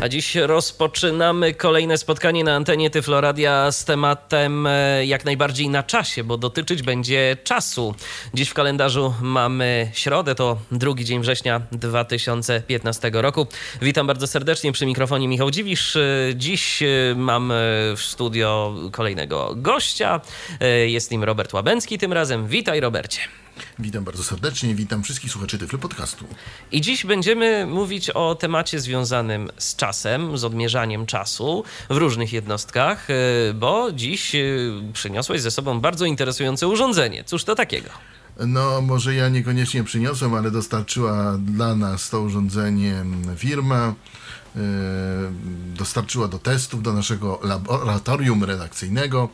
A dziś rozpoczynamy kolejne spotkanie na antenie Tyfloradia z tematem e, jak najbardziej na czasie, bo dotyczyć będzie czasu. Dziś w kalendarzu mamy środę, to drugi dzień września 2015 roku. Witam bardzo serdecznie przy mikrofonie Michał Dziwisz. E, Dziś e, mam w studio kolejnego gościa. Jest nim Robert Łabęcki tym razem. Witaj Robercie. Witam bardzo serdecznie, witam wszystkich słuchaczy Tyflo Podcastu. I dziś będziemy mówić o temacie związanym z czasem, z odmierzaniem czasu w różnych jednostkach, y, bo dziś y, przyniosłeś ze sobą bardzo interesujące urządzenie. Cóż to takiego? No, może ja niekoniecznie przyniosłem, ale dostarczyła dla nas to urządzenie firma. Yy, dostarczyła do testów do naszego laboratorium redakcyjnego.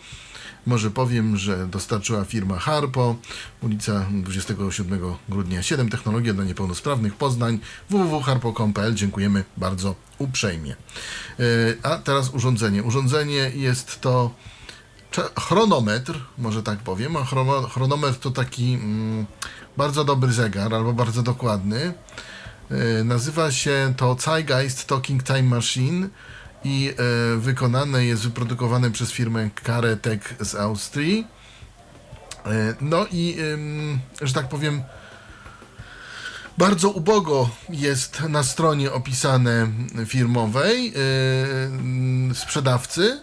Może powiem, że dostarczyła firma Harpo, ulica 27 grudnia 7, technologia dla niepełnosprawnych, Poznań, www.harpo.pl. Dziękujemy bardzo uprzejmie. E, a teraz urządzenie. Urządzenie jest to chronometr, może tak powiem, a chronometr to taki mm, bardzo dobry zegar, albo bardzo dokładny. E, nazywa się to Zeitgeist Talking Time Machine i e, wykonane jest, wyprodukowane przez firmę Caretech z Austrii. E, no i, e, że tak powiem, bardzo ubogo jest na stronie opisane firmowej e, sprzedawcy.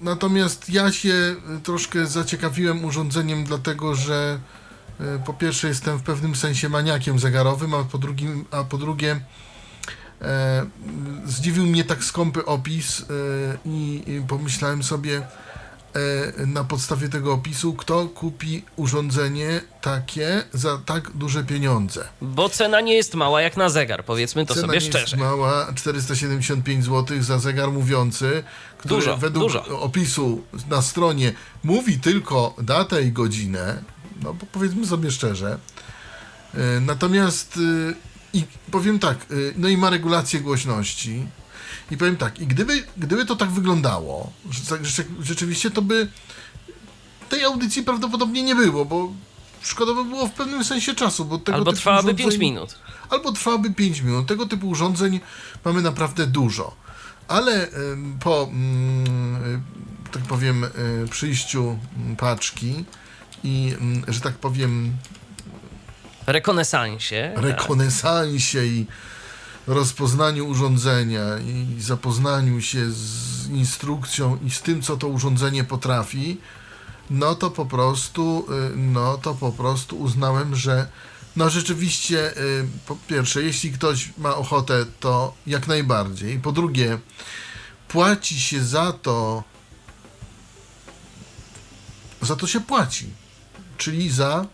Natomiast ja się troszkę zaciekawiłem urządzeniem, dlatego że e, po pierwsze jestem w pewnym sensie maniakiem zegarowym, a po, drugim, a po drugie zdziwił mnie tak skąpy opis e, i, pomyślałem sobie e, na podstawie tego opisu, kto kupi urządzenie takie za tak duże pieniądze. Bo cena nie jest mała jak na zegar, powiedzmy to cena sobie nie szczerze. Jest mała, 475 zł za zegar mówiący, który dużo, według dużo. opisu na stronie mówi tylko datę i godzinę. No powiedzmy sobie szczerze. Natomiast i powiem tak, y, no i ma regulację głośności. I powiem tak, i gdyby, gdyby to tak wyglądało, że, tak, rzeczywiście to by tej audycji prawdopodobnie nie było, bo szkoda by było w pewnym sensie czasu. Bo tego albo trwałaby urządzeń, 5 minut. Albo trwałaby 5 minut. Tego typu urządzeń mamy naprawdę dużo. Ale po, mm, tak powiem, y, przyjściu paczki i, mm, że tak powiem, rekonesansie. Rekonesansie tak. i rozpoznaniu urządzenia i zapoznaniu się z instrukcją i z tym, co to urządzenie potrafi, no to po prostu, y, no to po prostu uznałem, że no rzeczywiście, y, po pierwsze, jeśli ktoś ma ochotę, to jak najbardziej. Po drugie, płaci się za to, za to się płaci, czyli za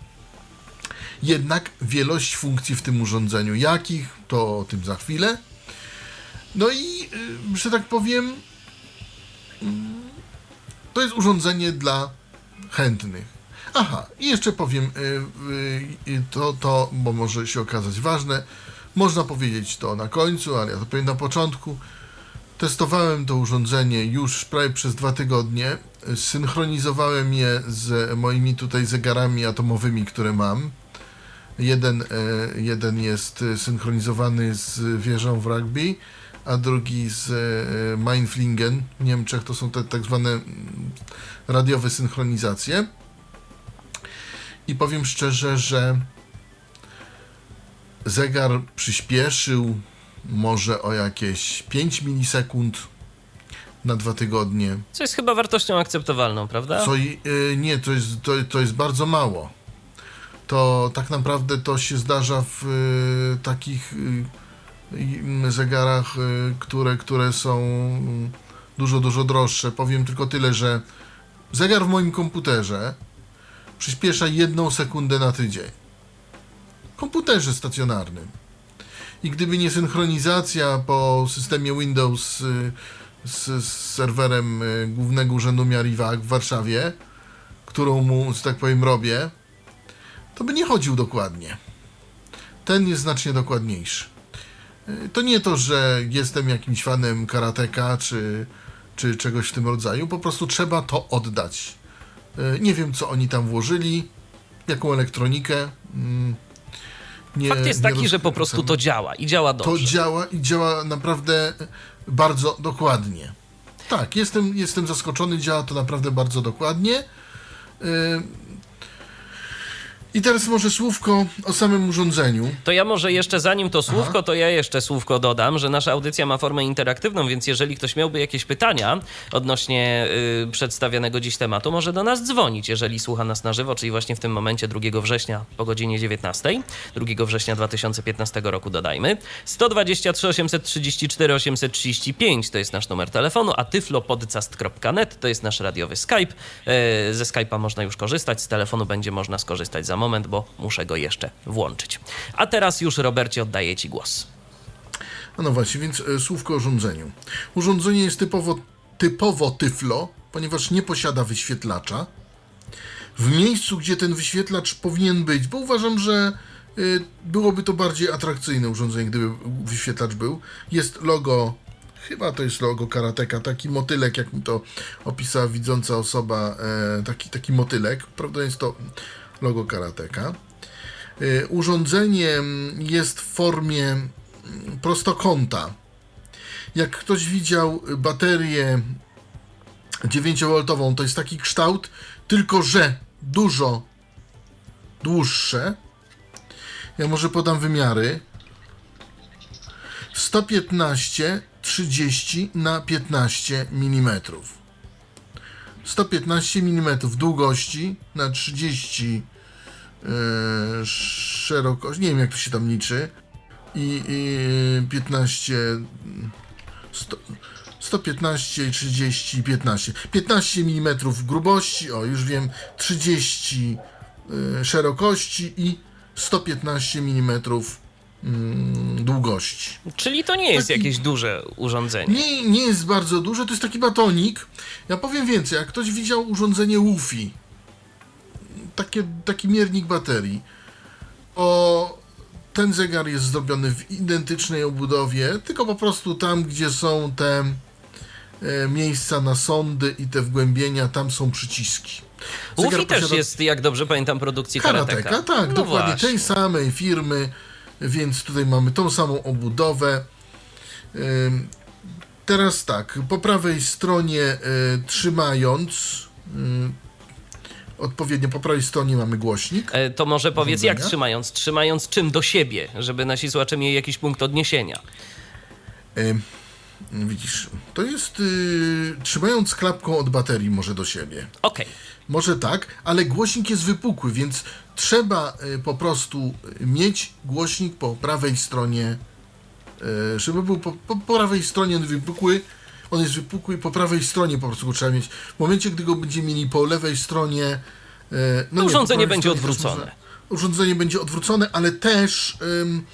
jednak wielość funkcji w tym urządzeniu. Jakich, to o tym za chwilę. No i, y, że tak powiem, mm, to jest urządzenie dla chętnych. Aha, i jeszcze powiem y, y, to, to, bo może się okazać ważne. Można powiedzieć to na końcu, ale ja to powiem na początku. Testowałem to urządzenie już prawie przez dwa tygodnie. Synchronizowałem je z moimi tutaj zegarami atomowymi, które mam. Jeden, e, jeden jest synchronizowany z wieżą w rugby, a drugi z e, Mainflingen w Niemczech. To są te tak zwane mm, radiowe synchronizacje. I powiem szczerze, że zegar przyspieszył może o jakieś 5 milisekund na dwa tygodnie. Co jest chyba wartością akceptowalną, prawda? Co, yy, nie, to jest, to, to jest bardzo mało to tak naprawdę to się zdarza w y, takich y, zegarach, y, które, które są dużo, dużo droższe. Powiem tylko tyle, że zegar w moim komputerze przyspiesza jedną sekundę na tydzień. Komputerze stacjonarnym. I gdyby nie synchronizacja po systemie Windows z, z serwerem Głównego Urzędu Miar i Wag w Warszawie, którą mu, że tak powiem, robię, to by nie chodził dokładnie. Ten jest znacznie dokładniejszy. Y, to nie to, że jestem jakimś fanem karateka, czy, czy czegoś w tym rodzaju. Po prostu trzeba to oddać. E, Nie wiem, co oni tam włożyli, jaką elektronikę. mm, Nie, Fakt jest taki, że po prostu to działa i działa To dobrze. działa i działa naprawdę bardzo dokładnie. Tak, jestem, jestem zaskoczony, działa to naprawdę bardzo dokładnie. Yy, I teraz może słówko o samym urządzeniu. To ja może jeszcze zanim to słówko, to ja jeszcze słówko dodam, że nasza audycja ma formę interaktywną, więc jeżeli ktoś miałby jakieś pytania odnośnie y, przedstawionego dziś tematu, może do nas dzwonić, jeżeli słucha nas na żywo, czyli właśnie w tym momencie 2 września po godzinie 19, 2 września 2015 roku dodajmy. 123 834 835 to jest nasz numer telefonu, a tyflopodcast.net to jest nasz radiowy Skype. E, Ze Skype'a można już korzystać, z telefonu będzie można skorzystać za moment, bo muszę go jeszcze włączyć. A teraz już Robercie oddaję Ci głos. No, no właśnie, więc e, słówko o urządzeniu. Urządzenie jest typowo, typowo tyflo, ponieważ nie posiada wyświetlacza. W miejscu, gdzie ten wyświetlacz powinien być, bo uważam, że y, byłoby to bardziej atrakcyjne urządzenie, gdyby wyświetlacz był, jest logo, chyba to jest logo Karateka, taki motylek, jak mi to opisała widząca osoba, e, taki, taki motylek, prawda jest to logo Karateka. Y, Urządzenie jest w formie prostokąta. Jak ktoś widział baterię 9V, to jest taki kształt, tylko że dużo dłuższe. Ja może podam wymiary. 115, 30 na 15 mm. 115 mm długości na 30 e, szerokość, nie wiem jak to się tam liczy, i, i 15, 100, 115, 30, 15. 15 mm grubości, o już wiem, 30 e, szerokości i 115 mm mm, długości. Czyli to nie jest Taki- jakieś duże urządzenie. Nie, nie jest bardzo duże, to jest taki batonik. Ja powiem więcej, jak ktoś widział urządzenie Wi-Fi, takie, taki miernik baterii, o, ten zegar jest zrobiony w identycznej obudowie, tylko po prostu tam, gdzie są te e, miejsca na sondy i te wgłębienia, tam są przyciski. Zegar też posiada- jest, jak dobrze pamiętam, produkcji Karateka, Karateka. tak, no dokładnie Właśnie. tej samej firmy, więc tutaj mamy tą samą obudowę. Teraz tak, po prawej stronie y, trzymając y, odpowiednio po prawej stronie mamy głośnik. E, To może powiedz, jak trzymając? Trzymając czym do siebie, żeby nasi słuchacze mieli jakiś punkt odniesienia. Widzisz, to jest y, trzymając klapką od baterii może do siebie. Okej. Może tak, ale głośnik jest wypukły, więc trzeba y, po prostu mieć głośnik po prawej stronie, y, żeby był po, po, po prawej stronie on wypukły. On jest wypukły i po prawej stronie po prostu go trzeba mieć. W momencie, gdy go będziemy mieli po lewej stronie. y, No nie, po urządzenie będzie odwrócone. można- Urządzenie będzie odwrócone, ale też ym,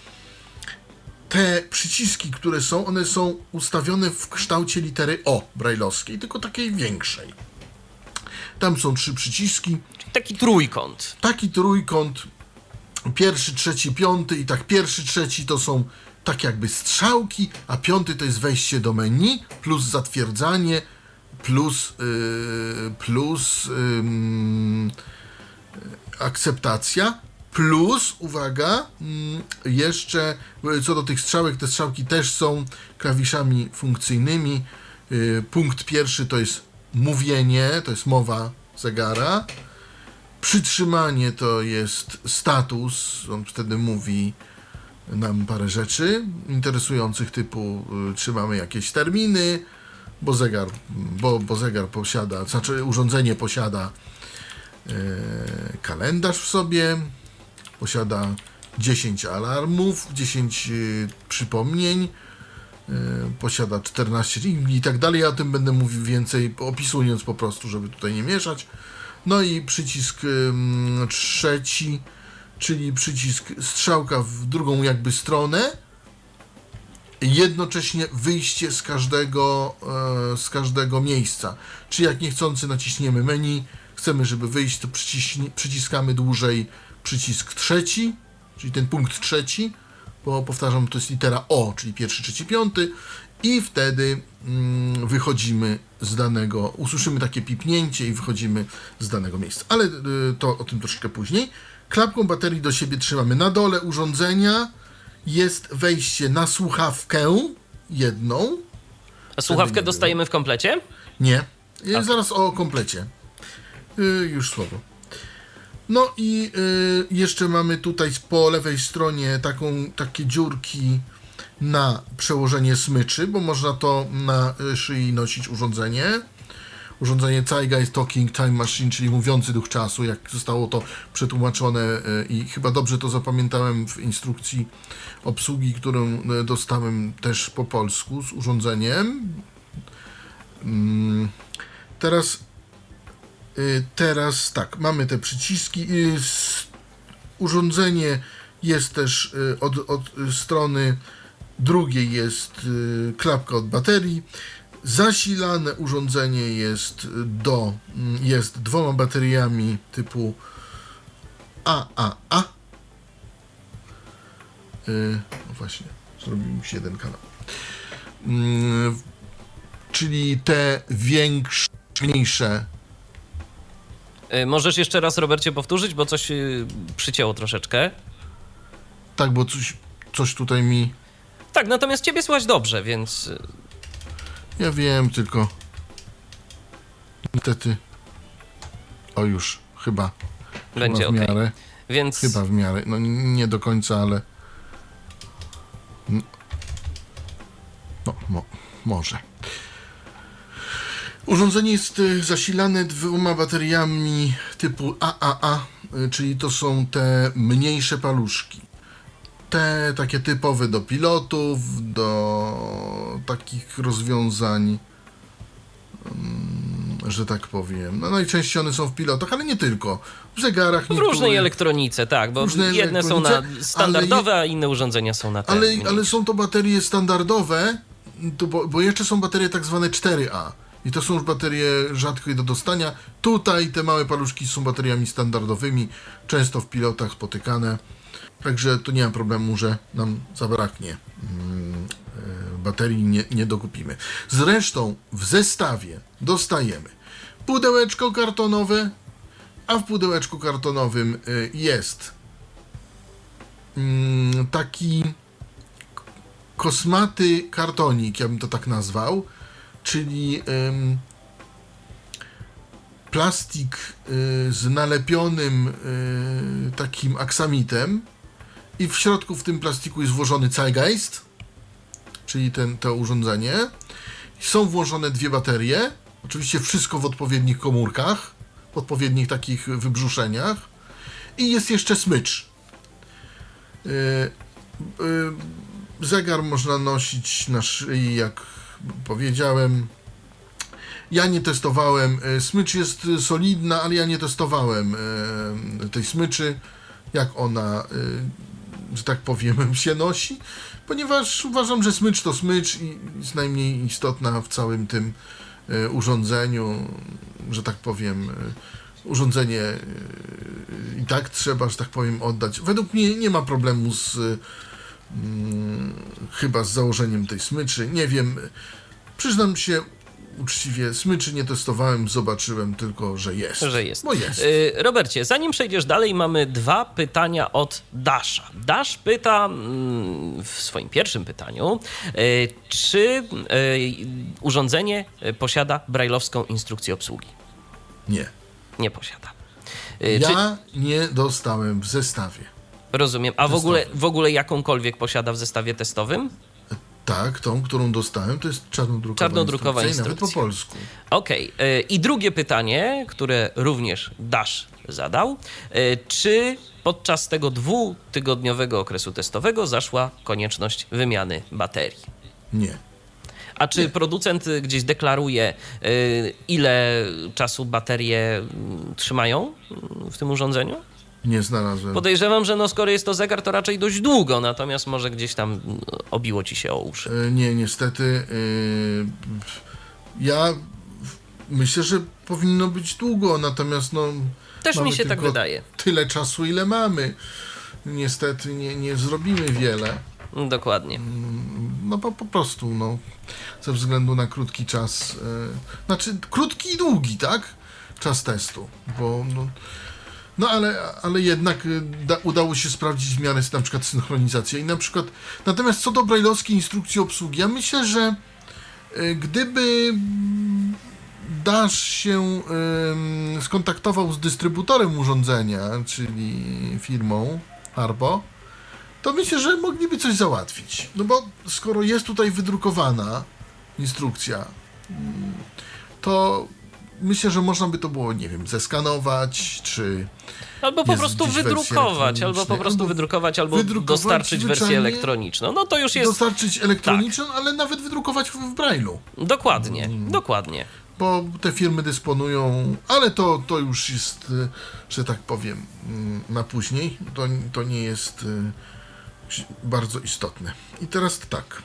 te przyciski, które są, one są ustawione w kształcie litery O brajlowskiej, tylko takiej większej. Tam są trzy przyciski, Czyli taki trójkąt. taki trójkąt, pierwszy, trzeci, piąty i tak pierwszy, trzeci to są tak jakby strzałki, a piąty to jest wejście do menu, plus zatwierdzanie, plus, yy, plus ym, akceptacja, plus, uwaga, mm, jeszcze y, co do tych strzałek, te strzałki też są klawiszami funkcyjnymi. Y, Punkt pierwszy to jest mówienie, to jest mowa zegara. Przytrzymanie to jest status, on wtedy mówi nam parę rzeczy interesujących typu y, trzymamy jakieś terminy, bo zegar, bo, bo zegar posiada, znaczy urządzenie posiada e, kalendarz w sobie, posiada 10 alarmów, 10 y, przypomnień, posiada 14 i, tak dalej. Ja o tym będę mówił więcej, opisując po prostu, żeby tutaj nie mieszać. No i przycisk trzeci, czyli przycisk strzałka w drugą jakby stronę. Jednocześnie wyjście z każdego, e, z każdego miejsca. Czy jak niechcący naciśniemy menu, chcemy, żeby wyjść, to przyciskamy dłużej przycisk trzeci, czyli ten punkt trzeci, bo powtarzam, to jest litera O, czyli pierwszy, trzeci, piąty. i wtedy mm, wychodzimy z danego, usłyszymy takie pipnięcie i wychodzimy z danego miejsca. Ale y, to o tym troszkę później. Klapką baterii do siebie trzymamy na dole urządzenia. Jest wejście na słuchawkę jedną. A słuchawkę dostajemy w komplecie? Nie. Y, Zaraz o komplecie. Y, już słowo. No i y, jeszcze mamy tutaj po lewej stronie taką, takie dziurki na przełożenie smyczy, bo można to na y, szyi nosić urządzenie. Urządzenie Zeitgeist Talking Time Machine, czyli mówiący duch czasu, jak zostało to przetłumaczone y, i chyba dobrze to zapamiętałem w instrukcji obsługi, którą y, dostałem też po polsku z urządzeniem. Mm, Teraz teraz tak, mamy te przyciski. y, Urządzenie jest też y, od, od y, strony drugiej jest y, klapka od baterii. Zasilane urządzenie jest do mm, jest dwoma bateriami typu AAA. Y, No właśnie, zrobił mi się jeden kanał. Mm, Czyli te większe, mniejsze Y, Możesz jeszcze raz, Robercie, powtórzyć, bo coś y, przycięło troszeczkę. Tak, bo coś, coś tutaj mi. Tak, natomiast ciebie słychać dobrze, więc y, Ja wiem, tylko. Niestety. O już, chyba. będzie chyba w miarę. Więc Chyba w miarę. No nie do końca, ale. No, mo, może. Urządzenie jest y, zasilane dwoma bateriami typu AAA, y, czyli to są te mniejsze paluszki. Te takie typowe do pilotów, do takich rozwiązań, mm, że tak powiem. No najczęściej one są w pilotach, ale nie tylko. W zegarach w różnej elektronice, tak, bo jedne są na standardowe, a inne urządzenia są na te. Ale, ale są to baterie standardowe, bo, bo jeszcze są baterie tak zwane 4A. I to są już baterie rzadkie do dostania. Tutaj te małe paluszki są bateriami standardowymi, często w pilotach spotykane. Także tu nie ma problemu, że nam zabraknie mm, e, baterii, nie, nie dokupimy. Zresztą w zestawie dostajemy pudełeczko kartonowe, a w pudełeczku kartonowym y, jest mm, taki kosmaty kartonik, ja bym to tak nazwał, czyli ym, plastik y, z nalepionym y, takim aksamitem i w środku w tym plastiku jest włożony Zeitgeist, czyli ten, to urządzenie. Są włożone dwie baterie, oczywiście wszystko w odpowiednich komórkach, w odpowiednich takich wybrzuszeniach i jest jeszcze smycz. Y, y, zegar można nosić na szyi, jak powiedziałem. Ja nie testowałem. y, Smycz jest solidna, ale ja nie testowałem y, tej smyczy, jak ona, y, że tak powiem, się nosi, ponieważ uważam, że smycz to smycz i jest najmniej istotna w całym tym urządzeniu, że tak powiem. Urządzenie i tak trzeba, że tak powiem, oddać. Według mnie nie ma problemu z mm, chyba z założeniem tej smyczy. Nie wiem. Przyznam się uczciwie, smyczy nie testowałem, zobaczyłem tylko, że jest. Że jest. Bo jest. Y, Robercie, zanim przejdziesz dalej, mamy dwa pytania od Dasza. Dasz pyta mm, w swoim pierwszym pytaniu, y, czy y, urządzenie posiada brajlowską instrukcję obsługi? Nie. Nie posiada. Y, Czy, Ja nie dostałem w zestawie. Rozumiem. A w ogóle, w ogóle jakąkolwiek posiada w zestawie testowym? Tak, tą, którą dostałem, to jest czarnodrukowa Czarnodrukowa instrukcja, i nawet po instrukcja. polsku. Okej. y, I drugie pytanie, które również Dasz zadał. y, Czy podczas tego dwutygodniowego okresu testowego zaszła konieczność wymiany baterii? Nie. A czy producent y, gdzieś deklaruje, y, ile czasu baterie mm, trzymają w tym urządzeniu? Nie znalazłem. Podejrzewam, że no skoro jest to zegar, to raczej dość długo, natomiast może gdzieś tam mm, obiło ci się o uszy. E, Nie, niestety. e, Ja myślę, że powinno być długo, natomiast no. Też mi się tak wydaje. Tyle czasu, ile mamy. Niestety nie, nie zrobimy wiele. Dokładnie. no po, po prostu, no, ze względu na krótki czas, e, znaczy krótki i długi, tak? Czas testu, bo no, no ale, ale jednak y, da, udało się sprawdzić w miarę na przykład synchronizację i na przykład, natomiast co do brajlowskiej instrukcji obsługi, ja myślę, że y, gdyby Dash się skontaktował z dystrybutorem urządzenia, czyli firmą Harbo, to myślę, że mogliby coś załatwić. No bo skoro jest tutaj wydrukowana instrukcja, mm, to myślę, że można by to było, nie wiem, zeskanować, czy Albo po prostu wydrukować, albo po prostu albo wydrukować, albo wydrukować dostarczyć wersję elektroniczną. No to już jest dostarczyć elektroniczną, ale nawet wydrukować w, w Braille'u. dokładnie, Mm. dokładnie. Bo te firmy dysponują, ale to, to już jest, że tak powiem, mm, na później. To, to nie jest y, bardzo istotne. I teraz tak.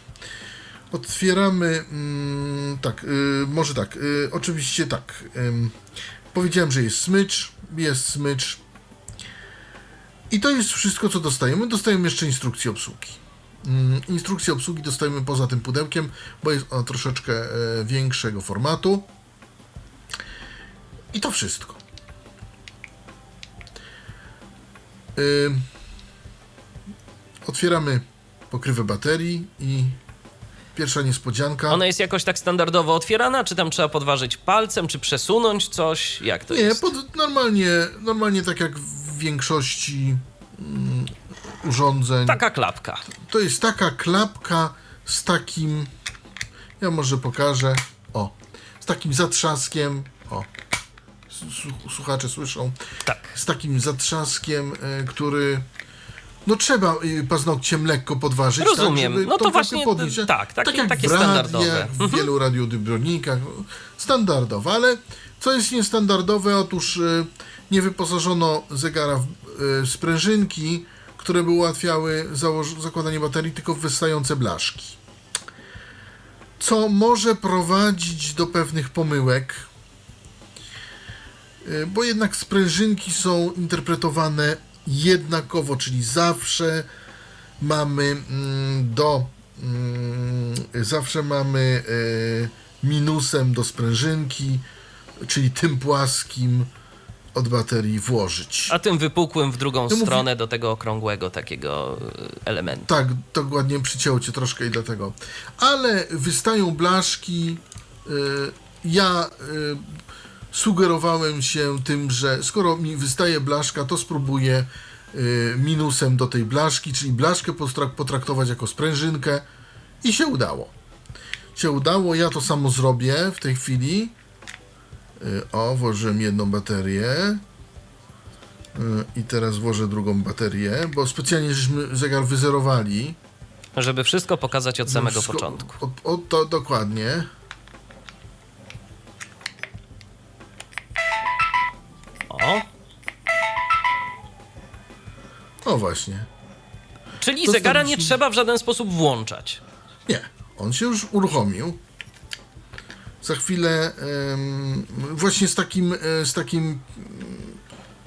Otwieramy. mm, Tak, y, może tak. y, Oczywiście tak. Powiedziałem, że jest smycz. Jest smycz. I to jest wszystko, co dostajemy. Dostajemy jeszcze instrukcję obsługi. Mm, Instrukcję obsługi dostajemy poza tym pudełkiem, bo jest ona troszeczkę e, większego formatu. I to wszystko. Otwieramy pokrywę baterii i pierwsza niespodzianka. Ona jest jakoś tak standardowo otwierana, czy tam trzeba podważyć palcem, czy przesunąć coś? Jak to Nie, jest? pod, normalnie, normalnie tak jak w większości mm, urządzeń. Taka klapka. To jest taka klapka z takim. Ja może pokażę. O, z takim zatrzaskiem. O, słuchacze słyszą. Tak. Z takim zatrzaskiem, e, który. No trzeba y, paznokciem lekko podważyć. Rozumiem. Tak, No to właśnie, podnieść. tak, takie- jak takie w radiach, standardowe. W wielu radiodybronikach. Standardowe, ale co jest niestandardowe? Otóż y, nie wyposażono zegara w y, sprężynki, które by ułatwiały zakładanie baterii, tylko w wystające blaszki. Co może prowadzić do pewnych pomyłek, bo jednak sprężynki są interpretowane jednakowo, czyli zawsze mamy mm, do mm, zawsze mamy e, minusem do sprężynki, czyli tym płaskim od baterii włożyć. A tym wypukłym w drugą mówię- stronę do tego okrągłego takiego y, elementu. Tak, dokładnie przycięło cię troszkę i dlatego. Ale wystają blaszki. y, ja sugerowałem się tym, że skoro mi wystaje blaszka, to spróbuję y, minusem do tej blaszki, czyli blaszkę potraktować jako sprężynkę i się udało. Się udało, ja to samo zrobię w tej chwili. Y, O, włożyłem jedną baterię. Y, I teraz włożę drugą baterię, bo specjalnie żeśmy zegar wyzerowali. Żeby wszystko pokazać od samego Wszystko- początku. O, o, to dokładnie. O, O właśnie. czyli To zegara nie trzeba w żaden sposób włączać. Nie, on się już uruchomił. Za chwilę właśnie z takim, e, z takim,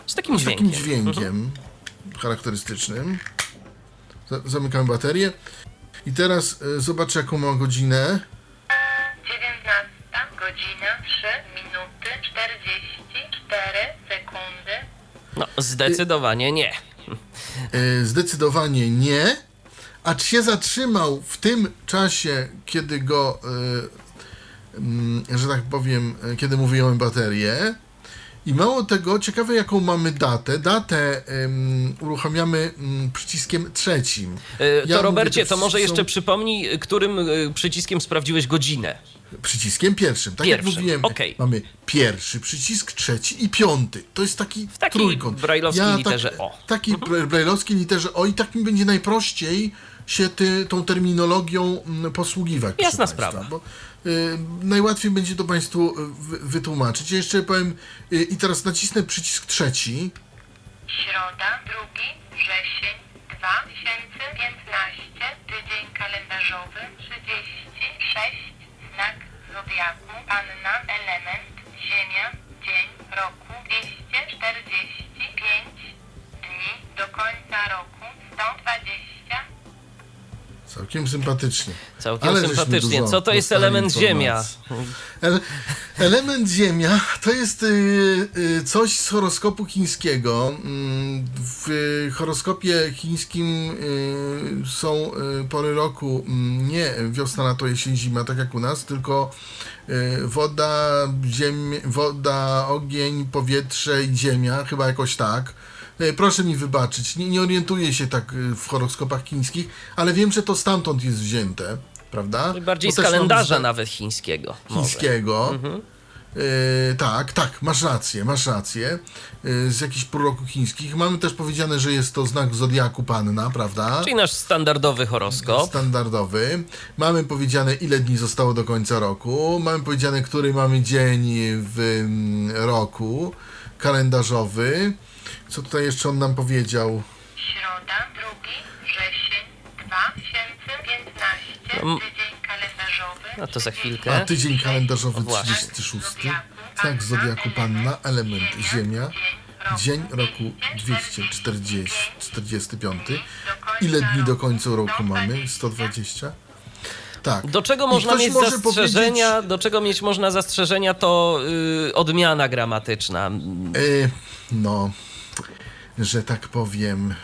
Z takim z dźwiękiem. takim dźwiękiem charakterystycznym. Za- Zamykamy baterię. I teraz e, zobaczę jaką ma godzinę. 19 godzina 3 minuty 44 sekundy. No, zdecydowanie nie. E, Zdecydowanie nie. Acz się zatrzymał w tym czasie, kiedy go, e, mm, że tak powiem, kiedy mówiłem baterię. I mało tego, ciekawe jaką mamy datę. Datę em, uruchamiamy mm, przyciskiem trzecim. Y, To Ja Robercie, mówię, to może są jeszcze przypomnij, y, którym y, przyciskiem sprawdziłeś godzinę. Przyciskiem pierwszym. Tak Pierwszym, jak mówiłem, okej. mamy pierwszy przycisk, trzeci i piąty. To jest taki W takiej trójkąt. brajlowskiej literze O. Takiej bra- brajlowskiej literze O i tak mi będzie najprościej się ty, tą terminologią mm, posługiwać. Jasna państwa, sprawa. Bo, y, najłatwiej będzie to Państwu y, wy, wytłumaczyć. Ja jeszcze powiem y, i teraz nacisnę przycisk trzeci. Środa, 2 wrzesień 2015, tydzień kalendarzowy 36, znak zodiaku, Anna, element, Ziemia, dzień, roku 245 dni, do końca roku 120, Całkiem sympatycznie. Całkiem Ale sympatycznie. Co to jest element ziemia? Ele- element Ziemia to jest y, y, coś z horoskopu chińskiego. Mm, W horoskopie chińskim y, są pory roku mm, nie wiosna, lato, jesień, zima, tak jak u nas, tylko woda, ziemia, woda, ogień, powietrze i ziemia, chyba jakoś tak. Y, Proszę mi wybaczyć, nie, nie orientuję się tak y, w horoskopach chińskich, ale wiem, że to stamtąd jest wzięte, prawda? Bardziej Bo z też mam kalendarza zna- nawet chińskiego. chińskiego. Yy, tak, tak, masz rację, masz rację. Yy, z jakichś proroków chińskich. Mamy też powiedziane, że jest to znak zodiaku panna, prawda? Czyli nasz standardowy horoskop. Standardowy. Mamy powiedziane, ile dni zostało do końca roku. Mamy powiedziane, który mamy dzień w mm, roku kalendarzowy. Co tutaj jeszcze on nam powiedział? Środa, 2 wrzesień 2015, No, m- tydzień kalendarzowy. No to za A chwilkę. tydzień kalendarzowy O, właśnie. 36. Znak zodiaku panna, element ziemia. Dzień roku 245. Ile dni do końca roku mamy? 120? Tak. Do czego można mieć zastrzeżenia? powiedzieć, Do czego mieć można zastrzeżenia, to y, odmiana gramatyczna. e, no, że tak powiem,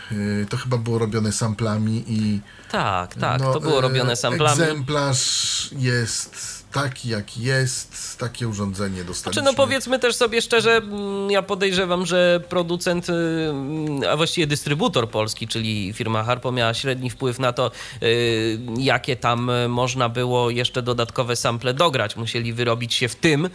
e, to chyba było robione samplami i Tak, tak, no, to było e, robione samplami. Egzemplarz jest taki, jaki jest, takie urządzenie dostaliśmy. Czy no powiedzmy też sobie szczerze, mm, ja podejrzewam, że producent, y, mm, a właściwie dystrybutor polski, czyli firma Harpo miała średni wpływ na to, y, jakie tam y, można było jeszcze dodatkowe sample dograć. Musieli wyrobić się w tym,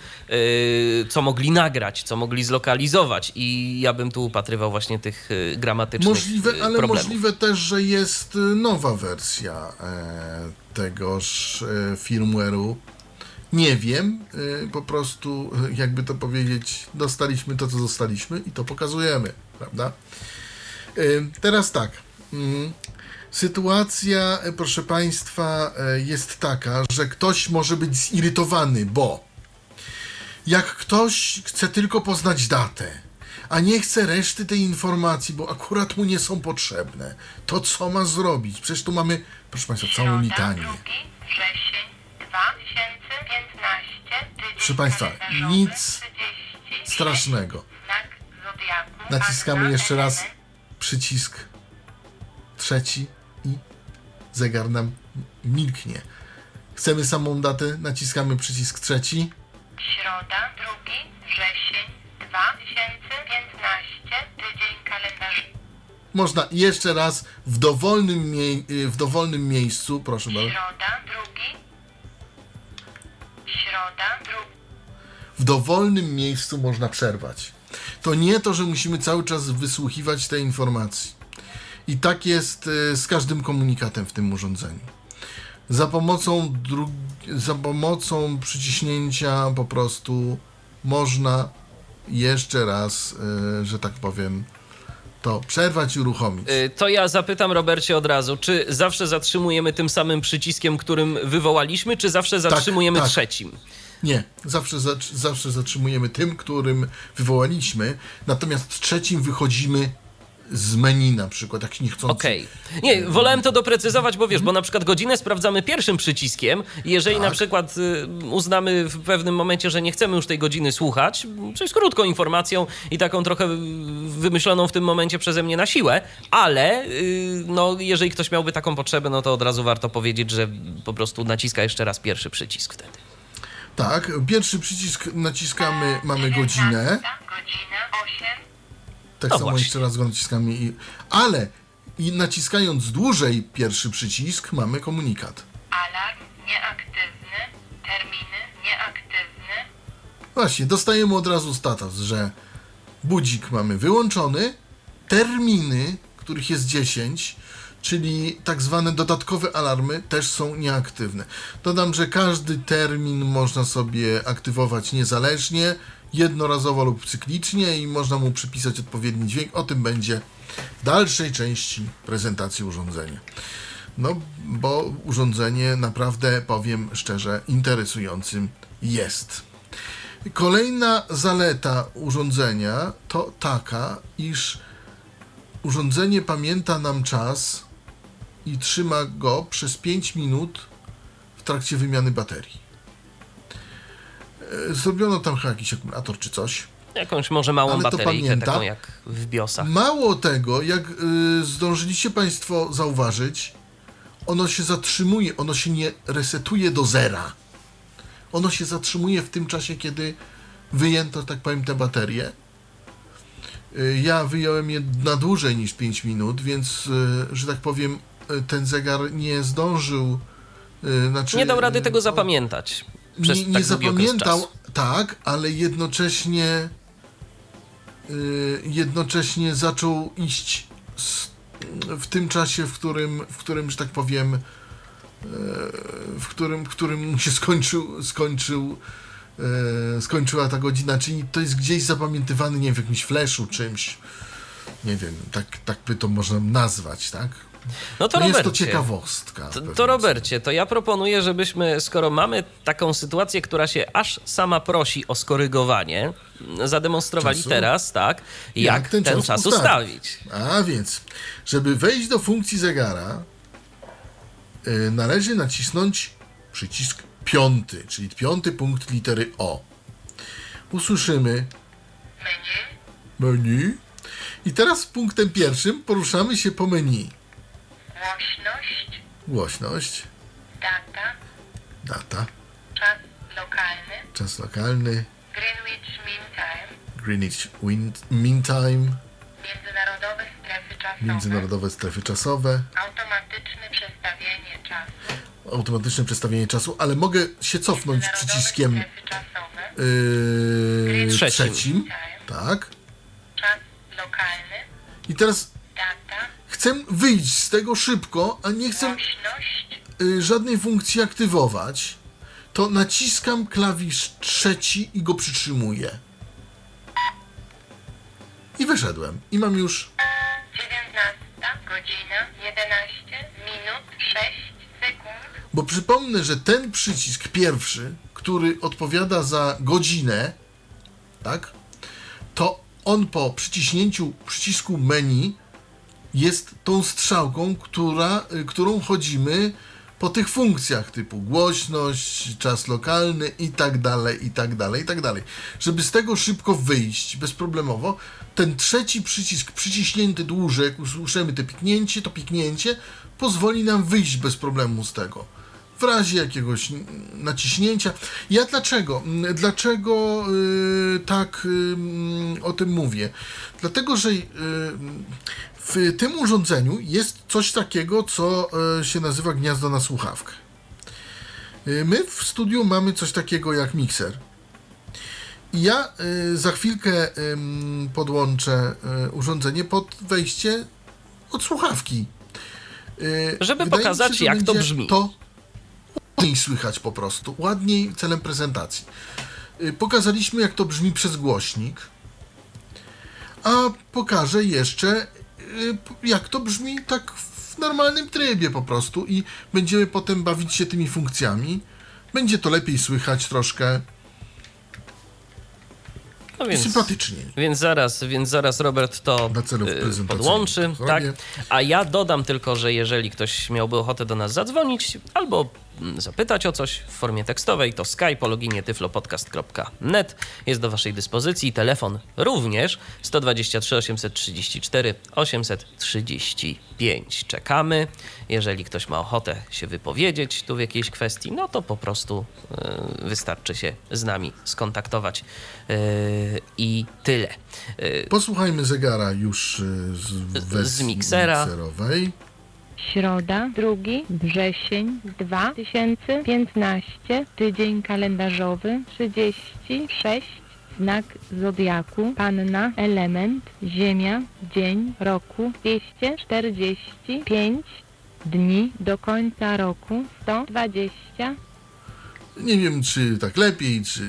co mogli nagrać, co mogli zlokalizować i ja bym tu upatrywał właśnie tych gramatycznych Możliwe, ale problemów. możliwe też, że jest nowa wersja e, tegoż e, firmware'u. Nie wiem, y, po prostu, y, jakby to powiedzieć, dostaliśmy to, co dostaliśmy i to pokazujemy, prawda? Y, Teraz tak. mm, Sytuacja, proszę Państwa, jest taka, że ktoś może być zirytowany, bo jak ktoś chce tylko poznać datę, a nie chce reszty tej informacji, bo akurat mu nie są potrzebne, to co ma zrobić? Przecież tu mamy, proszę Państwa, całą litanię. 2 wrzesień 2015, tydzień Proszę Państwa, nic 36, strasznego. Naciskamy jeszcze raz przycisk trzeci i zegar nam milknie. Chcemy samą datę, naciskamy przycisk trzeci. Środa, 2 wrzesień 2015, tydzień kalendarzowy. Można jeszcze raz w dowolnym, mie- w dowolnym miejscu, proszę bardzo, Środa, 2 Środa, 2 w dowolnym miejscu można przerwać. To nie to, że musimy cały czas wysłuchiwać tej informacji. I tak jest y, z każdym komunikatem w tym urządzeniu. Za pomocą, za pomocą przyciśnięcia po prostu można jeszcze raz, y, że tak powiem, to przerwać i uruchomić. Y, To ja zapytam Robercie od razu, czy zawsze zatrzymujemy tym samym przyciskiem, którym wywołaliśmy, czy zawsze zatrzymujemy tak. trzecim? Nie, zawsze, zawsze zatrzymujemy tym, którym wywołaliśmy, natomiast trzecim wychodzimy z menu na przykład, jak nie chcąc. Okej. Nie, wolałem to doprecyzować, bo wiesz, bo na przykład godzinę sprawdzamy pierwszym przyciskiem i jeżeli Tak. na przykład y, uznamy w pewnym momencie, że nie chcemy już tej godziny słuchać, co jest krótką informacją i taką trochę wymyśloną w tym momencie przeze mnie na siłę, ale y, no, jeżeli ktoś miałby taką potrzebę, no to od razu warto powiedzieć, że po prostu naciska jeszcze raz pierwszy przycisk wtedy. Tak, pierwszy przycisk naciskamy, mamy godzinę. Godzina 8. Tak No samo właśnie. jeszcze raz go naciskamy. I, ale i naciskając dłużej pierwszy przycisk, mamy komunikat. Alarm nieaktywny. Terminy nieaktywny. Właśnie, dostajemy od razu status, że budzik mamy wyłączony, terminy, których jest 10, czyli tak zwane dodatkowe alarmy też są nieaktywne. Dodam, że każdy termin można sobie aktywować niezależnie, jednorazowo lub cyklicznie i można mu przypisać odpowiedni dźwięk. O tym będzie w dalszej części prezentacji urządzenia. No, bo urządzenie naprawdę, powiem szczerze, interesującym jest. Kolejna zaleta urządzenia to taka, iż urządzenie pamięta nam czas i trzyma go przez 5 minut w trakcie wymiany baterii. E, Zrobiono tam chyba jakiś akumulator czy coś. Jakąś może małą Ale bateryjkę, taką jak w biosach. Mało tego, jak y, zdążyliście Państwo zauważyć, ono się zatrzymuje, ono się nie resetuje do zera. Ono się zatrzymuje w tym czasie, kiedy wyjęto, tak powiem, te baterie. Y, Ja wyjąłem je na dłużej niż 5 minut, więc, y, że tak powiem, y, ten zegar nie zdążył. Znaczy, Nie dał rady tego zapamiętać. Przez nie, tak nie okres zapamiętał, tak, ale jednocześnie y, jednocześnie zaczął iść s- w tym czasie, w którym, w którym że tak powiem, y, w którym, w którym się skończył, skończył, y, skończyła ta godzina, czyli to jest gdzieś zapamiętywany, nie wiem, w jakimś flashu, czymś, nie wiem, tak, tak by to można nazwać, tak? No to No jest to Robercie, ciekawostka. To, to Robercie, to ja proponuję, żebyśmy, skoro mamy taką sytuację, która się aż sama prosi o skorygowanie, zademonstrowali Czasu? teraz, tak, jak, ten, czas, ustawić. A więc, żeby wejść do funkcji zegara, y, należy nacisnąć przycisk piąty, czyli piąty punkt litery O. Usłyszymy Menu. menu i teraz punktem pierwszym poruszamy się po menu. Głośność. Głośność, Data. data, Czas lokalny. czas lokalny, Greenwich Mean Time. Greenwich Mean Time, Międzynarodowe strefy czasowe. międzynarodowe strefy czasowe, Automatyczne przestawienie czasu. automatyczne przestawienie czasu, ale mogę się cofnąć przyciskiem yy, Trzecim. trzecim. Tak. Czas lokalny. I teraz Data. Chcę wyjść z tego szybko, a nie chcę y, żadnej funkcji aktywować, to naciskam klawisz trzeci i go przytrzymuję. I wyszedłem. I mam już 19 godzina 11 minut 6 sekund. Bo przypomnę, że ten przycisk pierwszy, który odpowiada za godzinę, tak? To on po przyciśnięciu przycisku menu jest tą strzałką, która, y, którą chodzimy po tych funkcjach typu głośność, czas lokalny i tak dalej, i tak dalej, i tak dalej. Żeby z tego szybko wyjść bezproblemowo, ten trzeci przycisk przyciśnięty dłużej, jak usłyszymy to piknięcie, to piknięcie pozwoli nam wyjść bez problemu z tego. W razie jakiegoś naciśnięcia. Ja dlaczego? Dlaczego y, tak y, mm, o tym mówię? Dlatego, że y, w tym urządzeniu jest coś takiego, co y, się nazywa gniazdo na słuchawkę. Y, My w studiu mamy coś takiego jak mikser. I ja y, za chwilkę podłączę urządzenie pod wejście od słuchawki. Żeby wydaje pokazać, że jak to brzmi. To ładniej słychać po prostu, ładniej celem prezentacji. Pokazaliśmy, jak to brzmi przez głośnik, a pokażę jeszcze, jak to brzmi tak w normalnym trybie po prostu i będziemy potem bawić się tymi funkcjami. Będzie to lepiej słychać troszkę No więc, sympatyczniej. więc zaraz, więc zaraz Robert to y, podłączy, tak? A ja dodam tylko, że jeżeli ktoś miałby ochotę do nas zadzwonić albo zapytać o coś w formie tekstowej, to Skype o loginie tyflopodcast.net jest do waszej dyspozycji. Telefon również 123 834 835. Czekamy. Jeżeli ktoś ma ochotę się wypowiedzieć tu w jakiejś kwestii, no to po prostu y, wystarczy się z nami skontaktować y, i tyle. Y, Posłuchajmy zegara już z wersji miksera. mikserowej. Środa, 2 wrzesień 2015, tydzień kalendarzowy 36, znak zodiaku, panna, element, ziemia, dzień, roku 245, dni do końca roku 120, Nie wiem, czy tak lepiej, czy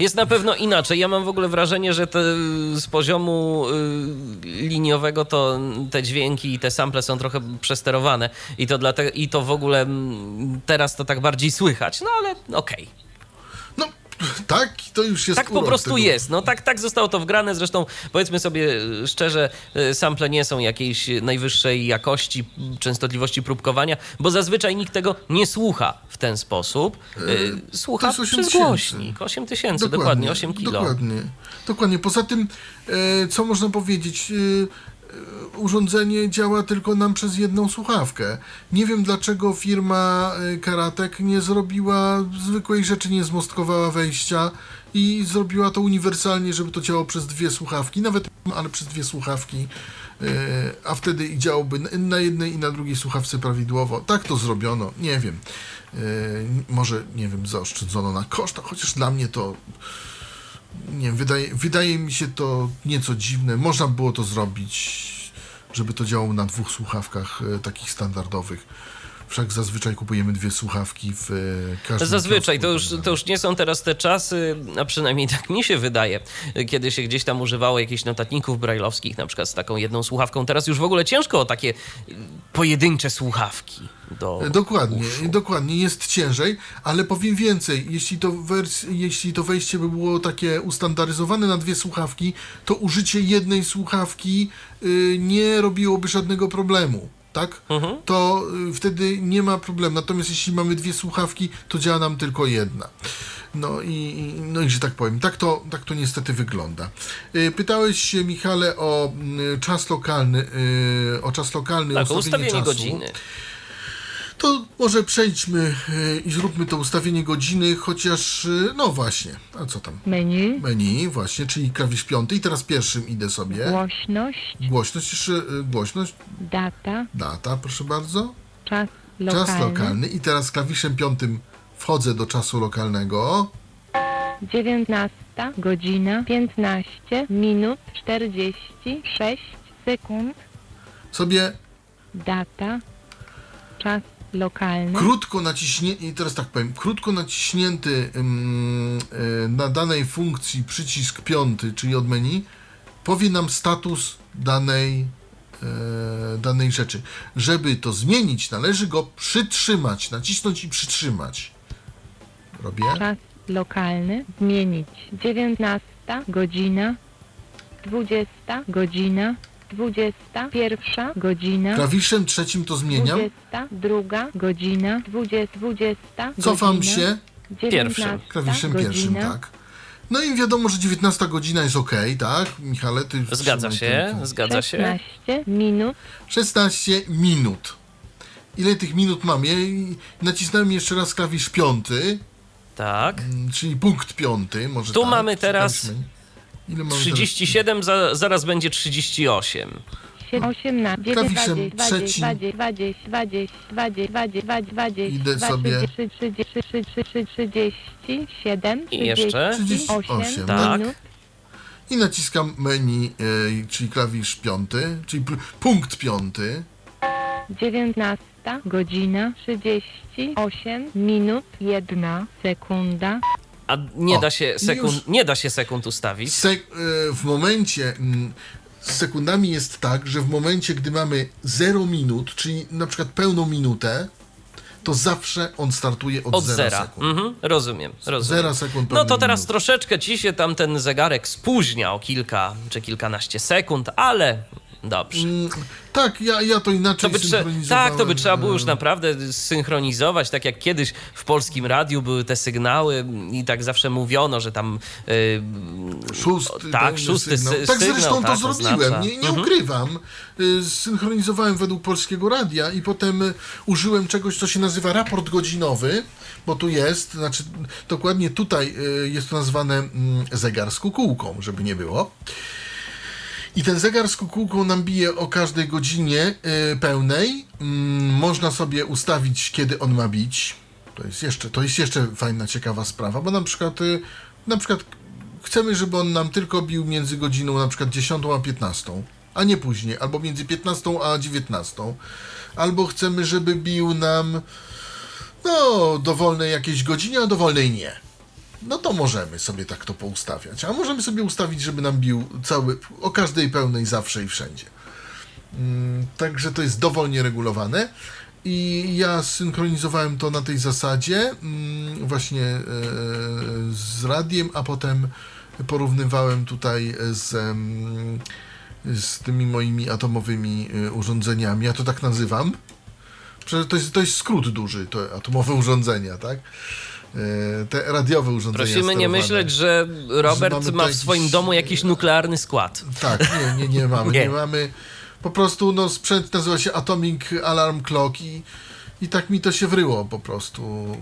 Jest na pewno inaczej. Ja mam w ogóle wrażenie, że te, z poziomu y, liniowego to te dźwięki i te sample są trochę przesterowane i to, dlatego, i to w ogóle mm, teraz to tak bardziej słychać. No ale okej. No, tak, to już jest Tak po prostu tego. jest. No tak, tak zostało to wgrane. Zresztą powiedzmy sobie e, szczerze, e, sample nie są jakiejś najwyższej jakości, częstotliwości próbkowania, bo zazwyczaj nikt tego nie słucha w ten sposób. E, Słucha to jest 8 przez tysięcy. głośnik. 8 tysięcy, dokładnie, 8 kilo. Dokładnie. dokładnie. Poza tym, co można powiedzieć? E, urządzenie działa tylko nam przez jedną słuchawkę. Nie wiem dlaczego firma e, Karatek nie zrobiła zwykłej rzeczy, nie zmostkowała wejścia i zrobiła to uniwersalnie, żeby to działało przez dwie słuchawki, nawet ale przez dwie słuchawki, e, a wtedy działałby na- jednej i na drugiej słuchawce prawidłowo. Tak to zrobiono, nie wiem. Może, nie wiem, zaoszczędzono na kosztach, chociaż dla mnie to nie wiem, wydaje, wydaje mi się to nieco dziwne. Można było to zrobić, żeby to działało na dwóch słuchawkach e, takich standardowych. Wszak zazwyczaj kupujemy dwie słuchawki w e, każdym Zazwyczaj, to już, to już nie są teraz te czasy, a przynajmniej tak mi się wydaje, kiedy się gdzieś tam używało jakichś notatników brajlowskich, na przykład z taką jedną słuchawką. Teraz już w ogóle ciężko o takie pojedyncze słuchawki do E, Dokładnie, uszu. dokładnie, jest ciężej, ale powiem więcej, jeśli to, wers- jeśli to wejście by było takie ustandaryzowane na dwie słuchawki, to użycie jednej słuchawki y, nie robiłoby żadnego problemu. Tak? To y, wtedy nie ma problemu. Natomiast jeśli mamy dwie słuchawki, to działa nam tylko jedna. No i, no i że tak powiem, tak to, tak to niestety wygląda. Y, Pytałeś się, Michale, o y, czas lokalny, o czas lokalny, Tak, o ustawienie ustawienie czasu. godziny. To może przejdźmy e, i zróbmy to ustawienie godziny, chociaż, e, no właśnie, a co tam? Menu, Menu, właśnie, czyli klawisz piąty. I teraz pierwszym idę sobie. głośność, Głośność, jeszcze e, głośność, data, data, proszę bardzo. czas lokalny, Czas lokalny. i teraz klawiszem piątym wchodzę do czasu lokalnego. 19 godzina 15 minut 46 sekund, Sobie. Data, czas lokalny, krótko naciśnięty, teraz tak powiem, krótko naciśnięty e, na danej funkcji przycisk piąty, czyli od menu, powie nam status danej, e, danej rzeczy. Żeby to zmienić, należy go przytrzymać, nacisnąć i przytrzymać. Robię. czas lokalny, zmienić 19 godzina 20 godzina 21 godzina Klawiszem trzecim to zmieniam. 22 godzina 20 20 Cofam godzina, się 19 klawiszem godzina, pierwszym, tak. No i wiadomo, że 19 godzina jest ok, tak? Michale, ty Zgadza się, ten- zgadza się. 16 minut 16 minut. Ile tych minut mam? Ja nacisnąłem jeszcze raz klawisz piąty, Tak. mm, czyli punkt piąty. Może Tu tak, mamy teraz? Ile mamy 37, za, zaraz będzie 38. 18 Klawiszem 20 trzecim. 20 20 20 20 20 20 Idę sobie. 37 I jeszcze? 38, tak. minut I naciskam menu, e, czyli klawisz piąty, czyli punkt piąty. 19 godzina 38 minut 1 sekunda A nie O, da się sekund, nie da się sekund ustawić. Sek- e, w momencie mm, z sekundami jest tak, że w momencie, gdy mamy 0 minut, czyli na przykład pełną minutę, to zawsze on startuje od, Od 0 zera. sekund. Mhm, rozumiem, rozumiem. Zera sekund No to teraz minuty. troszeczkę ci się tam ten zegarek spóźnia o kilka czy kilkanaście sekund, ale dobrze. Mm, Tak, ja, ja to inaczej To by tak, to by trzeba było już naprawdę synchronizować, tak jak kiedyś w polskim radiu były te sygnały i tak zawsze mówiono, że tam yy, Szósty, tak, szósty sygnał. sy- Tak sygnał, zresztą tak, to zrobiłem, oznacza. nie, nie Mhm. ukrywam. Y, Synchronizowałem według polskiego radia i potem y, użyłem czegoś, co się nazywa raport godzinowy, bo tu jest, znaczy dokładnie tutaj y, jest to nazwane mm, zegar z kukułką, żeby nie było. I ten zegar z kukułką nam bije o każdej godzinie y, pełnej. Mm, można sobie ustawić, kiedy on ma bić. To jest jeszcze, to jest jeszcze fajna, ciekawa sprawa, bo na przykład, y, na przykład chcemy, żeby on nam tylko bił między godziną na przykład 10 a 15, a nie później, albo między 15 a 19. Albo chcemy, żeby bił nam no, dowolnej jakiejś godzinie, a dowolnej nie. No to możemy sobie tak to poustawiać. A możemy sobie ustawić, żeby nam bił cały, o każdej pełnej zawsze i wszędzie. Mm, Także to jest dowolnie regulowane. I ja synchronizowałem to na tej zasadzie, mm, właśnie e, z radiem, a potem porównywałem tutaj z, em, z tymi moimi atomowymi e, urządzeniami. Ja to tak nazywam. To jest, to jest skrót duży, to atomowe urządzenia, tak? E, Te radiowe urządzenia. Prosimy nie sterowane. myśleć, że Robert mamy ma w swoim jakiś- domu jakiś nuklearny skład. Tak, nie, nie, nie mamy. Nie. nie. mamy. Po prostu no, sprzęt nazywa się Atomic Alarm Clock i, i tak mi to się wryło po prostu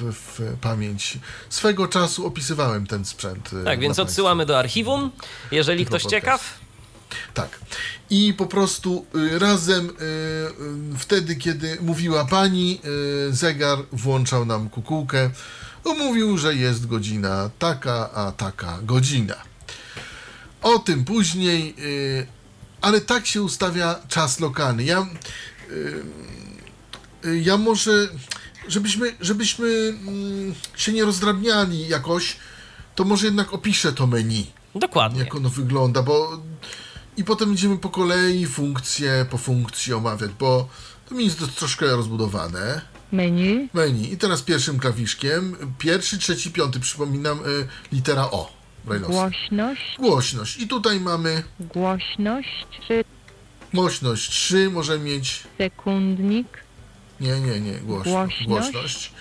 w, w pamięć. Swego czasu opisywałem ten sprzęt. e, Tak, więc odsyłamy do archiwum, jeżeli Tylko ktoś podcast. ciekaw. Tak. I po prostu y, razem y, y, wtedy, kiedy mówiła pani, zegar włączał nam kukułkę. Mówił, że jest godzina taka, a taka godzina. O tym później, ale tak się ustawia czas lokalny. Ja, ja może, żebyśmy, żebyśmy mm, się nie rozdrabniali jakoś, to może jednak opiszę to menu Dokładnie. jak ono wygląda, bo i potem będziemy po kolei funkcję po funkcji omawiać, bo to mi jest troszkę rozbudowane. Menu. Menu. I teraz pierwszym klawiszkiem, pierwszy, trzeci, piąty, przypominam, y, litera O. Braille'owska. Głośność. Głośność. I tutaj mamy Głośność. 3 głośność 3, może mieć, sekundnik. nie, nie, nie, głośność. Głośność. głośność.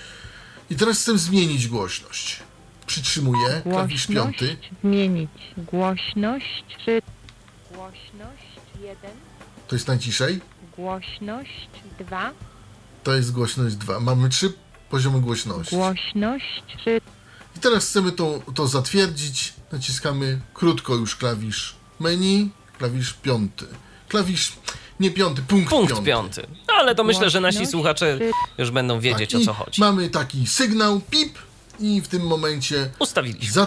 I teraz chcę zmienić głośność. Przytrzymuję, klawisz Głośność. piąty. Zmienić. Głośność. 3 Głośność. 1 To jest najciszej. Głośność. 2 To jest głośność 2. Mamy trzy poziomy głośności. Głośność. 3 I teraz chcemy to, to zatwierdzić. Naciskamy krótko już klawisz menu, klawisz piąty. Klawisz nie piąty, punkt, Punkt piąty. piąty. No, ale to myślę, że nasi słuchacze już będą wiedzieć Tak, o co chodzi. Mamy taki sygnał pip i w tym momencie Ustawiliśmy.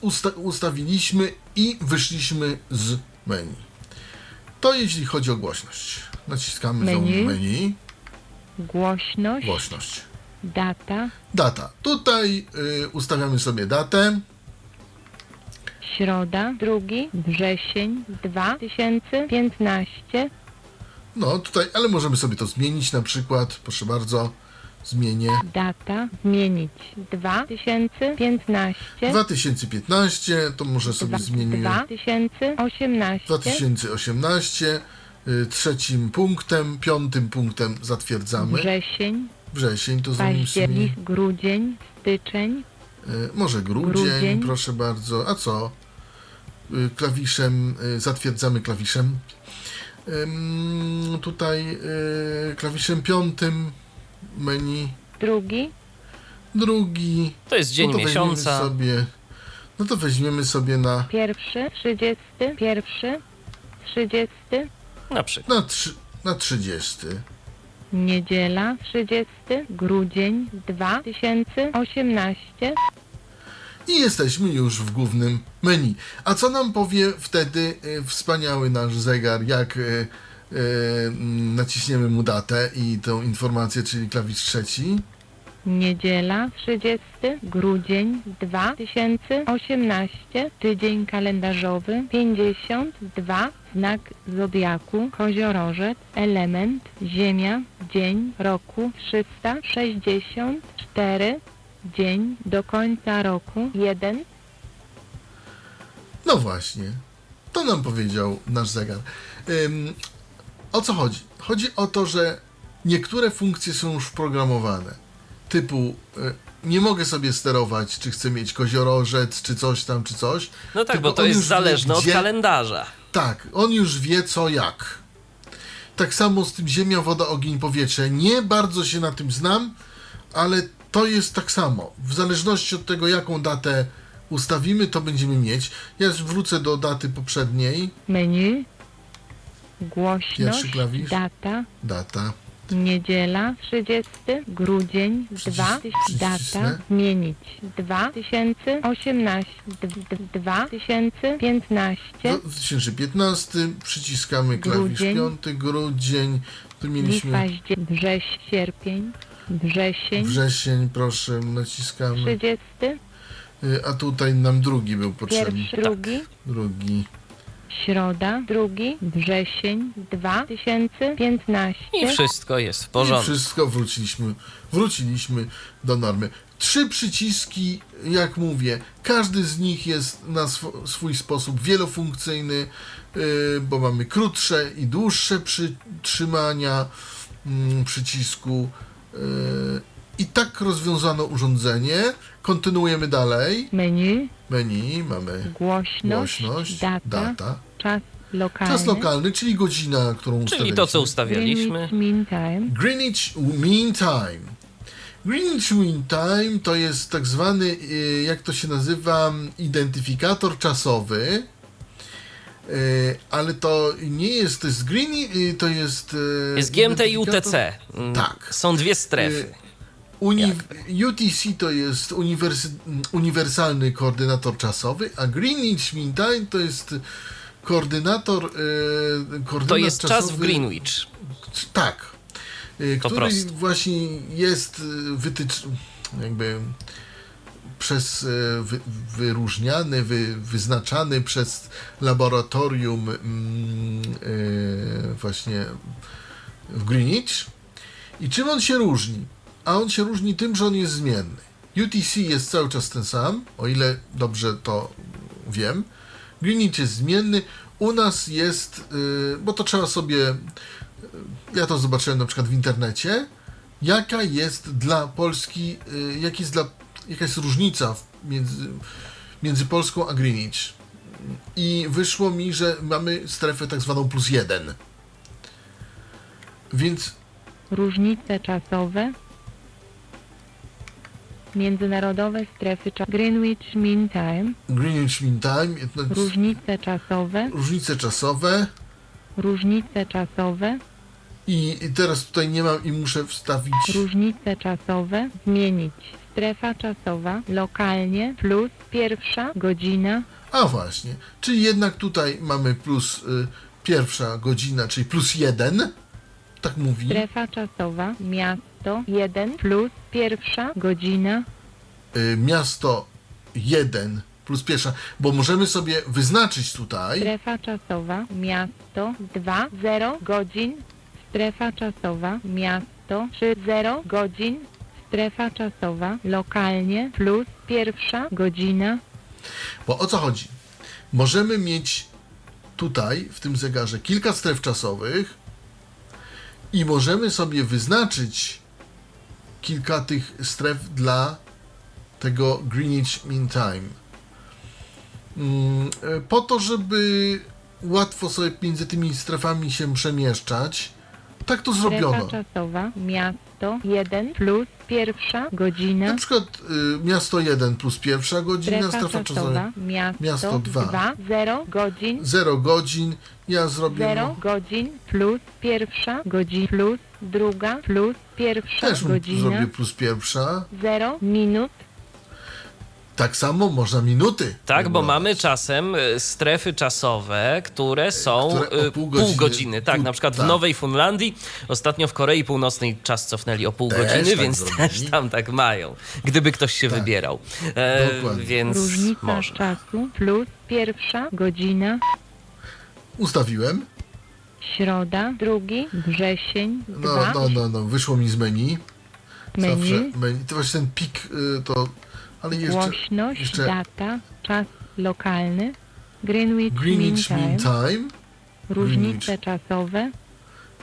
usta ustawiliśmy i wyszliśmy z menu. To jeśli chodzi o głośność. Naciskamy Menu. menu. menu, Głośność. głośność. Data. Data. Tutaj y, ustawiamy sobie datę. Środa. 2 wrzesień 2015. No tutaj, ale możemy sobie to zmienić na przykład, proszę bardzo, zmienię Data. Zmienić. 2015. 2015, to może sobie zmienimy 2018. 2018, y, trzecim punktem, piątym punktem zatwierdzamy. Wrzesień. Wrzesień to sobie, Październik. Grudzień. Styczeń. y, może grudzień, Grudzień. proszę bardzo. A co? Y, Klawiszem, y, zatwierdzamy klawiszem. Ym, Tutaj y, klawiszem piątym menu Drugi. drugi. To jest dzień no to weźmiemy miesiąca. Sobie, no to weźmiemy sobie na, Pierwszy. Trzydziesty. Pierwszy. Trzydziesty. Na przykład. na, trzy, na 30. Niedziela. Trzydziesty. Grudzień 2018. I jesteśmy już w głównym menu. A co nam powie wtedy y, wspaniały nasz zegar, jak y, naciśniemy mu datę i tą informację, czyli klawisz trzeci? Niedziela, 30 grudzień 2018, tydzień kalendarzowy 52, znak zodiaku, koziorożec, element, ziemia, dzień roku 364, dzień do końca roku 1, No właśnie, to nam powiedział nasz zegar. Ym, o co chodzi? Chodzi o to, że niektóre funkcje są już wprogramowane. Typu, y, nie mogę sobie sterować, czy chcę mieć koziorożec, czy coś tam, czy coś. No tak, bo to jest już wie, zależne od gdzie- kalendarza. Tak, on już wie co jak. Tak samo z tym ziemia, woda, ogień, powietrze. Nie bardzo się na tym znam, ale to jest tak samo. W zależności od tego, jaką datę ustawimy, to będziemy mieć. Ja wrócę do daty poprzedniej. menu, głośność, data, Data. Niedziela, 30 grudzień, Przycis- 2, data, zmienić, 2018, d- d- 2015, 2015. Przyciskamy klawisz Grudzień. 5. Grudzień. Tu mieliśmy wrześ, sierpień, wrzesień, wrzesień, proszę, naciskamy. 30, Y, A tutaj nam drugi był potrzebny. pierwszy, drugi, Drugi. Środa, 2 wrzesień 2015. I wszystko jest w I porządku. wszystko wróciliśmy, wróciliśmy do normy. Trzy przyciski, jak mówię, każdy z nich jest na swo- swój sposób wielofunkcyjny, yy, bo mamy krótsze i dłuższe przytrzymania mm, przycisku. Yy, I tak rozwiązano urządzenie. Kontynuujemy dalej. Menu, Menu, mamy głośność, głośność, data, data. czas lokalny. Czas lokalny, czyli godzina, którą Czyli to, co ustawiliśmy. ustawialiśmy. Greenwich Mean Time. Greenwich Mean Time. Greenwich Mean Time to jest tak zwany, y, jak to się nazywa, identyfikator czasowy. Y, Ale to nie jest, to jest Green, y, to jest. Jest GMT i UTC. Mm, Tak. Są dwie strefy. Uni UTC to jest uniwersy, uniwersalny koordynator czasowy, a Greenwich Mean Time to jest koordynator. y, koordynat To jest czas w czasowy- Greenwich. Tak. Po Który właśnie jest y, wytycz... jakby przez y, wy, wyróżniany, wy, wyznaczany przez laboratorium mm, y, właśnie w Greenwich. I czym on się różni? A on się różni tym, że on jest zmienny. UTC jest cały czas ten sam, o ile dobrze to wiem. Greenwich jest zmienny. U nas jest, y, bo to trzeba sobie ja to zobaczyłem na przykład w internecie, jaka jest dla Polski, y, jak jest dla, jaka jest różnica między, między Polską a Greenwich. I wyszło mi, że mamy strefę tak zwaną plus jeden. Więc Różnice czasowe. Międzynarodowe strefy czasowe. Greenwich Mean Time. Greenwich Mean Time, Różnice czasowe. różnice czasowe Różnice czasowe. i, i teraz tutaj nie mam i muszę wstawić Różnice czasowe. Zmienić. Strefa czasowa. Lokalnie. Plus pierwsza godzina. A właśnie, czyli jednak tutaj mamy plus y, pierwsza godzina, czyli plus jeden, tak mówi. Strefa czasowa. Miasto. 1 plus pierwsza godzina. y, miasto 1 plus pierwsza, bo możemy sobie wyznaczyć tutaj, Strefa czasowa. Miasto. 2 0 godzin. Strefa czasowa. Miasto. 3 0 godzin. Strefa czasowa. Lokalnie. Plus pierwsza godzina. bo o co chodzi? Możemy mieć tutaj w tym zegarze kilka stref czasowych i możemy sobie wyznaczyć kilka tych stref dla tego Greenwich Mean Time. Mm, y, Po to, żeby łatwo sobie między tymi strefami się przemieszczać, tak to zrobiono. Strefa czasowa. Miasto. 1 plus pierwsza godzina. Na przykład y, miasto 1 plus pierwsza godzina, Strefa czasowa. Miasto. Miasto dwa. 2 0 godzin. 0 godzin. Ja zrobię 0 godzin plus pierwsza godzina plus druga plus pierwsza też godzina. zrobię plus pierwsza. 0 minut. Tak samo można minuty. Tak, bo mamy czasem y, strefy czasowe, które są Które y, pół pół godziny- godziny. Tak, pół- na przykład w tak. Nowej Fundlandii, ostatnio w Korei Północnej czas cofnęli o pół Też godziny, tak więc zrobili. też tam tak mają, gdyby ktoś się Tak. wybierał. E, Dokładnie. więc Różnica może. czasu plus pierwsza godzina. Ustawiłem. Środa, drugi wrzesień, No, dwa no, no, no. Wyszło mi z menu. Zawsze menu, menu. To właśnie ten pik y, to. Ale jeszcze. głośność, jeszcze- data, czas lokalny, Greenwich, Greenwich Mean Time, Time. różnice czasowe,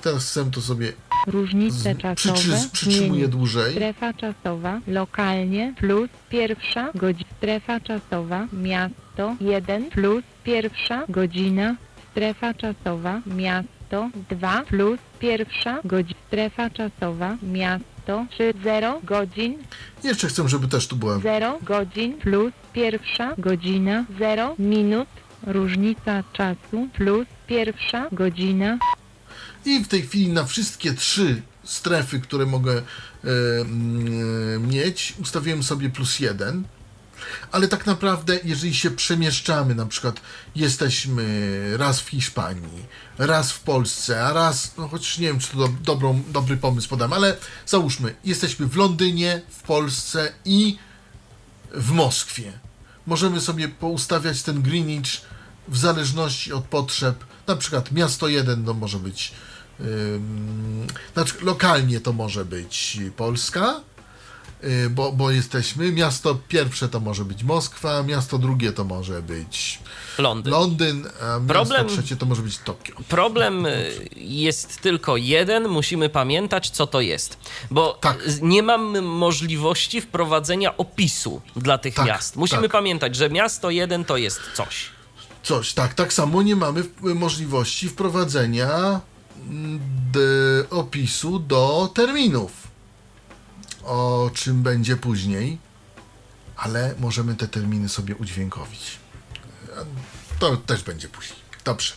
Teraz chcę to sobie. różnice Z, czasowe, przytrzy, dłużej. Strefa czasowa, lokalnie, plus pierwsza godzina. Strefa czasowa, miasto, 1 plus pierwsza godzina. Strefa czasowa, miasto, 2 plus pierwsza godzina. Strefa czasowa, miasto, 3 0 godzin. Jeszcze chcę, żeby też tu była 0 godzin plus pierwsza godzina 0 minut różnica czasu plus pierwsza godzina I w tej chwili na wszystkie trzy strefy, które mogę e, mm, mieć, ustawiłem sobie plus jeden. Ale tak naprawdę, jeżeli się przemieszczamy, na przykład jesteśmy raz w Hiszpanii, raz w Polsce, a raz, no chociaż nie wiem, czy to do, dobrą, dobry pomysł podam, ale załóżmy, jesteśmy w Londynie, w Polsce i w Moskwie. Możemy sobie poustawiać ten Greenwich w zależności od potrzeb. Na przykład miasto 1 to może być, ym, znaczy lokalnie to może być Polska, bo, bo jesteśmy. Miasto pierwsze to może być Moskwa, miasto drugie to może być Londyn. Londyn, a miasto Problem- trzecie to może być Tokio. Problem y, jest tylko jeden, musimy pamiętać, co to jest. Bo Tak. nie mamy możliwości wprowadzenia opisu dla tych Tak, miast. Musimy tak. pamiętać, że miasto jeden to jest coś. Coś, tak. Tak samo nie mamy w- możliwości wprowadzenia mm, opisu do terminów. O czym będzie później, ale możemy te terminy sobie udźwiękowić. To też będzie później. Dobrze.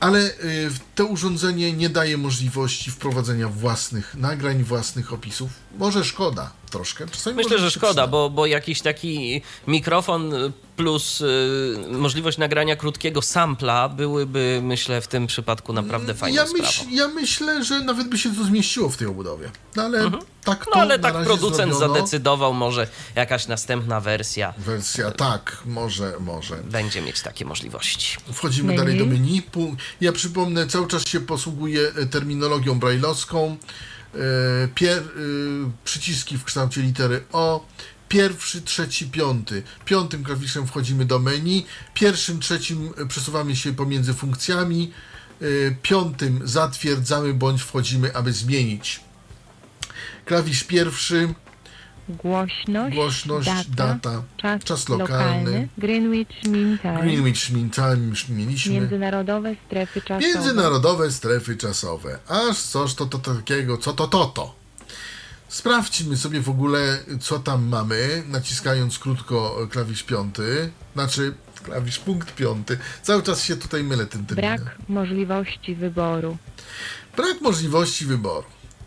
Ale y, to urządzenie nie daje możliwości wprowadzenia własnych nagrań, własnych opisów. Może szkoda troszkę. Czasami Myślę, że szkoda, bo, bo jakiś taki mikrofon plus y, możliwość nagrania krótkiego sampla byłyby, myślę, w tym przypadku naprawdę fajną Mm, ja, myśl, sprawą. ja myślę, że nawet by się to zmieściło w tej obudowie. No ale tak to No ale na tak razie producent zrobiono. zadecydował, może jakaś następna wersja Wersja, tak, może, może. będzie mieć takie możliwości. Wchodzimy Menu. dalej do menu. Pu- Ja przypomnę, cały czas się posługuję e, terminologią brajlowską. E, Pier, e, przyciski w kształcie litery O. Pierwszy, trzeci, piąty. Piątym klawiszem wchodzimy do menu. Pierwszym, trzecim przesuwamy się pomiędzy funkcjami. E, Piątym zatwierdzamy bądź wchodzimy, aby zmienić. Klawisz pierwszy, Głośność, głośność, data, data, czas, czas lokalny, lokalny. Greenwich Mean Time, Greenwich Mean Time już mieliśmy. międzynarodowe strefy czasowe, Międzynarodowe strefy czasowe. Aż coś to, to, to takiego, co to to to. Sprawdźmy sobie w ogóle, co tam mamy, naciskając krótko klawisz piąty, znaczy klawisz punkt piąty. Cały czas się tutaj mylę tym terminem. brak możliwości wyboru, Brak możliwości wyboru.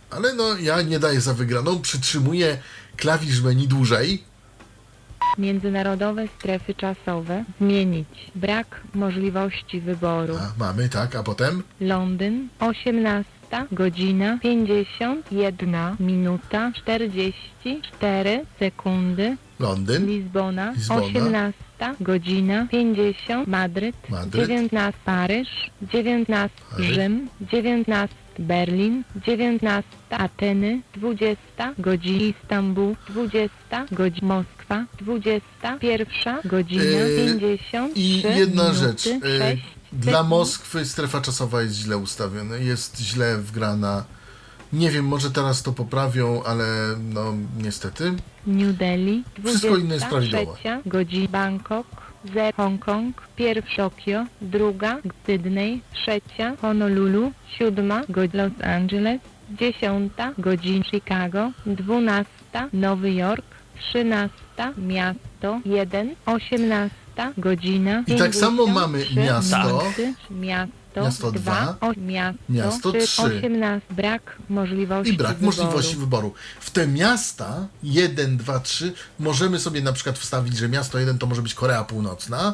Ale no, ja nie daję za wygraną, przytrzymuję klawisz menu dłużej. międzynarodowe strefy czasowe, zmienić, brak możliwości wyboru, A, mamy, tak, a potem Londyn, 18 godzina 51 minuta 44 sekundy, Londyn, Lizbona, Lizbona. 18 godzina 50 Madryt, Madryt. 19 Paryż, 19 Paryż. Rzym, 19 Berlin, 19 Ateny, 20 godzina Istanbul, 20 godzina Moskwa, 21 godzina Yy, 53 I jedna minuty, rzecz. y, 6 Dla. Moskwy strefa czasowa jest źle ustawiona, jest źle wgrana. Nie wiem, może teraz to poprawią, ale no niestety. New Delhi, Wszystko inne jest 23 prawidłowe. godzina Bangkok, 0 Hongkong, pierwsza Tokio, druga Sydney, trzecia Honolulu, siódma Los Angeles, dziesiąta godzina Chicago, dwunasta Nowy Jork, trzynasta miasto 1, osiemnasta godzina I tak samo mamy 53 miasto. miasto Miasto 2, dwa, o, miasto, miasto trzy, trzy. 18, brak możliwości I brak wyboru. możliwości wyboru. W te miasta 1, 2, 3 możemy sobie na przykład wstawić, że miasto 1 to może być Korea Północna,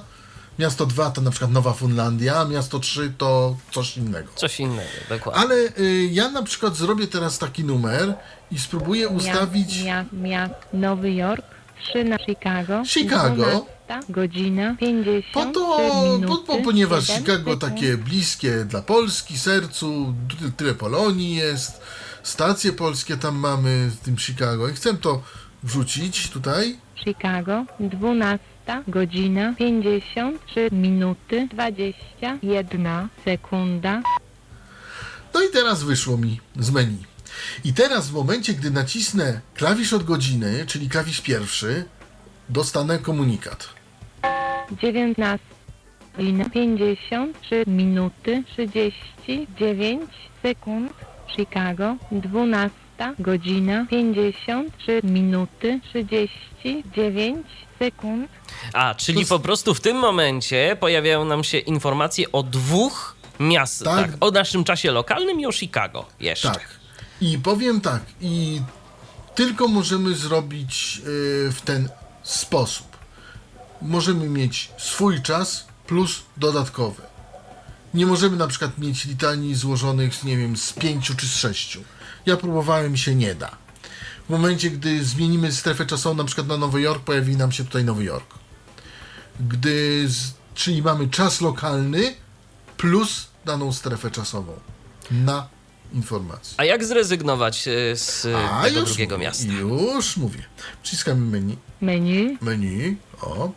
miasto 2 to na przykład Nowa Funlandia, miasto 3 to coś innego. Coś innego, dokładnie. Ale y, ja na przykład zrobię teraz taki numer i spróbuję ustawić. Mia, mia, Nowy Jork, 3 na Chicago. Chicago. 12 godzina 50 Po to, minuty, po, po, ponieważ 7 Chicago takie bliskie dla Polski, sercu, ty- tyle Polonii jest, stacje polskie tam mamy w tym Chicago i chcę to wrzucić tutaj. Chicago, 12 godzina 53 minuty 21 sekunda. No i teraz wyszło mi z menu. I teraz w momencie, gdy nacisnę klawisz od godziny, czyli klawisz pierwszy, dostanę komunikat. 19 godzina 53 minuty 39 sekund. Chicago, 12 godzina 53 minuty 39 sekund. A, czyli po prostu w tym momencie pojawiają nam się informacje o dwóch miastach. Tak. Tak. O naszym czasie lokalnym i o Chicago jeszcze. Tak. I powiem tak, i tylko możemy zrobić y, w ten sposób. Możemy mieć swój czas plus dodatkowy. Nie możemy na przykład mieć litanii złożonych, nie wiem, z pięciu czy z sześciu. Ja próbowałem, się nie da. W momencie, gdy zmienimy strefę czasową na przykład na Nowy Jork, pojawi nam się tutaj Nowy Jork. Gdy Czyli mamy czas lokalny plus daną strefę czasową na informację. A jak zrezygnować e, z A, tego już drugiego mówię, miasta? Już mówię. Wciskamy menu, Menu. menu, o.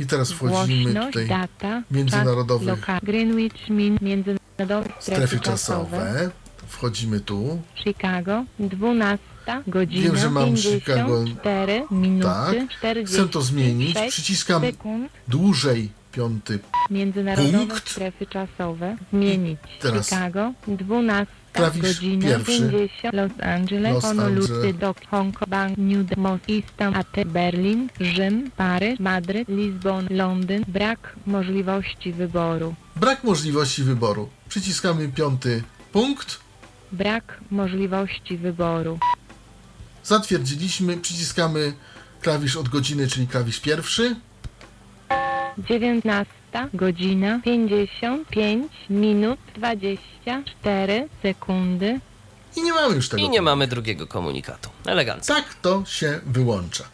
I teraz wchodzimy Głośność, tutaj data, międzynarodowych czas, loka, Greenwich Mean, międzynarodowe strefy strefy czasowe, czasowe. Wchodzimy tu. Chicago, 12 godzina, Wiem, że mam Chicago. 54 minuty, Tak. 40 Chcę to zmienić. Przyciskam sekund, dłużej piąty. międzynarodowe punkt. strefy czasowe, zmienić, Teraz Chicago, 12 klawisz godzina, pierwszy. 50, Los Angeles, Los Honolulu. Dock, Hong Kong, New Delhi, Istanbul, Berlin, Rzym, Paryż, Madryt, Lizbon, Londyn, brak możliwości wyboru. Brak możliwości wyboru. Przyciskamy piąty punkt. Brak możliwości wyboru. Zatwierdziliśmy. Przyciskamy klawisz od godziny, czyli klawisz pierwszy. 19 godzina 55 minut 24 sekundy. I nie mamy już tego. I nie mamy drugiego komunikatu. Elegancko. Tak to się wyłącza.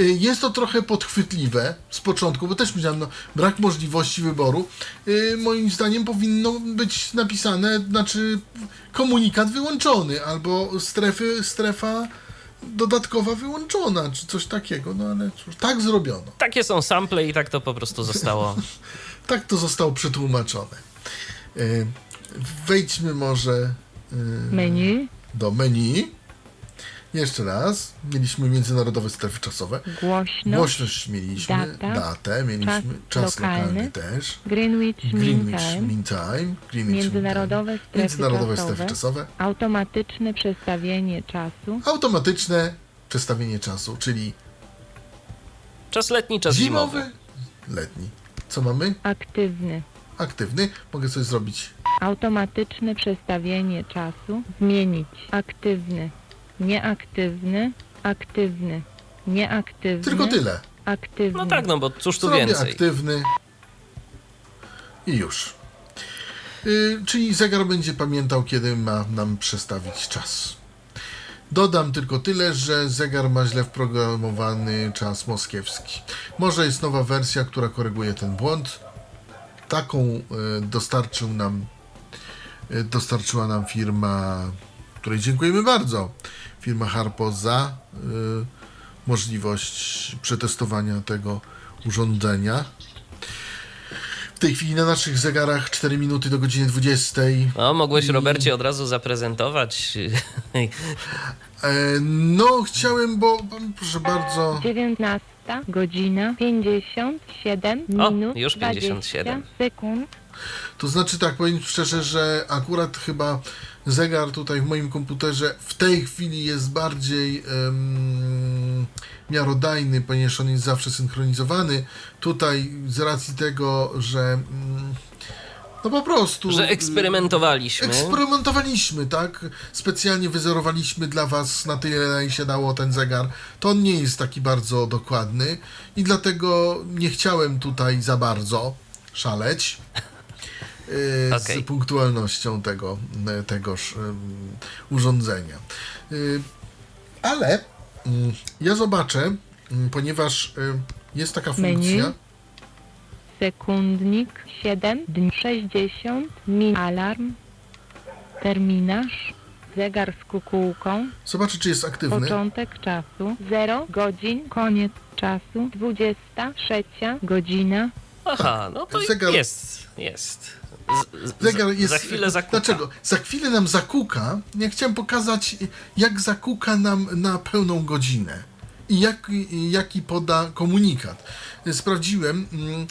Y, Jest to trochę podchwytliwe z początku, bo też myślałem, no, brak możliwości wyboru. Y, Moim zdaniem powinno być napisane, znaczy komunikat wyłączony, albo strefy, strefa dodatkowa wyłączona, czy coś takiego. No ale cóż, tak zrobiono. Takie są sample i tak to po prostu zostało. Tak to zostało przetłumaczone. Y, Wejdźmy może y, Menu, do menu. Jeszcze raz. Mieliśmy międzynarodowe strefy czasowe. głośność, Głośność mieliśmy, data, datę, mieliśmy czas, czas lokalny, lokalny też. Greenwich Mean Greenwich Time, Mean Time, Greenwich międzynarodowe Mean Time, międzynarodowe czasowe, strefy czasowe, automatyczne przestawienie czasu, automatyczne przestawienie czasu, czyli Czas letni, czas zimowy. zimowy, letni. Co mamy? aktywny, Aktywny. Mogę coś zrobić. automatyczne przestawienie czasu, zmienić, aktywny, nieaktywny, aktywny, nieaktywny, Tylko tyle. aktywny. No tak, no bo cóż tu Zrobię więcej. aktywny i już. Y, czyli zegar będzie pamiętał, kiedy ma nam przestawić czas. Dodam tylko tyle, że zegar ma źle wprogramowany czas moskiewski. Może jest nowa wersja, która koryguje ten błąd. Taką y, dostarczył nam, y, dostarczyła nam firma, której dziękujemy bardzo. Firma Harpo za y, możliwość przetestowania tego urządzenia. W tej chwili na naszych zegarach 4 minuty do godziny 20. No, mogłeś Robercie od razu zaprezentować. E, no, chciałem, bo proszę bardzo. 19 godzina 57 O, minut już 57. 20 sekund. To znaczy tak, powiem szczerze, że akurat chyba zegar tutaj w moim komputerze w tej chwili jest bardziej em, miarodajny, ponieważ on jest zawsze synchronizowany. Tutaj z racji tego, że mm, no po prostu... Że eksperymentowaliśmy. Eksperymentowaliśmy, tak? Specjalnie wyzerowaliśmy dla Was na tyle, na ile się dało ten zegar. To on nie jest taki bardzo dokładny i dlatego nie chciałem tutaj za bardzo szaleć Okej. z punktualnością tego, e, tegoż ym, urządzenia. Ale mm, ja zobaczę, mm, ponieważ y, jest taka Menu. funkcja. Sekundnik 7 dni 60 min alarm. Terminarz. Zegar z kukułką. Zobaczę, czy jest aktywny. Początek czasu 0 godzin. Koniec czasu 23 godzina. Aha, no to Zegar- jest, jest. Zegar jest. Za chwilę zakuka. Dlaczego? Za chwilę nam zakuka. Ja chciałem pokazać, jak zakuka nam na pełną godzinę i jak, jaki poda komunikat. Sprawdziłem. mm,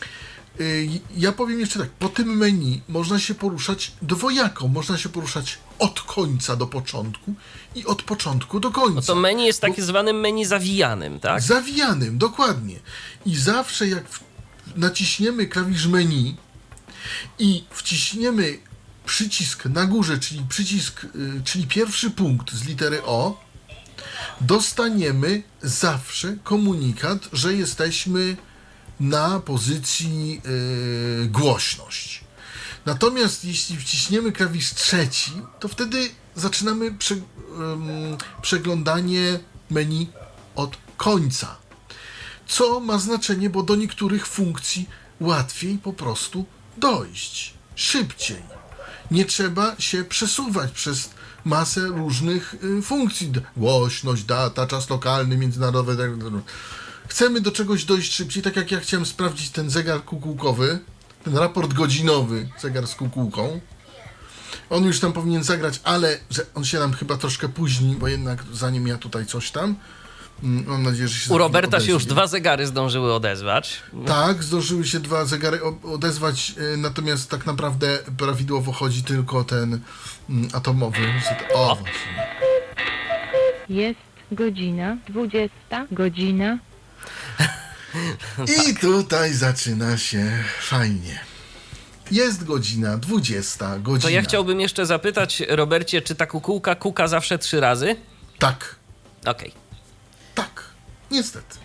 y, Ja powiem jeszcze tak, po tym menu można się poruszać dwojako. Można się poruszać od końca do początku i od początku do końca. No to menu jest tak zwanym menu zawijanym, tak? Zawijanym, dokładnie. I zawsze jak naciśniemy klawisz menu i wciśniemy przycisk na górze, czyli przycisk, y, czyli pierwszy punkt z litery O, dostaniemy zawsze komunikat, że jesteśmy na pozycji y, głośność. Natomiast jeśli wciśniemy klawisz trzeci, to wtedy zaczynamy prze, ym, przeglądanie menu od końca. Co ma znaczenie, bo do niektórych funkcji łatwiej po prostu dojść. Szybciej. Nie trzeba się przesuwać przez masę różnych y, funkcji. Głośność, data, czas lokalny, międzynarodowy. tak dalej. Chcemy do czegoś dojść szybciej, tak jak ja chciałem sprawdzić ten zegar kukułkowy, ten raport godzinowy, zegar z kukułką. On już tam powinien zagrać, ale on się nam chyba troszkę późni, bo jednak zanim ja tutaj coś tam. Mm, Mam nadzieję, że się U Roberta się już odezwie. dwa zegary zdążyły odezwać. Tak, zdążyły się dwa zegary odezwać, y, natomiast tak naprawdę prawidłowo chodzi tylko ten mm, atomowy. O, właśnie. Jest godzina 20, godzina I tutaj zaczyna się fajnie. Jest godzina 20, godzina. To ja chciałbym jeszcze zapytać, Robercie, czy ta kukułka kuka zawsze trzy razy? Tak, Okej. Tak, niestety.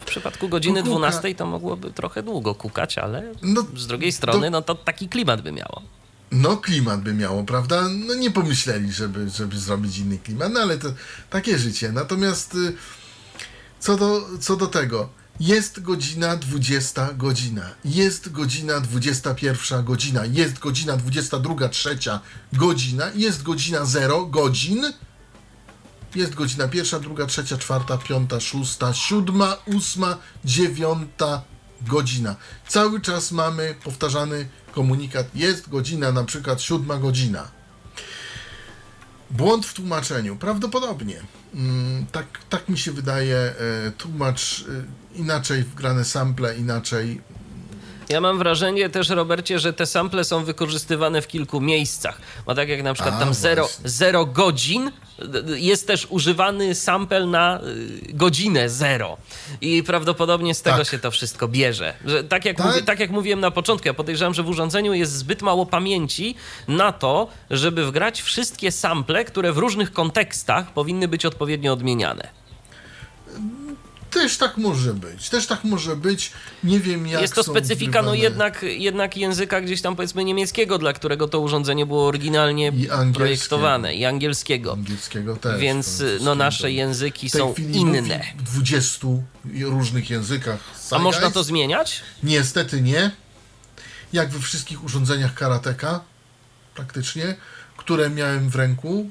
W przypadku godziny Kukułka- 12 to mogłoby trochę długo kukać, ale No, z drugiej strony, to- no to taki klimat by miało. No, klimat by miało, prawda? No, nie pomyśleli, żeby, żeby zrobić inny klimat, no ale to takie życie. Natomiast y, co do, co do tego, jest godzina 20 godzina, jest godzina 21 godzina, jest godzina 22 trzecia godzina, jest godzina 0 godzin, jest godzina pierwsza, druga, trzecia, czwarta, piąta, szósta, siódma, ósma, dziewiąta godzina. Cały czas mamy powtarzany komunikat. Jest godzina, na przykład siódma godzina. Błąd w tłumaczeniu. Prawdopodobnie. Mm, tak, tak mi się wydaje. E, tłumacz e, inaczej wgrane sample, inaczej. Ja mam wrażenie też, Robercie, że te sample są wykorzystywane w kilku miejscach. Bo tak jak na przykład A, tam 0 właśnie. zero godzin, jest też używany sample na y, godzinę 0. I prawdopodobnie z tego Tak. się to wszystko bierze. Że tak, jak Tak. Mówi, tak jak mówiłem na początku, ja podejrzewam, że w urządzeniu jest zbyt mało pamięci na to, żeby wgrać wszystkie sample, które w różnych kontekstach powinny być odpowiednio odmieniane. Też tak może być. Też tak może być. Nie wiem jak. jest to specyfika no jednak, jednak języka gdzieś tam powiedzmy niemieckiego, dla którego to urządzenie było oryginalnie I projektowane i angielskiego. Angielskiego też. Więc no nasze języki są inne. w 20 różnych językach. A można to zmieniać? Niestety nie. Jak we wszystkich urządzeniach karateka, praktycznie, które miałem w ręku,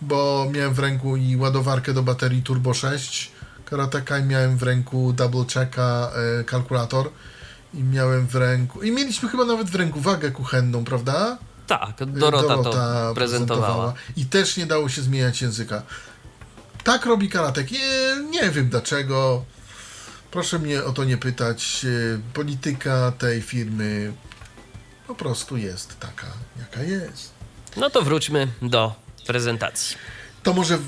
bo miałem w ręku i ładowarkę do baterii Turbo 6 karateka i miałem w ręku double checka e, kalkulator i miałem w ręku i mieliśmy chyba nawet w ręku wagę kuchenną, prawda? Tak, Dorota, to prezentowała. I też nie dało się zmieniać języka. Tak robi karatek. Nie, nie wiem dlaczego. Proszę mnie o to nie pytać. E, Polityka tej firmy po prostu jest taka, jaka jest. No to wróćmy do prezentacji. To może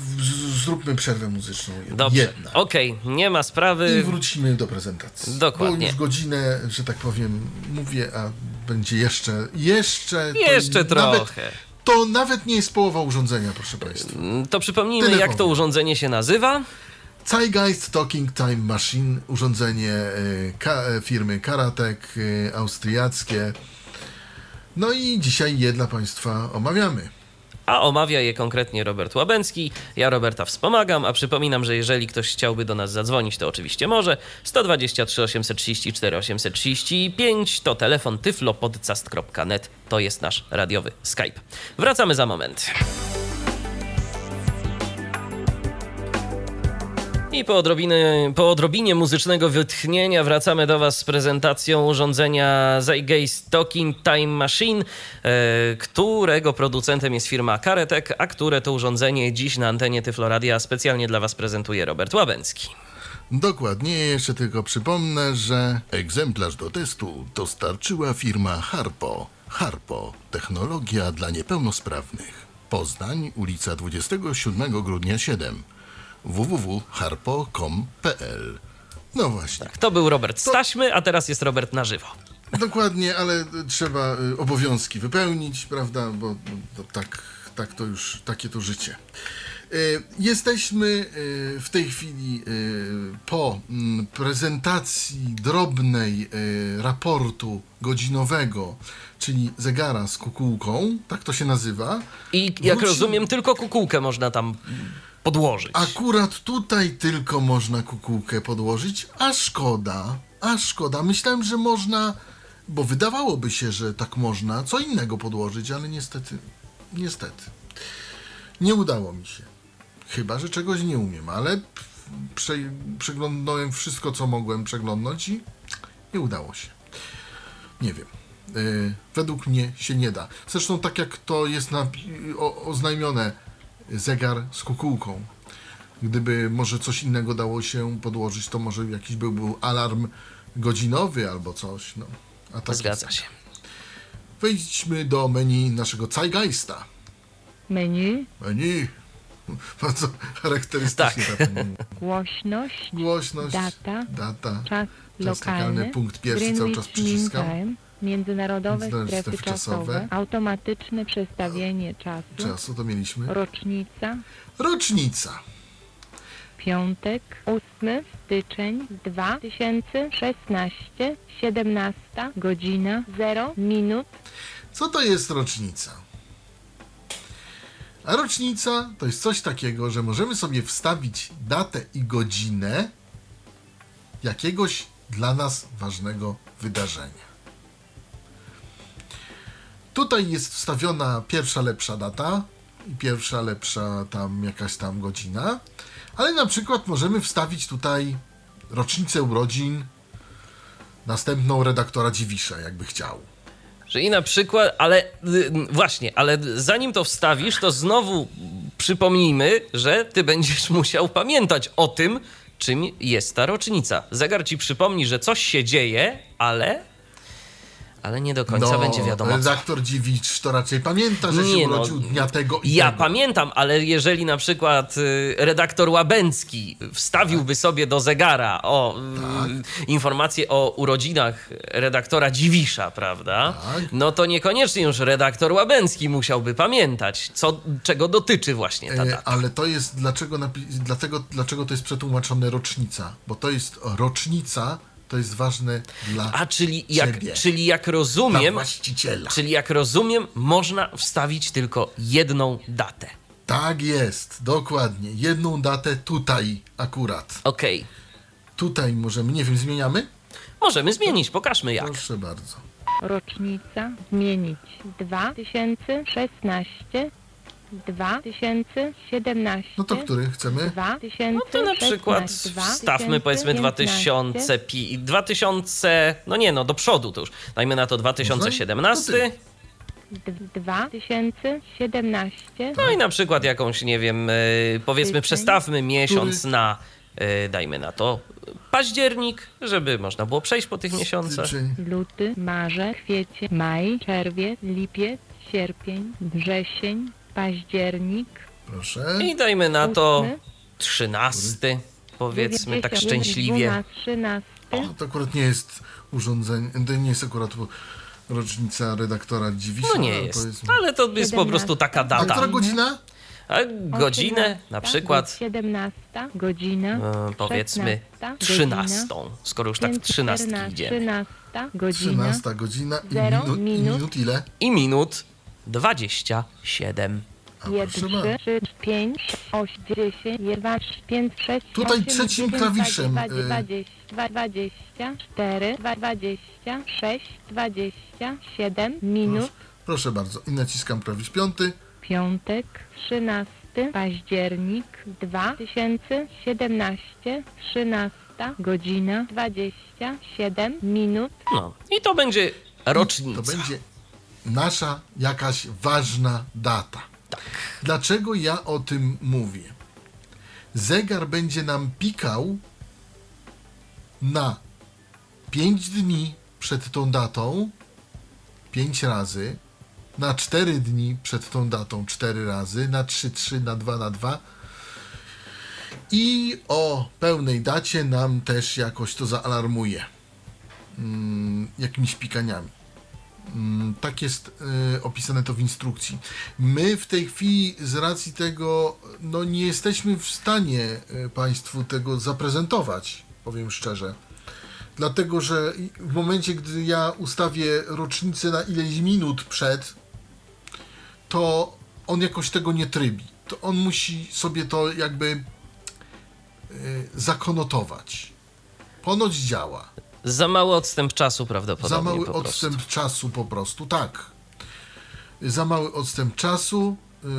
zróbmy przerwę muzyczną. Dobrze, okej, nie ma I sprawy. wrócimy do prezentacji. Dokładnie. Bo już godzinę, że tak powiem, mówię, a będzie jeszcze, jeszcze... to Jeszcze Nawet, trochę. to nawet nie jest połowa urządzenia, proszę Państwa. To przypomnijmy, Tyle jak to powiem. urządzenie się nazywa. Zeitgeist Talking Time Machine, urządzenie e, ka, e, firmy Karatek, e, austriackie. No i dzisiaj je dla Państwa omawiamy. A omawia je konkretnie Robert Łabęcki. Ja Roberta wspomagam, a przypominam, że jeżeli ktoś chciałby do nas zadzwonić, to oczywiście może. 123 834 835 to telefon tyflopodcast.net. To jest nasz radiowy Skype. Wracamy za moment. I po, odrobiny, po odrobinie muzycznego wytchnienia wracamy do Was z prezentacją urządzenia Zeitgeist Talking Time Machine, e, którego producentem jest firma Karetek, a które to urządzenie dziś na antenie Tyfloradia specjalnie dla Was prezentuje Robert Łabęcki. Dokładnie, jeszcze tylko przypomnę, że egzemplarz do testu dostarczyła firma Harpo. Harpo, technologia dla niepełnosprawnych. Poznań, ulica 27 grudnia 7 www.harpo.com.pl No właśnie. To był Robert z taśmy, a teraz jest Robert na żywo. Dokładnie, ale trzeba y, obowiązki wypełnić, prawda? Bo tak, tak to już, takie to życie. Y, Jesteśmy y, w tej chwili po mm, prezentacji drobnej raportu godzinowego, czyli zegara z kukułką, tak to się nazywa. I jak Wrócimy- rozumiem, tylko kukułkę można tam podłożyć. Akurat tutaj tylko można kukułkę podłożyć, a szkoda, A szkoda, myślałem, że można, bo wydawałoby się, że tak można co innego podłożyć, ale niestety, niestety. Nie udało mi się. Chyba, że czegoś nie umiem, ale prze, przeglądnąłem wszystko, co mogłem przeglądnąć i nie udało się. Nie wiem. Yy, według mnie się nie da. Zresztą tak jak to jest napi- o, oznajmione, zegar z kukułką. Gdyby może coś innego dało się podłożyć, to może jakiś był, był alarm godzinowy albo coś. No. A tak Zgadza jest. się. Wejdźmy do menu naszego Zeitgeista. Menu, Menu. Bardzo charakterystycznie Tak. głośność, Głośność, Data, data, czas lokalny, lokalny, punkt pierwszy, cały czas przyciskam. Time, międzynarodowe strefy strefy czasowe. czasowe, automatyczne przestawienie czasu, czasu to mieliśmy. rocznica, Rocznica. piątek, 8 styczeń 2016, 17 godzina 0 minut, Co to jest rocznica? A rocznica to jest coś takiego, że możemy sobie wstawić datę i godzinę jakiegoś dla nas ważnego wydarzenia. Tutaj jest wstawiona pierwsza lepsza data i pierwsza lepsza tam jakaś tam godzina, ale na przykład możemy wstawić tutaj rocznicę urodzin następną redaktora Dziwisza, jakby chciał. Czyli na przykład, ale y, właśnie, ale zanim to wstawisz, to znowu przypomnijmy, że ty będziesz musiał pamiętać o tym, czym jest ta rocznica. Zegar ci przypomni, że coś się dzieje, ale. Ale nie do końca będzie wiadomo. Co. redaktor Dziwicz to raczej pamięta, że się Nie no, urodził dnia tego i Ja tego. pamiętam, ale jeżeli na przykład y, redaktor Łabęcki wstawiłby sobie do zegara o y, informację o urodzinach redaktora Dziwisza, prawda? Tak. No to niekoniecznie już redaktor Łabęcki musiałby pamiętać, co, czego dotyczy właśnie ta E, data. ale to jest dlaczego, dlatego, dlaczego to jest przetłumaczone rocznica? Bo to jest rocznica, to jest ważne dla, A czyli jak, Ciebie. czyli jak dla rozumiem, właściciela. czyli jak rozumiem, można wstawić tylko jedną datę. Tak jest, dokładnie. Jedną datę tutaj akurat. Okej. Tutaj możemy, nie wiem, zmieniamy? Możemy zmienić, pokażmy jak. Proszę bardzo. rocznica, zmienić 2016, 2017, No to który chcemy? 2016, No to na przykład wstawmy powiedzmy 2000, pi- 2000, no nie no, do przodu to już. Dajmy na to 2017. 2017, No i na przykład jakąś, nie wiem, e, powiedzmy przestawmy miesiąc na, e, dajmy na to, październik, żeby można było przejść po tych miesiącach. Luty, marzec, kwiecień, maj, czerwiec, lipiec, sierpień, wrzesień, październik, Proszę. I dajmy na to ósmy, 13, powiedzmy tak 91, szczęśliwie. 12, 13, O, to akurat nie jest urządzenie, to nie jest akurat rocznica redaktora Dziwisza. No nie ale jest, powiedzmy- ale to jest po prostu taka A która data. godzina? A godzinę na 18, przykład 17 godzina, e, powiedzmy 16 13, godzina, skoro już tak 13 idzie. 13 godzina, 13 godzina i minut, i minut ile? I minut 27. A 1, proszę bardzo. 3, 3, 5, 8, 10, 1, 5, 6, Tutaj 8, trzecim 9, klawiszem, 20, y- 20, 24, 26, 27 minut, Proszę bardzo. I naciskam klawisz piąty. piątek, 13 październik 2017, 13 godzina, 27 minut, No i to będzie rocznica. To będzie nasza jakaś ważna data. Dlaczego ja o tym mówię? Zegar będzie nam pikał na 5 dni przed tą datą 5 razy, na 4 dni przed tą datą 4 razy, na 3, 3, na 2, na 2 i o pełnej dacie nam też jakoś to zaalarmuje mm, jakimiś pikaniami. Mm, Tak jest y, opisane to w instrukcji. My w tej chwili z racji tego no, nie jesteśmy w stanie y, Państwu tego zaprezentować, powiem szczerze. Dlatego, że w momencie, gdy ja ustawię rocznicę na ileś minut przed, to on jakoś tego nie trybi. To on musi sobie to jakby y, zakonotować. Ponoć działa. Za mały odstęp czasu prawdopodobnie Za mały po prostu. odstęp czasu po prostu, tak. Za mały odstęp czasu. Yy,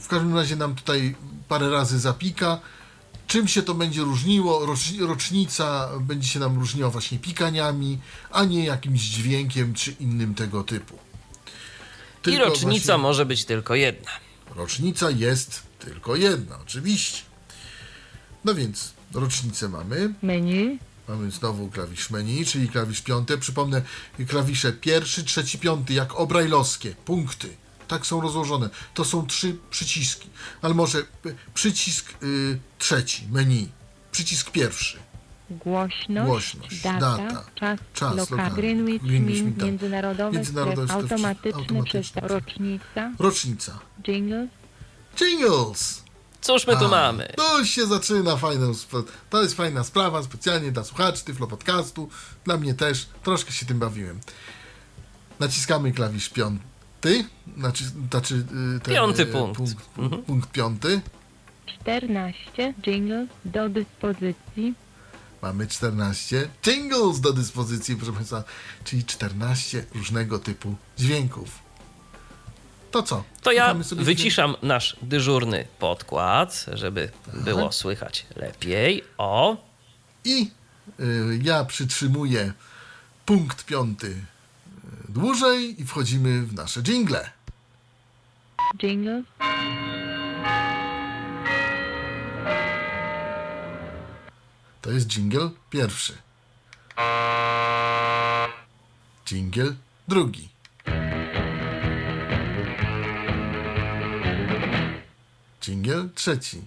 W każdym razie nam tutaj parę razy zapika. Czym się to będzie różniło? Rocz- Rocznica będzie się nam różniła właśnie pikaniami, a nie jakimś dźwiękiem czy innym tego typu. I Tylko rocznica właśnie- może być tylko jedna. Rocznica jest tylko jedna, oczywiście. No więc rocznicę mamy. Menu. Mamy znowu klawisz menu, czyli klawisz piąty. Przypomnę, klawisze pierwszy, trzeci, piąty, jak obrajlowskie, punkty. Tak są rozłożone. To są trzy przyciski. Ale może y, przycisk y, trzeci, menu. Przycisk pierwszy. Głośność. Głośność, Data. data, Czas. czas Lokal. Greenwich. Greenwich stref, stref- automatyczny automatyczny. Rocznica. Rocznica. Jingles. Jingles! Cóż my tu A, mamy? To się zaczyna fajną, sp- to jest fajna sprawa, specjalnie dla słuchaczy Tyflo Podcastu, dla mnie też, troszkę się tym bawiłem. Naciskamy klawisz piąty, znaczy, znaczy ten, Piąty y, punkt. punkt, Mhm. punkt piąty. 14. Jingles do dyspozycji. Mamy 14 jingles do dyspozycji, proszę Państwa, czyli 14 różnego typu dźwięków. To co? To ja sobie wyciszam nasz dyżurny podkład, żeby było słychać lepiej. O, I y, ja przytrzymuję punkt piąty y, dłużej i wchodzimy w nasze jingle. Jingles. To jest jingle pierwszy. Jingle drugi. Jingle trzeci.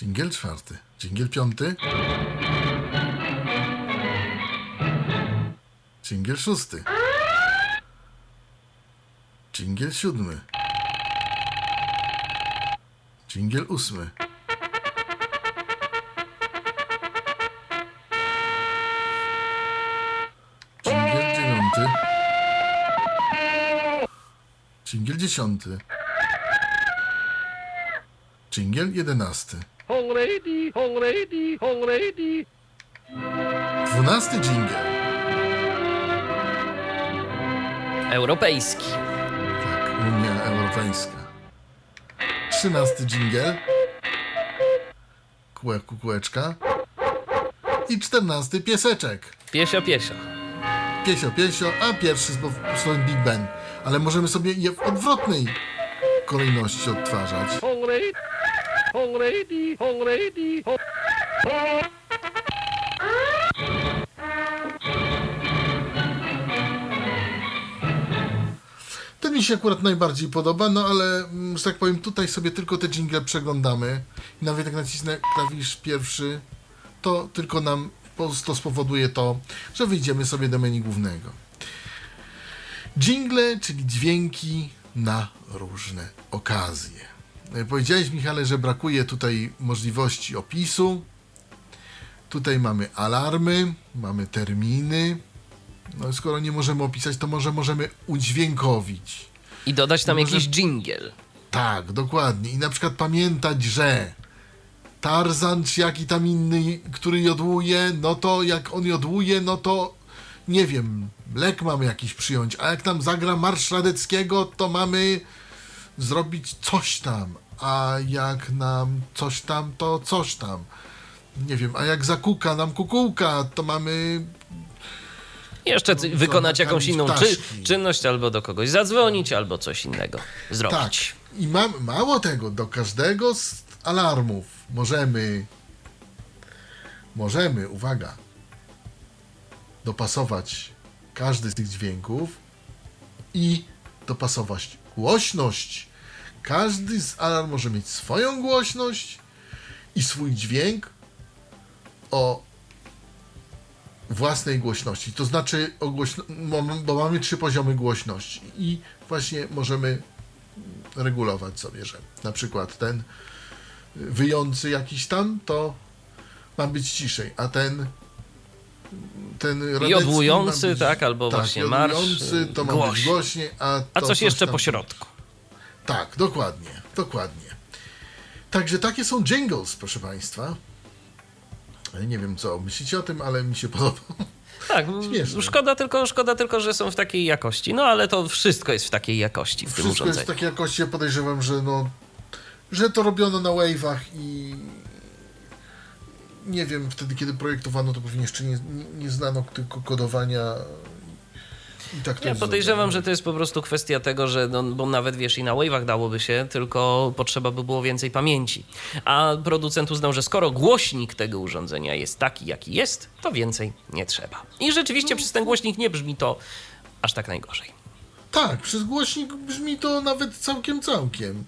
Jingle czwarty. Jingle piąty. Jingle szósty. Jingle siódmy. Jingle ósmy. 10. Dżingiel 11. 12 dżingiel. Europejski. Tak, Unia Europejska. 13 dżingiel. Kółek, kółeczka. I 14 pieseczek. Piesio, piesio. Piesio, piesio, a pierwszy z Big Ben. Ale możemy sobie je w odwrotnej kolejności odtwarzać. Ten mi się akurat najbardziej podoba, no ale, mm, że tak powiem, tutaj sobie tylko te jingle przeglądamy. I nawet jak nacisnę klawisz pierwszy, to tylko nam po- to spowoduje to, że wyjdziemy sobie do menu głównego. Jingle, czyli dźwięki na różne okazje. E, Powiedziałeś, Michale, że brakuje tutaj możliwości opisu. Tutaj mamy alarmy, mamy terminy. No, skoro nie możemy opisać, to może możemy udźwiękowić. I dodać tam Może- jakiś jingle. Tak, dokładnie. I na przykład pamiętać, że Tarzan czy jaki tam inny, który jodłuje, no to jak on jodłuje, no to nie wiem, lek mamy jakiś przyjąć, a jak tam zagra Marsz Radeckiego, to mamy zrobić coś tam, a jak nam coś tam, to coś tam. Nie wiem, a jak zakuka nam kukułka, to mamy Jeszcze wykonać jakąś inną czy, czynność, albo do kogoś zadzwonić, albo coś innego Tak. zrobić. I mam, mało tego, do każdego z alarmów możemy, możemy, uwaga, dopasować każdy z tych dźwięków i dopasować głośność. Każdy z alarm może mieć swoją głośność i swój dźwięk o własnej głośności. To znaczy, o głośno, bo- mamy trzy poziomy głośności i właśnie możemy regulować sobie, że na przykład ten wyjący jakiś tam, to ma być ciszej, a ten ten I Radecki odłujący, ma być- tak, albo właśnie i marsz, to ma głośniej. być głośniej, a, A coś jeszcze tam- po środku. Tak, dokładnie, dokładnie. Także takie są jingles, proszę Państwa. Nie wiem, co myślicie o tym, ale mi się podoba. Tak, Śmieszne. szkoda tylko, szkoda tylko, że są w takiej jakości. No ale to wszystko jest w takiej jakości w tym Wszystko jest urządzeniu. w takiej jakości, ja podejrzewam, że no, że to robiono na wave'ach i nie wiem, wtedy kiedy projektowano, to pewnie jeszcze nie, nie, znano tylko kodowania i tak to Ja podejrzewam, że to jest po prostu kwestia tego, że no, bo nawet wiesz i na wave'ach dałoby się, tylko potrzeba by było więcej pamięci. A producent uznał, że skoro głośnik tego urządzenia jest taki, jaki jest, to więcej nie trzeba. I rzeczywiście przez ten głośnik nie brzmi to aż tak najgorzej. Tak, przez głośnik brzmi to nawet całkiem, całkiem.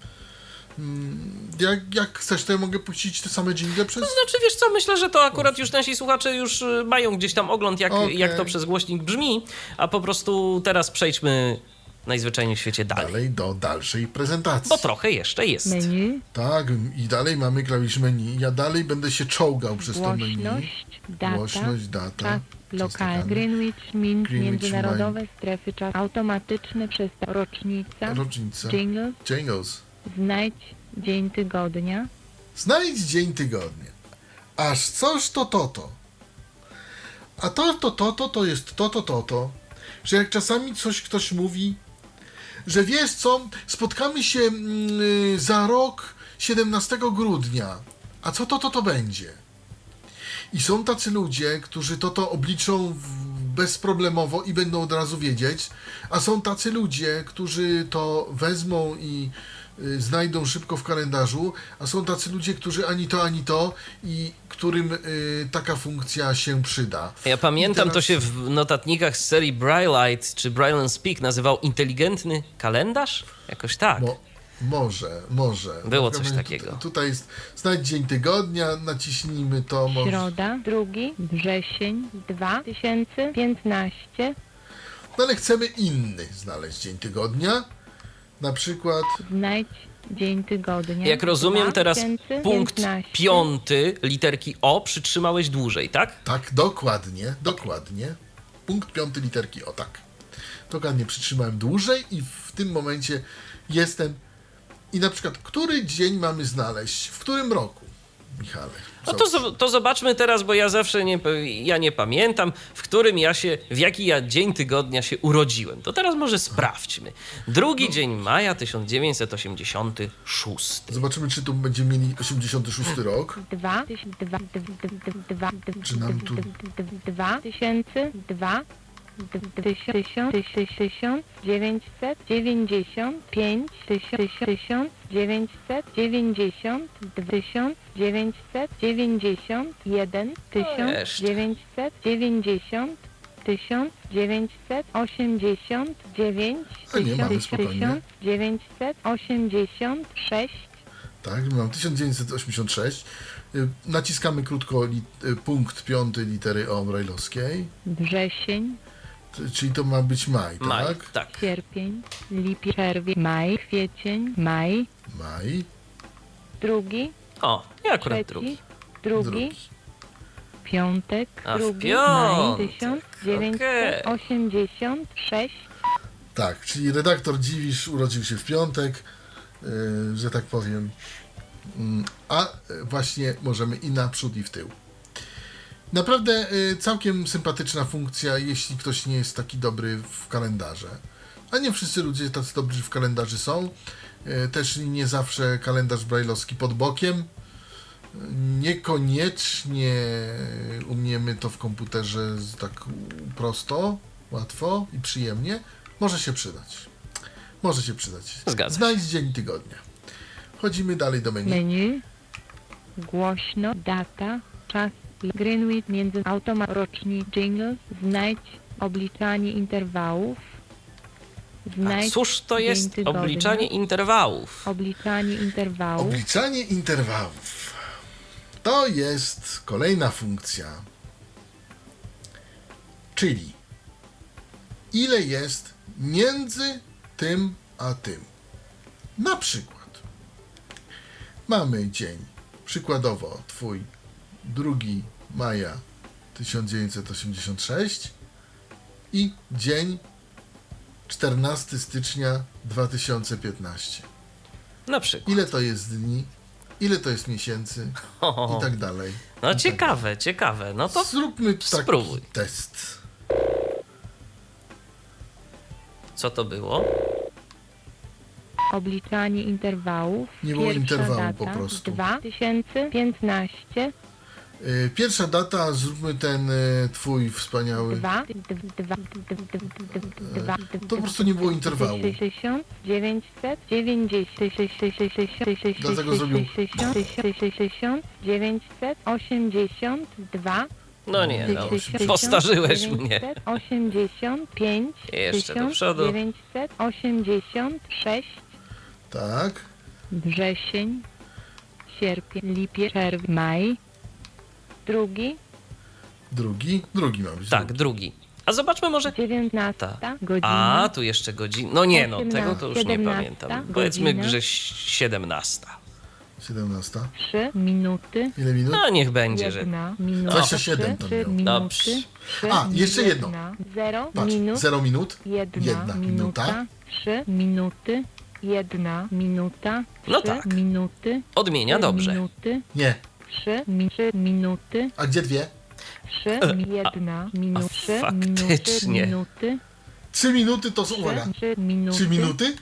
Mm, Jak, jak chcesz, to ja mogę puścić te same jingle przez... Znaczy, wiesz co, myślę, że to akurat już nasi słuchacze już y, mają gdzieś tam ogląd, jak, Okej. jak to przez głośnik brzmi, a po prostu teraz przejdźmy najzwyczajniej w świecie dalej. Dalej do dalszej prezentacji. Bo trochę jeszcze jest. Menu, Tak, i dalej mamy klawisz menu. Ja dalej będę się czołgał przez to menu. głośność, data, Głośność, data. czas lokalny, Greenwich Mean, Greenwich międzynarodowe strefy czas, automatyczny przestaw, rocznica, Rocznica. jingle, Jingles. Znajdź dzień tygodnia, Znajdź dzień tygodnia. Aż coś to to to. A to to to to to jest to to to to. Że jak czasami coś ktoś mówi, że wiesz co, spotkamy się mm, y, za rok 17 grudnia. A co to to to będzie? I są tacy ludzie, którzy to to obliczą bezproblemowo i będą od razu wiedzieć, a są tacy ludzie, którzy to wezmą i znajdą szybko w kalendarzu, a są tacy ludzie, którzy ani to, ani to i którym y, taka funkcja się przyda. Ja pamiętam, teraz- to się w notatnikach z serii Braillite czy Braille Speak nazywał inteligentny kalendarz? Jakoś tak. Mo, może, może. Było coś takiego. tu- Tutaj jest znajdź dzień tygodnia, naciśnijmy to. Może. środa, 2 wrzesień 2015, No ale chcemy inny znaleźć dzień tygodnia. Na przykład znajdź dzień tygodnia. Jak rozumiem, teraz 2015. punkt piąty literki O przytrzymałeś dłużej, tak? Tak, dokładnie, dokładnie. Punkt piąty literki o, tak. Dokładnie przytrzymałem dłużej i w tym momencie jestem. I na przykład, który dzień mamy znaleźć? W którym roku, Michale? No to, to zobaczmy teraz, bo ja zawsze nie, ja nie pamiętam, w którym ja się, w jaki ja dzień tygodnia się urodziłem. To teraz może sprawdźmy. Drugi dzień maja 1986. Zobaczymy, czy tu będziemy mieli 86 rok. dwa, dwa, dwa, Czy nam tu- dwa tysięcy, dwa, d- d- tysiąc, tysiąc, tysiąc, tysiąc, dziewięćset, dziewięćdziesiąt, pięć, tysiąc, tysiąc, dziewięćset, dziewięćdziesiąt, dwa tysiąc, dziewięćset, dziewięćdziesiąt, jeden, tysiąc, jeszcze. dziewięćset, dziewięćdziesiąt, tysiąc, dziewięćset, osiemdziesiąt, dziewięć, A nie, mamy tysiąc, spokojnie. tysiąc, dziewięćset, osiemdziesiąt, sześć, Tak, mam 1986. Y, Naciskamy krótko y, punkt piąty litery O brajlowskiej. wrzesień, Czyli to ma być maj, Maj, tak? tak. sierpień, lipiec, czerwiec, maj, kwiecień, maj, Maj, drugi, O, i akurat trzeci, drugi. drugi, drugi. piątek, A w drugi, piątek, maj, 1986, Tak, czyli redaktor Dziwisz urodził się w piątek, y, że tak powiem. Mm, A y, właśnie możemy i naprzód, i w tył. Naprawdę y, całkiem sympatyczna funkcja, jeśli ktoś nie jest taki dobry w kalendarze. A nie wszyscy ludzie tacy dobrzy w kalendarzy są. Y, Też nie zawsze kalendarz brajlowski pod bokiem. Niekoniecznie umiemy to w komputerze tak prosto, łatwo i przyjemnie. Może się przydać. Może się przydać. Zgadza się. Znajdź dzień tygodnia. Wchodzimy dalej do menu. menu, głośno, data, czas, Greenwich między automat, jingle, znajdź obliczanie interwałów, A znajdź cóż to jest tygodnia, obliczanie interwałów? obliczanie interwałów, Obliczanie interwałów. To jest kolejna funkcja. Czyli ile jest między tym a tym. Na przykład mamy dzień, przykładowo twój 2 maja 1986 i dzień 14 stycznia 2015. Na przykład. Ile to jest dni? Ile to jest miesięcy? I tak dalej. No tak ciekawe, ciekawe. No to. Zróbmy taki spróbuj. test. co to było? Obliczanie interwałów. Nie było interwału data, po prostu. 2015. Y, Pierwsza data, zróbmy ten y, twój wspaniały. 2, 2, 2, To po prostu nie było interwału. 60, 900, 90, 60, Dlatego zrobił- 60, 900, 82, No nie, no, postarzyłeś mnie. 85, Jeszcze do przodu. 986, Tak. wrzesień, sierpień, lipiec, czerwiec, maj, drugi, Drugi. Drugi ma być. Tak, drugi. drugi. A zobaczmy może... 19 Ta. godzina, A, tu jeszcze godzina. No nie, no, tego to już nie 17, pamiętam. Powiedzmy, godzina. że 17. 17. 3 minuty, Ile minut? No niech będzie, że... jedna minuta, 27 to 3 miał. minuty, Dobrze. trzy, A, jeszcze jedno. jedna, Zero Patrz, minut, 0 minut. jedna, jedna minuta. minuta, trzy minuty, jedna minuta, No trzy tak. minuty, Odmienia trzy dobrze. minuty, Nie. Trzy, mi, trzy minuty, A gdzie dwie? trzy, mi- jedna minuta, trzy faktycznie. minuty, 3 minuty to są. Uwaga. trzy, trzy minuty, 3 minuty?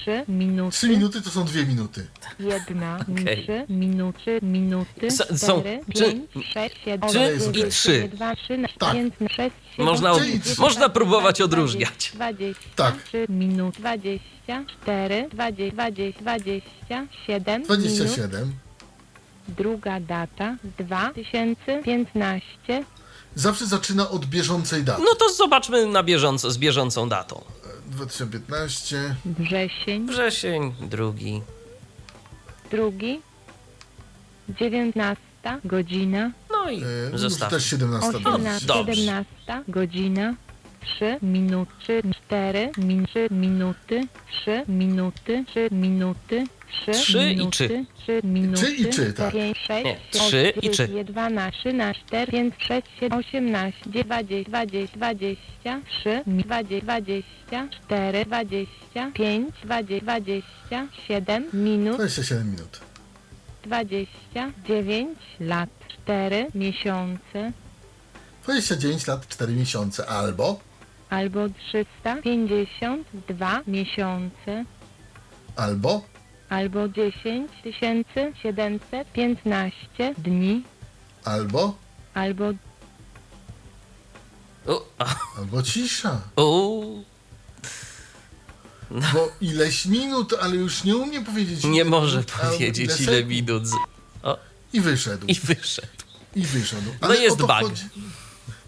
trzy minuty, 3 minuty to są 2 minuty. jedna, Okej. trzy minuty, minuty, S- są- cztery, czy- pięć, sześć, siedem, czy osiem, i dziewięć, trzy? dwa, trzy, Tak. pięć, sześć, siedem, Można, od... Czyli trzy. można próbować odróżniać. Dwadzieścia, Tak. trzy minut, dwadzieścia, cztery, dwadzieścia, dwadzieścia, dwadzieścia, siedem minut. 27. Druga data, 2015, Zawsze zaczyna od bieżącej daty. No to zobaczmy na bieżąco, z bieżącą datą. 2015. wrzesień, Wrzesień, drugi. drugi, 19 godzina, No i E, no, zostawmy. też 17 18, Dobrze. 17 godzina, 3 minuty, 4 min, 3 minuty, 3 minuty, 3 minuty, 3 Trzy i czy. 3 minuty, Czy i czy, tak. 5, 6, Nie, trzy i czy. 12, 13, 4, 5, 6, 7, 18, 20, 20, 23, 20, 24, 25, 20, 27 minut, 27 minut. 29 lat, 4 miesiące, 29 lat, 4 miesiące. Albo, albo 352 miesiące, albo, albo 10 715 dni, albo, albo a, albo cisza. u, Bo ileś minut, ale już nie umiem powiedzieć. nie ile może minut, albo powiedzieć ile sekund. minut. z- O, I wyszedł. I wyszedł. I wyszedł. No jest o to bug.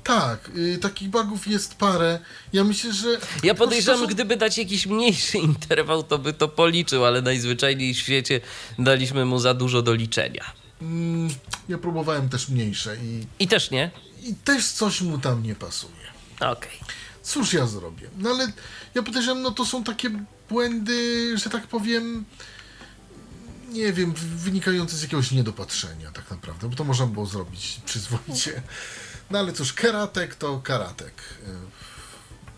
Tak, y, takich bugów jest parę. Ja myślę, że. Ja po podejrzewam, są- gdyby dać jakiś mniejszy interwał, to by to policzył, ale najzwyczajniej w świecie daliśmy mu za dużo do liczenia. Mm, ja próbowałem też mniejsze i, I też nie? i też coś mu tam nie pasuje. Okej. Cóż ja zrobię? No ale ja podejrzewam, no to są takie błędy, że tak powiem, nie wiem, wynikające z jakiegoś niedopatrzenia tak naprawdę, bo to można było zrobić przyzwoicie. No ale cóż, karatek to karatek.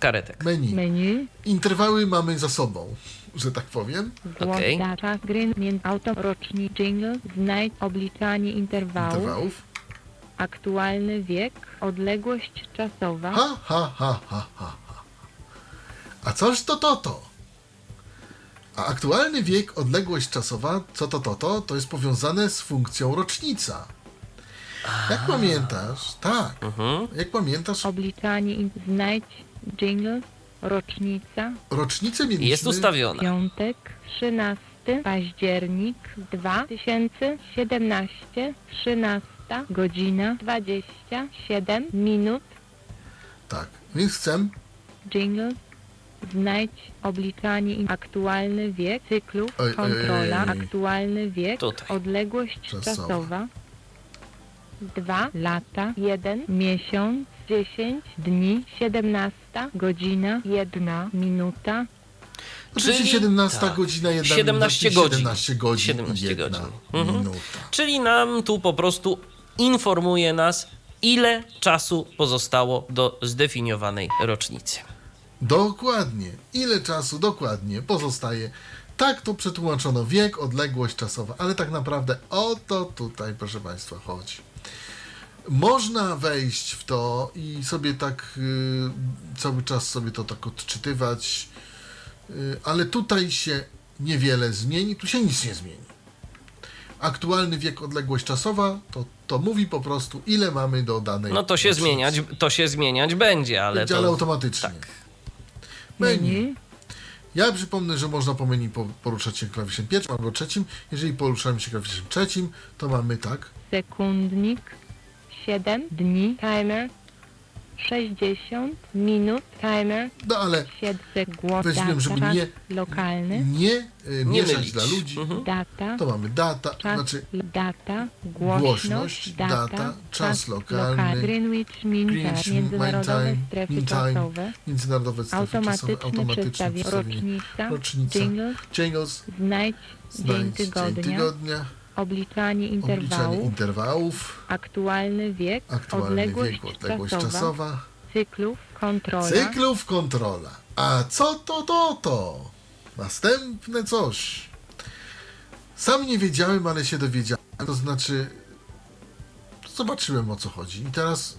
Karetek. Menu. menu, Interwały mamy za sobą, że tak powiem. Okej. data, gry, między auto, jingle, znajdź obliczanie interwału, Interwałów. aktualny wiek, odległość czasowa, Ha, ha, ha, ha, ha. ha. A coż to to to? A aktualny wiek, odległość czasowa, co to to to, to jest powiązane z funkcją rocznica. Jak pamiętasz? Tak. Jak pamiętasz, obliczanie, znajdź jingle, rocznica, rocznicę mieliśmy... Jest ustawiona. piątek, 13 październik 2017, 13 godzina, 27 minut, Tak. Więc chcę jingle, znajdź obliczanie, aktualny wiek, cyklu, Oj, oj, kontrola, oj, oj. aktualny wiek, Tutaj. odległość Czasowa. czasowa, 2 lata, 1 miesiąc, 10 dni, 17 godzina, 1 minuta, Oczywiście Czyli- 17 tak. godzina, jedna 17 minuta, godzin. 17 godzin 17 i jedna godzin. Mhm. minuta. Czyli nam tu po prostu informuje nas, ile czasu pozostało do zdefiniowanej rocznicy. Dokładnie. Ile czasu dokładnie pozostaje? Tak to przetłumaczono wiek, odległość czasowa, ale tak naprawdę o to tutaj, proszę Państwa, chodzi. Można wejść w to i sobie tak y, cały czas sobie to tak odczytywać, y, ale tutaj się niewiele zmieni, tu się nic nie zmieni. Aktualny wiek, odległość czasowa to, to mówi po prostu, ile mamy do danej. No to się rocznicy. zmieniać, to się zmieniać będzie, ale Będzie, to... ale automatycznie. tak. Menu. Menu. Ja przypomnę, że można po menu po- poruszać się klawiszem pierwszym albo trzecim. Jeżeli poruszamy się klawiszem trzecim, to mamy tak. Sekundnik. 7 dni. Timer. 60 minut. Timer. No ale 7 sekund. Weźmiemy, żeby Data. nie- Lokalny. nie, y, Nie mieszać mylić. dla ludzi. Mhm. Data. To mamy data, Czas, znaczy data, głośność, głośność, data, data, czas lokalny, Greenwich Mean Greenwich Time, międzynarodowe Time, strefy Mean Time, czasowe, międzynarodowe strefy czasowe, automatyczne automatyczne przestawienie, przestawienie, rocznica, rocznica, jingle, jingles, znajdź dzień znajdź tygodnia, dzień tygodnia, obliczanie obliczanie interwału, interwałów, aktualny wiek, aktualny odległość, wiek, odległość czasowa, czasowa, cyklów, kontrola, cyklów kontrola. A co to to to? Następne coś. Sam nie wiedziałem, ale się dowiedziałem. To znaczy, zobaczyłem o co chodzi. I teraz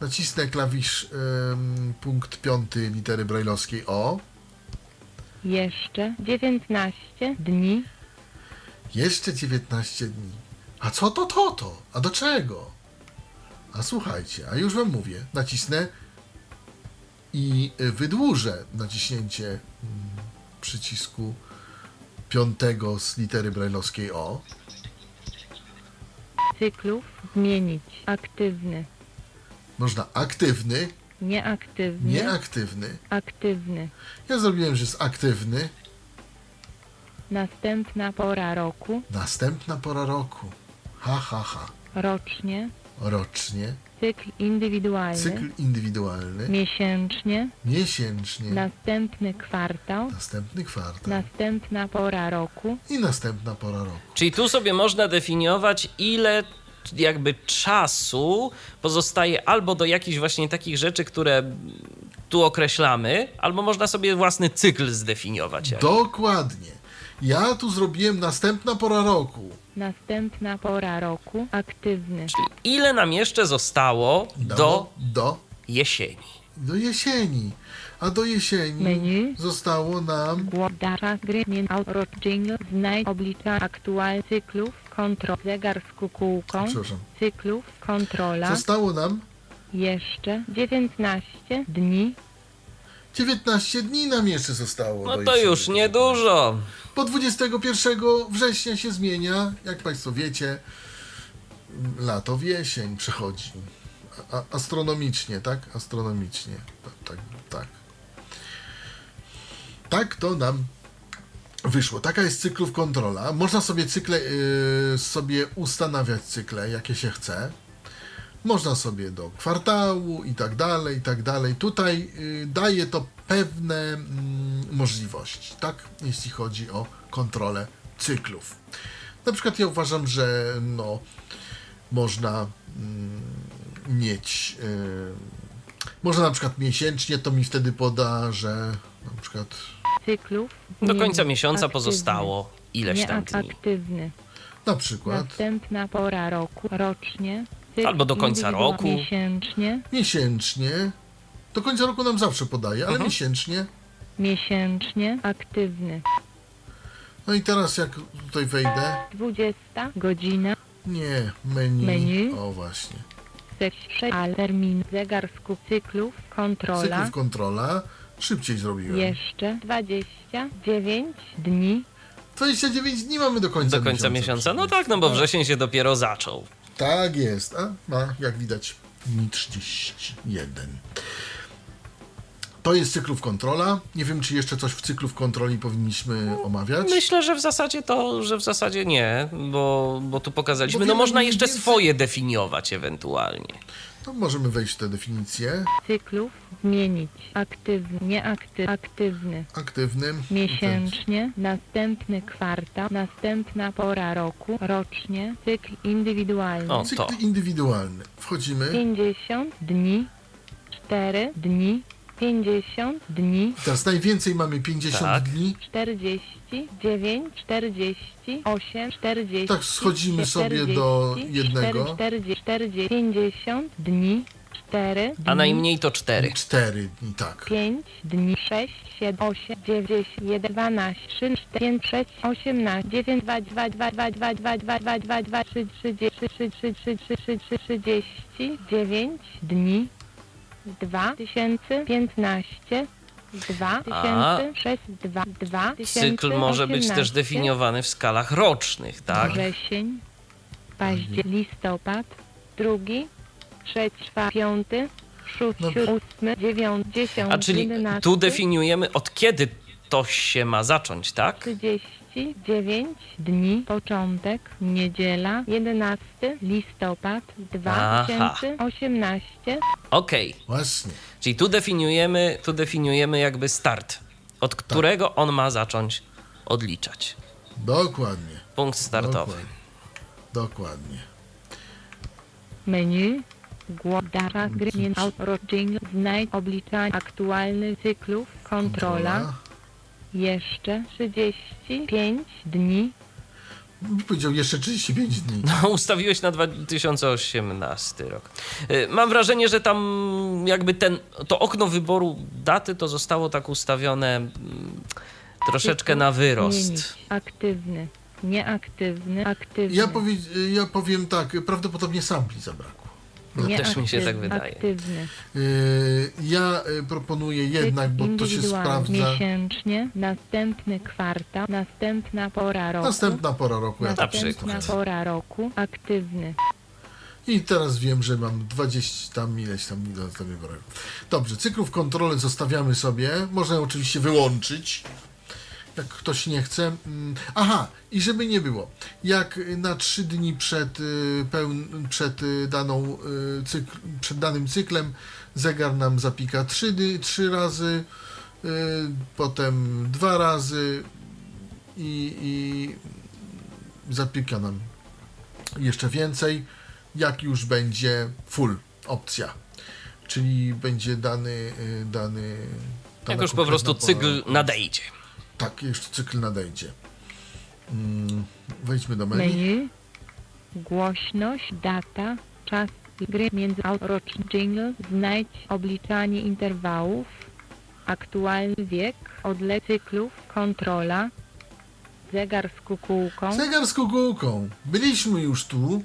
nacisnę klawisz em, punkt piąty litery brajlowskiej O. jeszcze 19 dni, Jeszcze 19 dni. A co to to to? A do czego? A słuchajcie, a już wam mówię. Nacisnę i y, wydłużę naciśnięcie mm, przycisku piątego z litery brajlowskiej O. cyklów, zmienić, aktywny, Można aktywny, nieaktywny, nieaktywny. aktywny, Ja zrobiłem, że jest aktywny. Następna pora roku, Następna pora roku. Ha, ha, ha. rocznie, Rocznie. cykl indywidualny, Cykl indywidualny. miesięcznie, Miesięcznie. następny kwartał, Następny kwartał. następna pora roku, I następna pora roku. Czyli tu sobie można definiować, ile jakby czasu pozostaje albo do jakichś właśnie takich rzeczy, które tu określamy, albo można sobie własny cykl zdefiniować. Dokładnie. Ja tu zrobiłem następna pora roku. następna pora roku, aktywny, Ile nam jeszcze zostało Do, do do, jesieni? do jesieni. A do jesieni Menu. zostało nam data, gry, rok, jingle, znajdź, oblicza, aktual, cyklów, kontrol, zegar z kukułką, cyklów, kontrola, Zostało nam jeszcze 19 dni, 19 dni nam jeszcze zostało. No to już niedużo. Po 21 września się zmienia, jak Państwo wiecie, lato w jesień przechodzi. A, astronomicznie, tak? Astronomicznie. Tak, tak, tak. Tak to nam wyszło. Taka jest cyklów kontrola. Można sobie cykle, yy, sobie ustanawiać cykle, jakie się chce. Można sobie do kwartału i tak dalej, i tak dalej. Tutaj y, daje to pewne mm, możliwości, tak? Jeśli chodzi o kontrolę cyklów. Na przykład ja uważam, że no, można mm, mieć. y, można na przykład miesięcznie, to mi wtedy poda, że na przykład cyklów, Do końca miesiąca aktywny, pozostało ileś tam dni. Nieaktywny, na przykład następna pora roku, rocznie, Albo do końca roku. miesięcznie, miesięcznie. Do końca roku nam zawsze podaje, ale Mhm. miesięcznie. miesięcznie, aktywny, No i teraz jak tutaj wejdę, 20 godzina, nie, menu, Menu. o właśnie, seksze, al, termin, zegar z cyklów, kontrola, cyklów kontrola, szybciej zrobiłem. jeszcze 29 dni, 29 dni mamy do końca Do końca miesiąca. No tak, no bo wrzesień się dopiero zaczął. Tak jest, a ma, jak widać, dni 31. To jest cyklów kontrola. Nie wiem, czy jeszcze coś w cyklów kontroli powinniśmy omawiać. Myślę, że w zasadzie to, że w zasadzie nie, bo, bo tu pokazaliśmy. Bo No można jeszcze więcej- swoje definiować ewentualnie. To możemy wejść w tę definicję. cyklów zmienić aktywny, nieakty, aktywny. Aktywnym. Miesięcznie, następny kwartał, następna pora roku, rocznie, cykl indywidualny. O. Cykl to. indywidualny. Wchodzimy. 50 dni, 4 dni, 50 dni, Teraz najwięcej mamy 50 Tak. dni. 49, 48, 40. Tak, schodzimy sobie do jednego. 40, 40, 50 dni, 4 dni. A najmniej to cztery. 4 dni, tak. 5 dni, 6, 7, 8, 9, 1, 12, 3, 4, 5, 6, 18, 9, 2, 2, 2, 2, 2, 2, 2, 2, 2, 2, 3, 3, 3, 3, 3, 3, 3, 3, 3, 39 dni, 2015, 2006, 2, 2018. Cykl może być też definiowany w skalach rocznych, tak? Wrzesień, październik, listopad, drugi, trzeci, czwarty, piąty, szósty, Dobrze. ósmy, dziewiąty, dziesiąty, A czyli jedenasty, tu definiujemy od kiedy to się ma zacząć, tak? 39 dni, początek, niedziela, 11 listopad, 2018, Okej, Właśnie. czyli tu definiujemy, tu definiujemy jakby start, od którego on ma zacząć odliczać. Dokładnie. Punkt startowy. Dokładnie. Dokładnie. menu, głodara, gry, znajdź obliczanie aktualnych cyklów, kontrola, jeszcze 35 dni. Powiedział jeszcze 35 dni. No, ustawiłeś na 2018 rok. Y, Mam wrażenie, że tam jakby ten, to okno wyboru daty to zostało tak ustawione mm, troszeczkę na wyrost. aktywny, nieaktywny, aktywny. Ja, powie, ja powiem tak, prawdopodobnie sampli zabrakło. No, też mi się tak wydaje. Aktywny. Yy, ja y, proponuję jednak, bo to się sprawdza. Miesięcznie, następny kwartał, następna pora roku. Następna pora roku. Ja Następna pora roku, aktywny. I teraz wiem, że mam 20 tam ileś tam do wyboru. Dobrze, cyklów kontrolę zostawiamy sobie. Można oczywiście wyłączyć, jak ktoś nie chce. Mm, Aha, i żeby nie było, jak na 3 dni przed, y, pełn, przed, y, daną, y, cykl, przed danym cyklem zegar nam zapika 3, dy- 3 razy, potem 2 razy i, i zapika nam jeszcze więcej, jak już będzie full opcja. Czyli będzie dany, dany Jak już po prostu cykl pora- nadejdzie. Tak, już cykl nadejdzie. Mm, wejdźmy do menu. Menu, głośność, data, czas gry międzyroczny jingle, znajdź obliczanie interwałów, aktualny wiek, odle cyklów, kontrola, zegar z kukułką, Zegar z kukułką. Byliśmy już tu.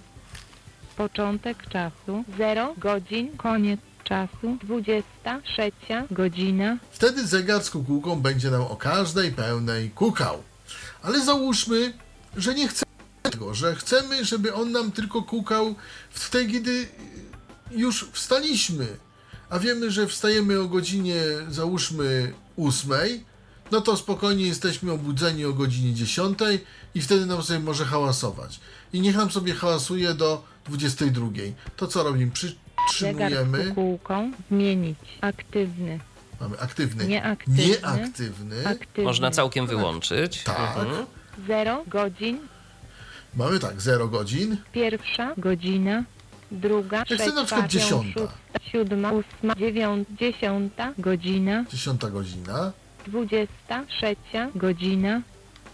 początek czasu, 0 godzin, koniec czasu, 23 godzina, Wtedy zegar z kukułką będzie nam o każdej pełnej kukał. Ale załóżmy, że nie chcemy tego, że chcemy, żeby on nam tylko kukał wtedy, kiedy już wstaliśmy. A wiemy, że wstajemy o godzinie, załóżmy, 8, no to spokojnie jesteśmy obudzeni o godzinie 10 i wtedy nam sobie może hałasować. I niech nam sobie hałasuje do 22. To co robimy? Zegar z kukułką, zmienić, aktywny, Mamy aktywny. Nieaktywny. Nieaktywny. aktywny, Można całkiem wyłączyć. Tak. Mhm. 0 godzin, Mamy tak, 0 godzin. Pierwsza godzina, druga, trzecia, na przykład dziesiąta. szósta, siódma, ósma, dziewiąta, dziesiąta godzina, 10 godzina. dwudziesta, trzecia godzina,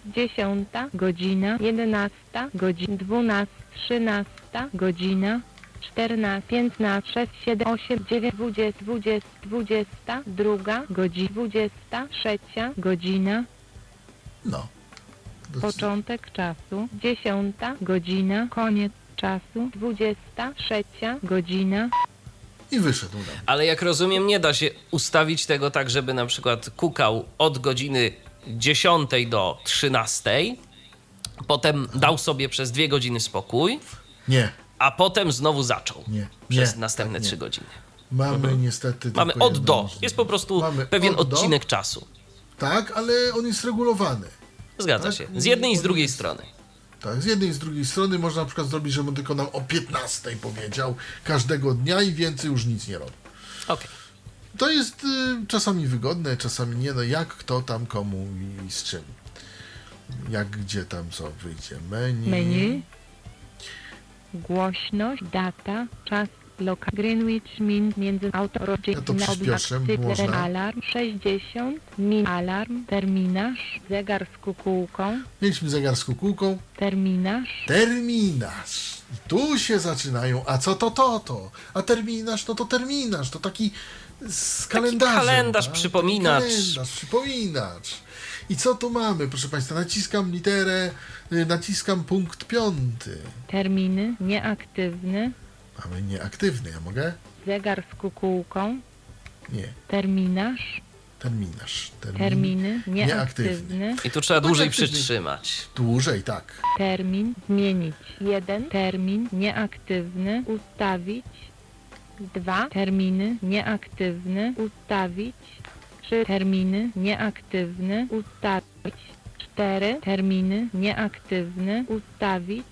dziesiąta godzina, jedenasta godzina, dwunasta, trzynasta godzina, czternasta, piętnasta, sześć, siedem, osiem, dziewięć, dwudziesta, dwudziesta, dwudziesta, druga godzina, dwudziesta, trzecia godzina, No. Początek czasu, 10 godzina, koniec czasu, 23 godzina, I wyszedł nam. Ale jak rozumiem, nie da się ustawić tego tak, żeby na przykład kukał od godziny 10 do 13, potem dał sobie przez dwie godziny spokój, Nie, a potem znowu zaczął nie. przez nie, następne tak trzy godziny. Mamy niestety. Mamy od do. możliwość. Jest po prostu Mamy pewien od do, odcinek czasu. Tak, ale on jest regulowany. Zgadza Tak? się. Z jednej i z drugiej strony. Tak, z jednej i z drugiej strony można na przykład zrobić, żeby on tylko nam o 15 powiedział każdego dnia i więcej już nic nie robi. Okej. To jest y, czasami wygodne, czasami nie, no jak kto tam komu i, i z czym. Jak gdzie tam co wyjdzie. Menu. Menu. Głośność, data, czas, lokal, Greenwich Mean między auto, Ja to przyspieszę, można. alarm, 60, min, alarm, terminarz, zegar z kukułką, Mieliśmy zegar z kukułką. terminarz, Terminarz. I tu się zaczynają. A co to to to? A terminarz, no to terminarz. To taki z kalendarzem. kalendarz, tak? przypominacz. Taki kalendarz, przypominacz. I co tu mamy? Proszę Państwa, naciskam literę, y, naciskam punkt piąty. terminy, nieaktywny, Mamy nieaktywny, ja mogę? zegar z kukułką, Nie. terminarz, Terminarz. Termin. terminy, Nieaktywny. nieaktywny, I tu trzeba dłużej aktywny. przytrzymać. Dłużej, tak. termin, zmienić, jeden, termin, nieaktywny, ustawić, dwa, terminy, nieaktywny, ustawić, trzy, terminy, nieaktywny, ustawić, cztery, terminy, nieaktywny, ustawić,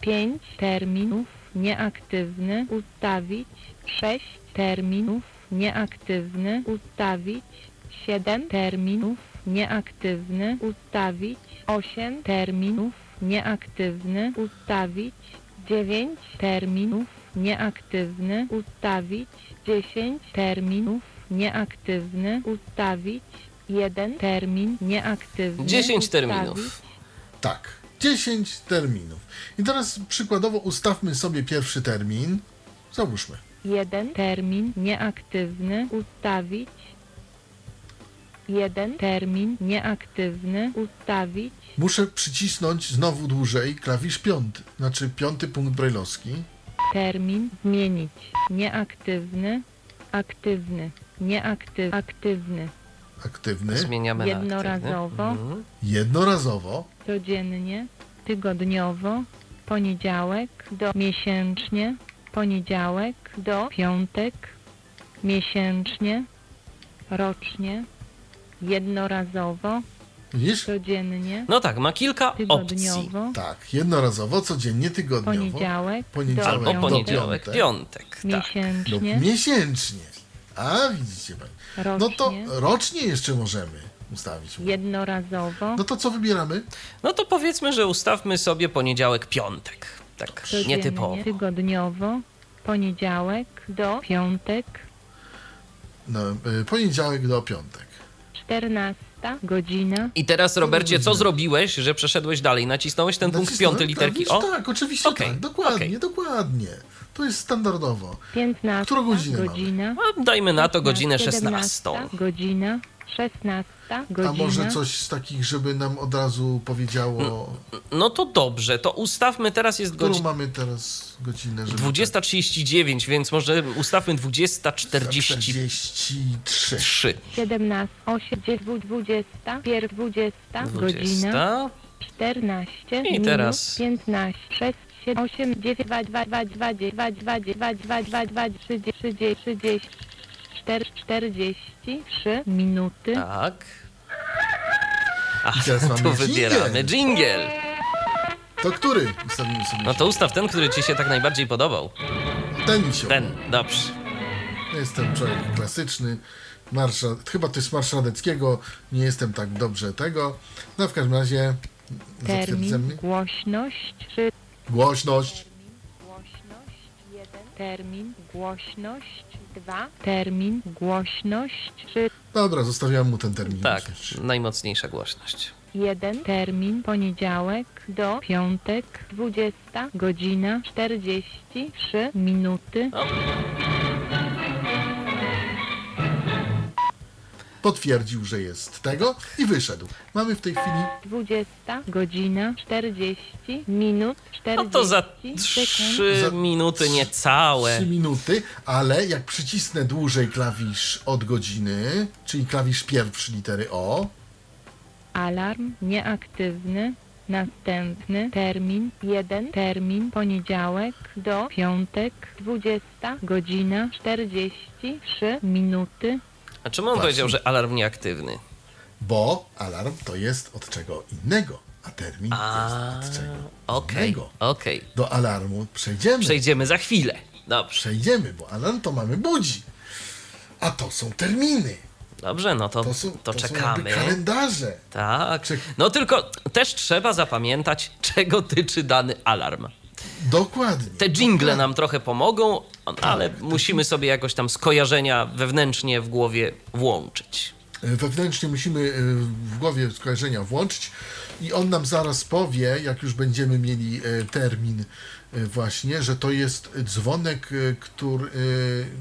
pięć, terminów, nieaktywny, ustawić, sześć, terminów, nieaktywny, ustawić, siedem, terminów, nieaktywny, ustawić, osiem, terminów, nieaktywny, ustawić, dziewięć, terminów, nieaktywny, ustawić, dziesięć, terminów, nieaktywny, ustawić, jeden, termin, nieaktywny, 10 ustawić, terminów. Tak. 10 terminów. I teraz przykładowo ustawmy sobie pierwszy termin. Załóżmy. jeden termin nieaktywny ustawić, jeden termin nieaktywny ustawić, Muszę przycisnąć znowu dłużej klawisz piąty, znaczy piąty punkt brajlowski. termin zmienić, nieaktywny, aktywny, nieaktyw, aktywny, Aktywny. Zmieniamy na aktywny. Jednorazowo. Mhm. Jednorazowo. codziennie, tygodniowo, poniedziałek do miesięcznie, poniedziałek do piątek, miesięcznie, rocznie, jednorazowo, Widzisz? codziennie, No tak, ma kilka opcji. Tak. Jednorazowo, codziennie, tygodniowo. poniedziałek, Poniedziałek do Albo poniedziałek, piątek. piątek. Tak. Lub miesięcznie, miesięcznie. A, widzicie Pani. No to rocznie, jeszcze możemy ustawić. jednorazowo, No to co wybieramy? No to powiedzmy, że ustawmy sobie poniedziałek, piątek. Tak codziennie, nietypowo. tygodniowo, poniedziałek do piątek, No, y, poniedziałek do piątek. 14 godzina, I teraz, Robercie, co zrobiłeś, że przeszedłeś dalej? Nacisnąłeś ten punkt Nacisnąłem piąty literki klawisz? O? Tak, oczywiście Okej, tak. Dokładnie, okej. dokładnie. To jest standardowo. 15 Którą godzinę mamy? godzina, No, dajmy na to godzinę 17 16. godzina, 16 godzina, A może coś z takich, żeby nam od razu powiedziało, No to dobrze, to ustawmy, teraz jest którą godzina mamy teraz godzinę? Żeby 20.39, więc może ustawmy 20.43. 43. 17, 8, 9, 20, pier 20, godzina, 20. 14 I minut, teraz- 15, 6, 7, 8, 9, 2, 2, 2, 2, 2, 2, 2, 2, 2, 2, 30, 30, 30, 4, 43 minuty, Tak. A, teraz mamy tu wybieramy jingle. To który ustawimy sobie? No to ustaw ten, który ci się tak najbardziej podobał. Ten mi się Ten, dobrze. Jestem człowiek klasyczny. Marsza, chyba to jest Marsz Radeckiego. Nie jestem tak dobrze tego. No w każdym razie termin, głośność 3, Głośność. Głośność 1, termin, głośność 2, termin, głośność 3, Dobra, zostawiam mu ten termin. Tak, Myślę, najmocniejsza głośność. 1, termin, poniedziałek do piątek, 20, godzina 43 minuty, Potwierdził, że jest tego i wyszedł. Mamy w tej chwili 20, godzina 40 minut, 40 No to za sekund. 3 Za- minuty niecałe. 3 minuty, ale jak przycisnę dłużej klawisz od godziny, czyli klawisz pierwszy litery O, Alarm nieaktywny. Następny termin 1 termin poniedziałek do piątek 20 godzina 43 minuty A czemu on Właśnie. powiedział, że alarm nieaktywny? bo alarm to jest od czego innego. A termin A, jest od czego okej, innego. okej. Do alarmu przejdziemy. Przejdziemy za chwilę. Dobrze, Przejdziemy, bo alarm to mamy budzi. A to są terminy. dobrze, no to, To są, to to Są czekamy. jakby kalendarze. Tak. Czek- No tylko też trzeba zapamiętać, czego tyczy dany alarm. Dokładnie. Te jingle Dokładnie. nam trochę pomogą, ale Tak, musimy sobie jakoś tam skojarzenia wewnętrznie w głowie włączyć. wewnętrznie musimy y, w głowie skojarzenia włączyć i on nam zaraz powie, jak już będziemy mieli y, termin właśnie, że to jest dzwonek, który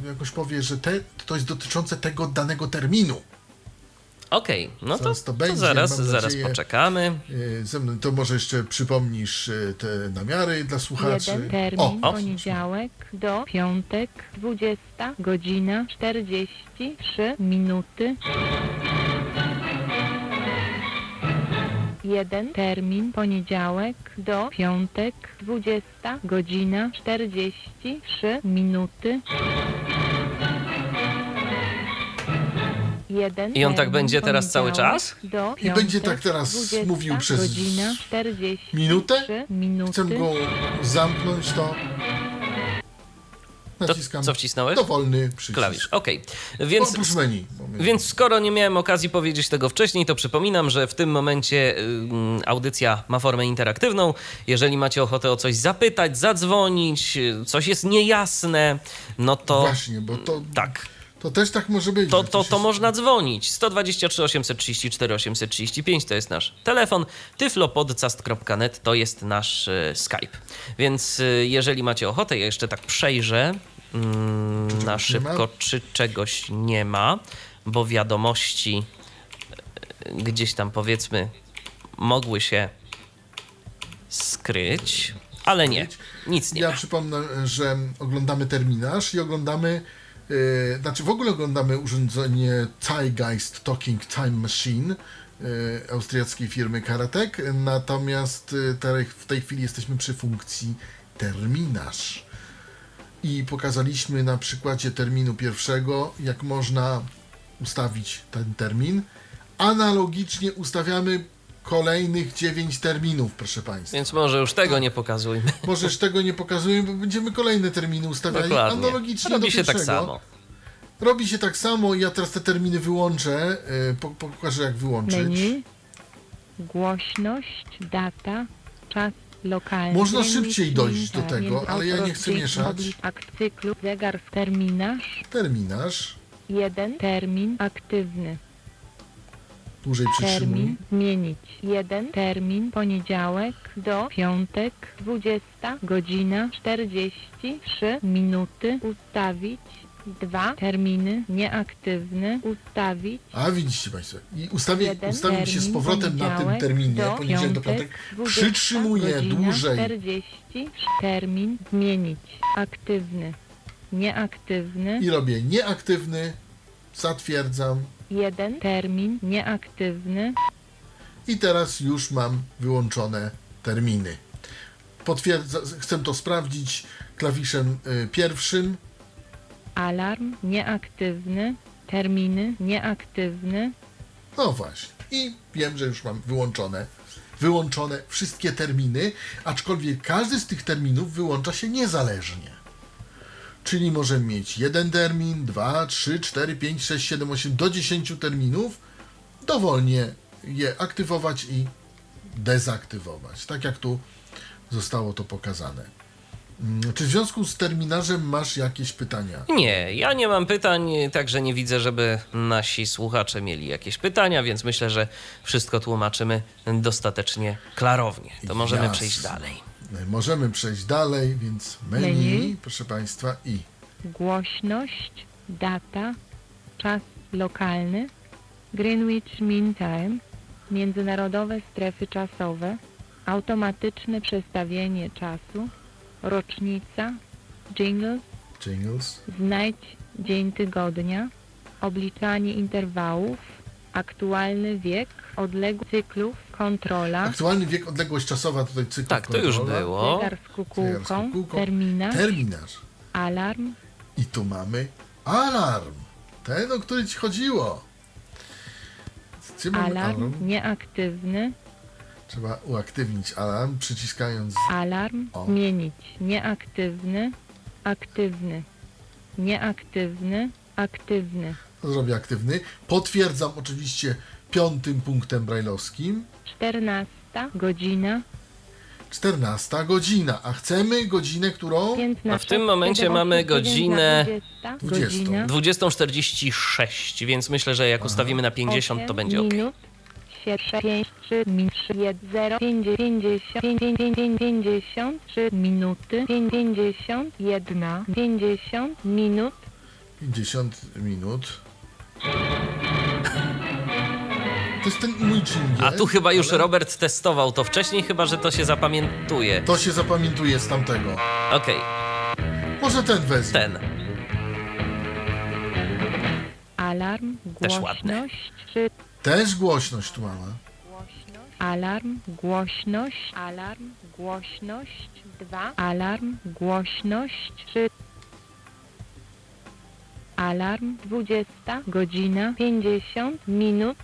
jakoś powie, że te, to jest dotyczące tego danego terminu. Okej, no to, Zaraz to to będzie, zaraz, mam zaraz nadzieję. poczekamy. Y, Ze mną, to może jeszcze przypomnisz y, te namiary dla słuchaczy. Jeden termin, o. poniedziałek do piątek, 20, godzina 43 minuty. Jeden termin, poniedziałek do piątek, 20, godzina 43 minuty. Jeden I on tak będzie teraz cały czas? Do I będzie tak teraz 20, mówił przez godzina 43 minutę? minuty. Chcę go zamknąć, to naciskam co wcisnąłeś? dowolny przycisk. Klawisz, okej. O, Więc, oprócz menu. więc skoro nie miałem okazji powiedzieć tego wcześniej, to przypominam, że w tym momencie ym, audycja ma formę interaktywną. Jeżeli macie ochotę o coś zapytać, zadzwonić, y, coś jest niejasne, no to Właśnie, bo to, tak. To też tak może być. To, to, to można dzwonić. 123 834 835 to jest nasz telefon. tyflopodcast.net to jest nasz e, Skype. Więc e, jeżeli macie ochotę, ja jeszcze tak przejrzę mm, na szybko, czy czegoś nie ma, bo wiadomości e, gdzieś tam powiedzmy mogły się skryć, ale nie, nic nie Ja ma. przypomnę, że oglądamy terminarz i oglądamy, yy, znaczy w ogóle oglądamy urządzenie Zeitgeist Talking Time Machine yy, austriackiej firmy Karatek, natomiast te, w tej chwili jesteśmy przy funkcji terminarz. I pokazaliśmy na przykładzie terminu pierwszego, jak można ustawić ten termin. Analogicznie ustawiamy kolejnych 9 terminów, proszę Państwa. Więc może już tego nie pokazujmy. Możesz tego nie pokazujemy, bo będziemy kolejne terminy ustawiali Dokładnie. analogicznie Robi do się tak samo. Robi się tak samo i ja teraz te terminy wyłączę. Yy, po, pokażę jak wyłączyć. Menu, głośność, data, czas lokalny. Można szybciej dojść do tego, ale ja nie chcę mieszać. Akt cyklu, zegar, terminarz, Terminarz. jeden termin aktywny, Dłużej przytrzymuj. termin zmienić, jeden. Termin poniedziałek do piątek, 20, godzina 43 minuty, ustawić, dwa. Terminy nieaktywne, ustawić, A widzicie Państwo. I ustawię, Jeden. ustawił się z powrotem na tym terminie, do poniedziałek do piątek, piątek. 20, Przytrzymuję dłużej. 40, termin zmienić, aktywny, nieaktywny, I robię nieaktywny. Zatwierdzam. Jeden termin nieaktywny, I teraz już mam wyłączone terminy. Potwierdza, chcę to sprawdzić klawiszem y, pierwszym. alarm nieaktywny, terminy nieaktywny, No właśnie. I wiem, że już mam wyłączone, wyłączone wszystkie terminy, aczkolwiek każdy z tych terminów wyłącza się niezależnie. Czyli możemy mieć jeden termin, dwa, trzy, cztery, pięć, sześć, siedem, osiem, do dziesięciu terminów. Dowolnie je aktywować i dezaktywować. Tak jak tu zostało to pokazane. Mm, Czy w związku z terminarzem masz jakieś pytania? Nie, ja nie mam pytań, także nie widzę, żeby nasi słuchacze mieli jakieś pytania, więc myślę, że wszystko tłumaczymy dostatecznie klarownie. To możemy Jasne. przejść dalej. Możemy przejść dalej, więc menu, Menu. proszę Państwa, i głośność, data, czas lokalny, Greenwich Mean Time, międzynarodowe strefy czasowe, automatyczne przestawienie czasu, rocznica, jingles, jingles. znajdź dzień tygodnia, obliczanie interwałów, aktualny wiek, odległość cyklów, kontrola, Aktualny wiek, odległość czasowa tutaj cyklu. Tak, to już kontrola. było. zegar z kukułką, kukułką. terminarz, Terminarz. alarm, I tu mamy alarm. Ten, o który ci chodziło. Alarm alarm? nieaktywny, Trzeba uaktywnić alarm, przyciskając. Alarm O. zmienić. Nieaktywny. Aktywny. Nieaktywny. Aktywny. Zrobię aktywny. Potwierdzam oczywiście piątym punktem brajlowskim. 14 godzina. 14 godzina, a chcemy godzinę, którą 15. A w tym momencie mamy godzinę 20, godzina. 20.46, więc myślę, że jak ustawimy na 50, to 8 będzie ok. minut. 5, 3, 1, 0, 50, 50, 53 minuty, 51, 50 minut, 50 minut. To jest ten mój dżingiel. A tu chyba już ale Robert testował to wcześniej, chyba że to się zapamiętuje. To się zapamiętuje z tamtego. Okej, Może ten wezmę. ten. alarm, Też ładne. głośność, 3, Też głośność tu mamy. alarm, głośność, alarm, głośność, 2, alarm, głośność, 3, alarm, 20, godzina, 50 minut,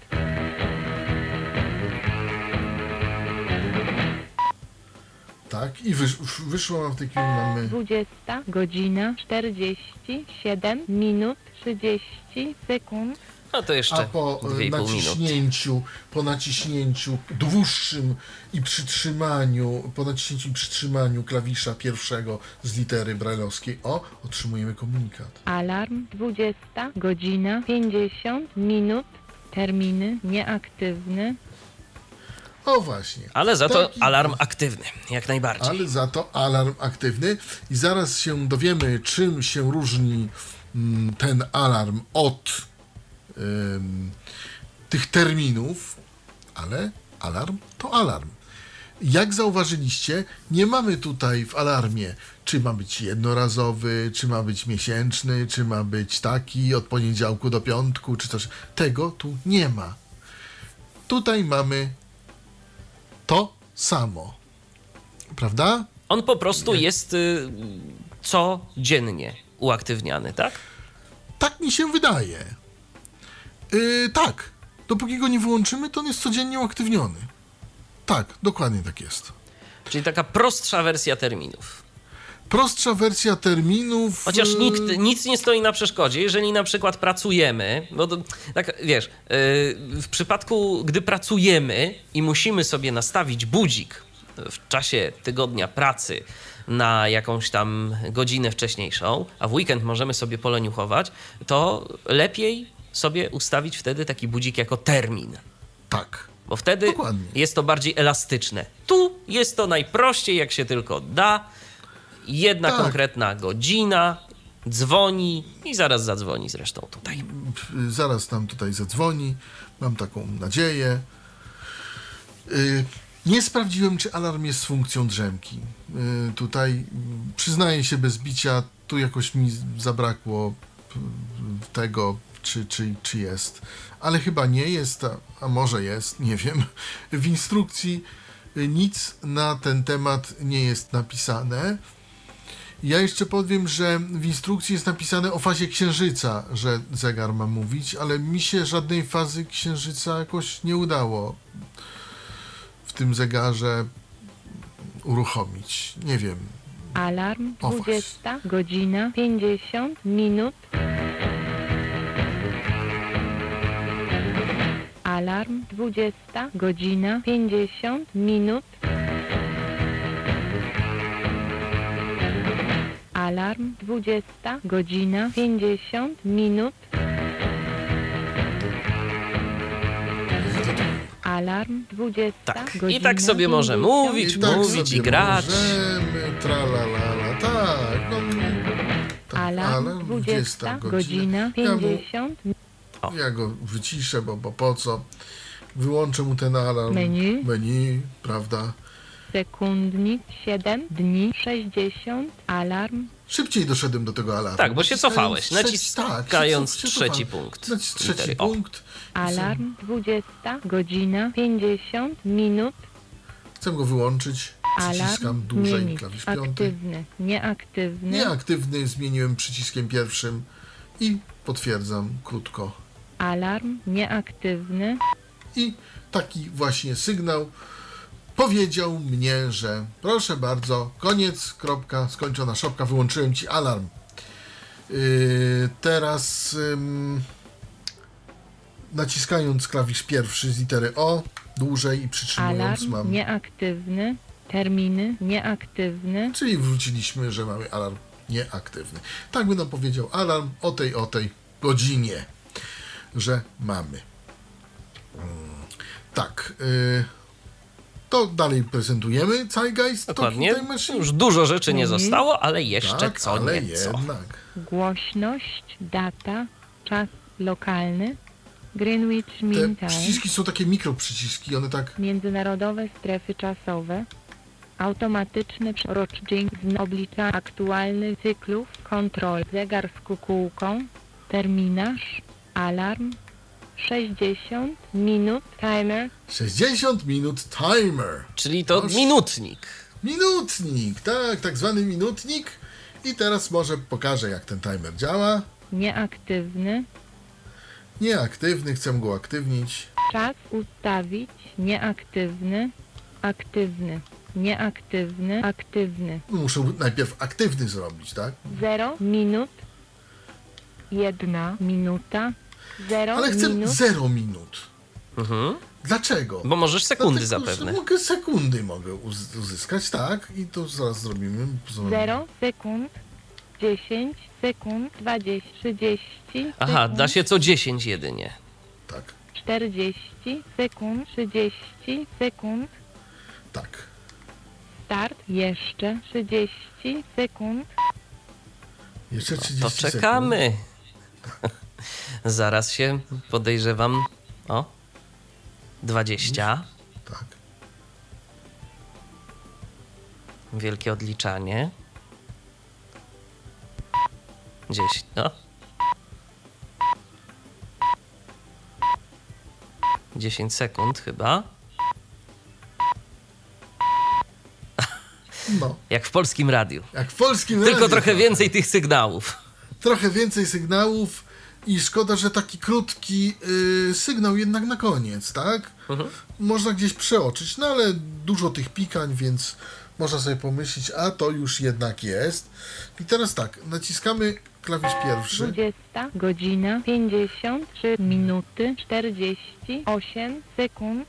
Tak, i wysz, wyszło nam w tej chwili mamy 20, godzina, 47 minut, 30 sekund, No to A jeszcze po e, 2,5 minut. naciśnięciu, po naciśnięciu dłuższym i przytrzymaniu, po naciśnięciu i przytrzymaniu klawisza pierwszego z litery brajlowskiej. O, otrzymujemy komunikat. alarm, 20, godzina, 50 minut, terminy nieaktywny, O właśnie. Ale za to Taki- alarm aktywny, jak najbardziej. Ale za to alarm aktywny i zaraz się dowiemy, czym się różni mm, ten alarm od ym, tych terminów, ale alarm to alarm. Jak zauważyliście, nie mamy tutaj w alarmie, czy ma być jednorazowy, czy ma być miesięczny, czy ma być taki od poniedziałku do piątku, czy coś. Tego tu nie ma. Tutaj mamy to samo. Prawda? On po prostu jest y, codziennie uaktywniany, tak? Tak mi się wydaje. Yy, tak. Dopóki go nie wyłączymy, to on jest codziennie uaktywniony. Tak, dokładnie tak jest. Czyli taka prostsza wersja terminów. Prostsza wersja terminów. Chociaż yy, nikt, nic nie stoi na przeszkodzie, jeżeli na przykład pracujemy, bo to, tak wiesz, yy, w przypadku, gdy pracujemy i musimy sobie nastawić budzik w czasie tygodnia pracy na jakąś tam godzinę wcześniejszą, a w weekend możemy sobie poleniuchować, to lepiej sobie ustawić wtedy taki budzik jako termin. Tak. Bo wtedy Dokładnie. jest to bardziej elastyczne. Tu jest to najprościej, jak się tylko da. Jedna Tak. konkretna godzina, dzwoni i zaraz zadzwoni zresztą tutaj. P- Zaraz nam tutaj zadzwoni. Mam taką nadzieję. Yy, nie sprawdziłem, czy alarm jest z funkcją drzemki. Yy, tutaj mm, przyznaję się bez bicia, tu jakoś mi zabrakło p- tego, czy, czy, czy jest. Ale chyba nie jest, a, a może jest, nie wiem. W instrukcji y, nic na ten temat nie jest napisane. Ja jeszcze powiem, że w instrukcji jest napisane o fazie księżyca, że zegar ma mówić, ale mi się żadnej fazy księżyca jakoś nie udało w tym zegarze uruchomić. Nie wiem. alarm, O, właśnie. 20, godzina, 50 minut, alarm, 20, godzina, 50 minut, alarm, 20, godzina, 50 minut, alarm, 20, Tak. godzina, I tak sobie może 50 mówić, I tak mówić i grać. Możemy, tralalala, tak. No, tak Alarm, 20, godzina, Ja, mu, 50 ja go wyciszę, bo, bo po co? Wyłączę mu ten alarm. Menu. Menu, prawda? Sekundnik, 7 dni, 60, alarm, Szybciej doszedłem do tego alarmu. Tak, bo się cofałeś, tak, naciskając się trzeci punkt Nacis- trzeci punkt. alarm, 20, godzina, 50 minut, Chcę go wyłączyć. Przyciskam alarm, dłużej zmienić, klawisz piąty. aktywny, nieaktywny, Nieaktywny zmieniłem przyciskiem pierwszym i potwierdzam krótko. alarm, nieaktywny, I taki właśnie sygnał powiedział mnie, że proszę bardzo, koniec, kropka, skończona szopka, wyłączyłem ci alarm. Yy, teraz ym, naciskając klawisz pierwszy z litery O dłużej i przytrzymując Alarm mam. nieaktywny. Terminy nieaktywny. Czyli wróciliśmy, że mamy alarm nieaktywny. Tak by nam powiedział alarm o tej, o tej godzinie, że mamy. Mm, Tak. y, to dalej prezentujemy Zeitgeist. Dokładnie. Już dużo rzeczy nie Mhm. zostało, ale jeszcze tak, co ale nieco. jednak. Głośność, data, czas lokalny. Greenwich Te Mean Time. przyciski są takie mikroprzyciski, one tak Międzynarodowe strefy czasowe. Automatyczny rocznik z oblicza aktualnych cyklów. Kontrol. Zegar z kukułką. Terminarz. Alarm. 60 minut. Timer. 60 minut timer. Czyli to Noż. minutnik. Minutnik, tak, tak zwany minutnik. I teraz może pokażę, jak ten timer działa. Nieaktywny. Nieaktywny, chcę go aktywnić. Czas ustawić. Nieaktywny. Aktywny. Nieaktywny. Aktywny. Muszę najpierw aktywny zrobić, tak? 0 minut. 1 minuta. 0 Ale chcę minut. 0 minut. Mhm. Dlaczego? Bo możesz sekundy Dlatego, zapewne. Mogę sekundy mogę uz- uzyskać, tak? I to zaraz zrobimy. Zrobimy. 0 sekund. 10 sekund. 20 30 Aha, sekund, da się co 10 jedynie. Tak, 40 sekund. 30 sekund. tak. Start. Jeszcze 30 sekund. Jeszcze 30 No To sekund. czekamy. Zaraz się podejrzewam. O. 20. Tak. Wielkie odliczanie. 10. No. 10 sekund chyba. No, Jak w polskim radiu. jak w polskim Tylko radiu trochę więcej tych sygnałów. Trochę więcej sygnałów i szkoda, że taki krótki y, sygnał jednak na koniec, tak? Mhm. Można gdzieś przeoczyć, no ale dużo tych pikań, więc można sobie pomyśleć, a to już jednak jest. I teraz tak, naciskamy klawisz pierwszy. 20 godzina 53 minuty 48 sekund.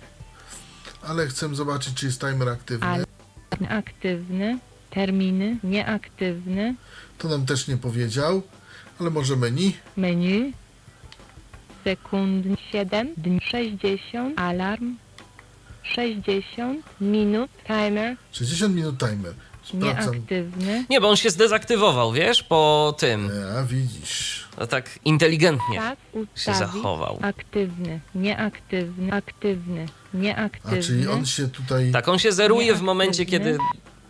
Ale chcę zobaczyć, czy jest timer aktywny. Ale- Aktywny. Terminy nieaktywny. To nam też nie powiedział, ale może menu. Menu. Sekund 7 dni 60 alarm 60 minut timer 60 minut timer. Sprawdzam. nieaktywny Nie, bo on się zdezaktywował, wiesz, po tym. A widzisz. No tak inteligentnie czas się ustawić zachował. aktywny nieaktywny aktywny A nieaktywny czyli on się tutaj. Tak, on się zeruje w momencie, kiedy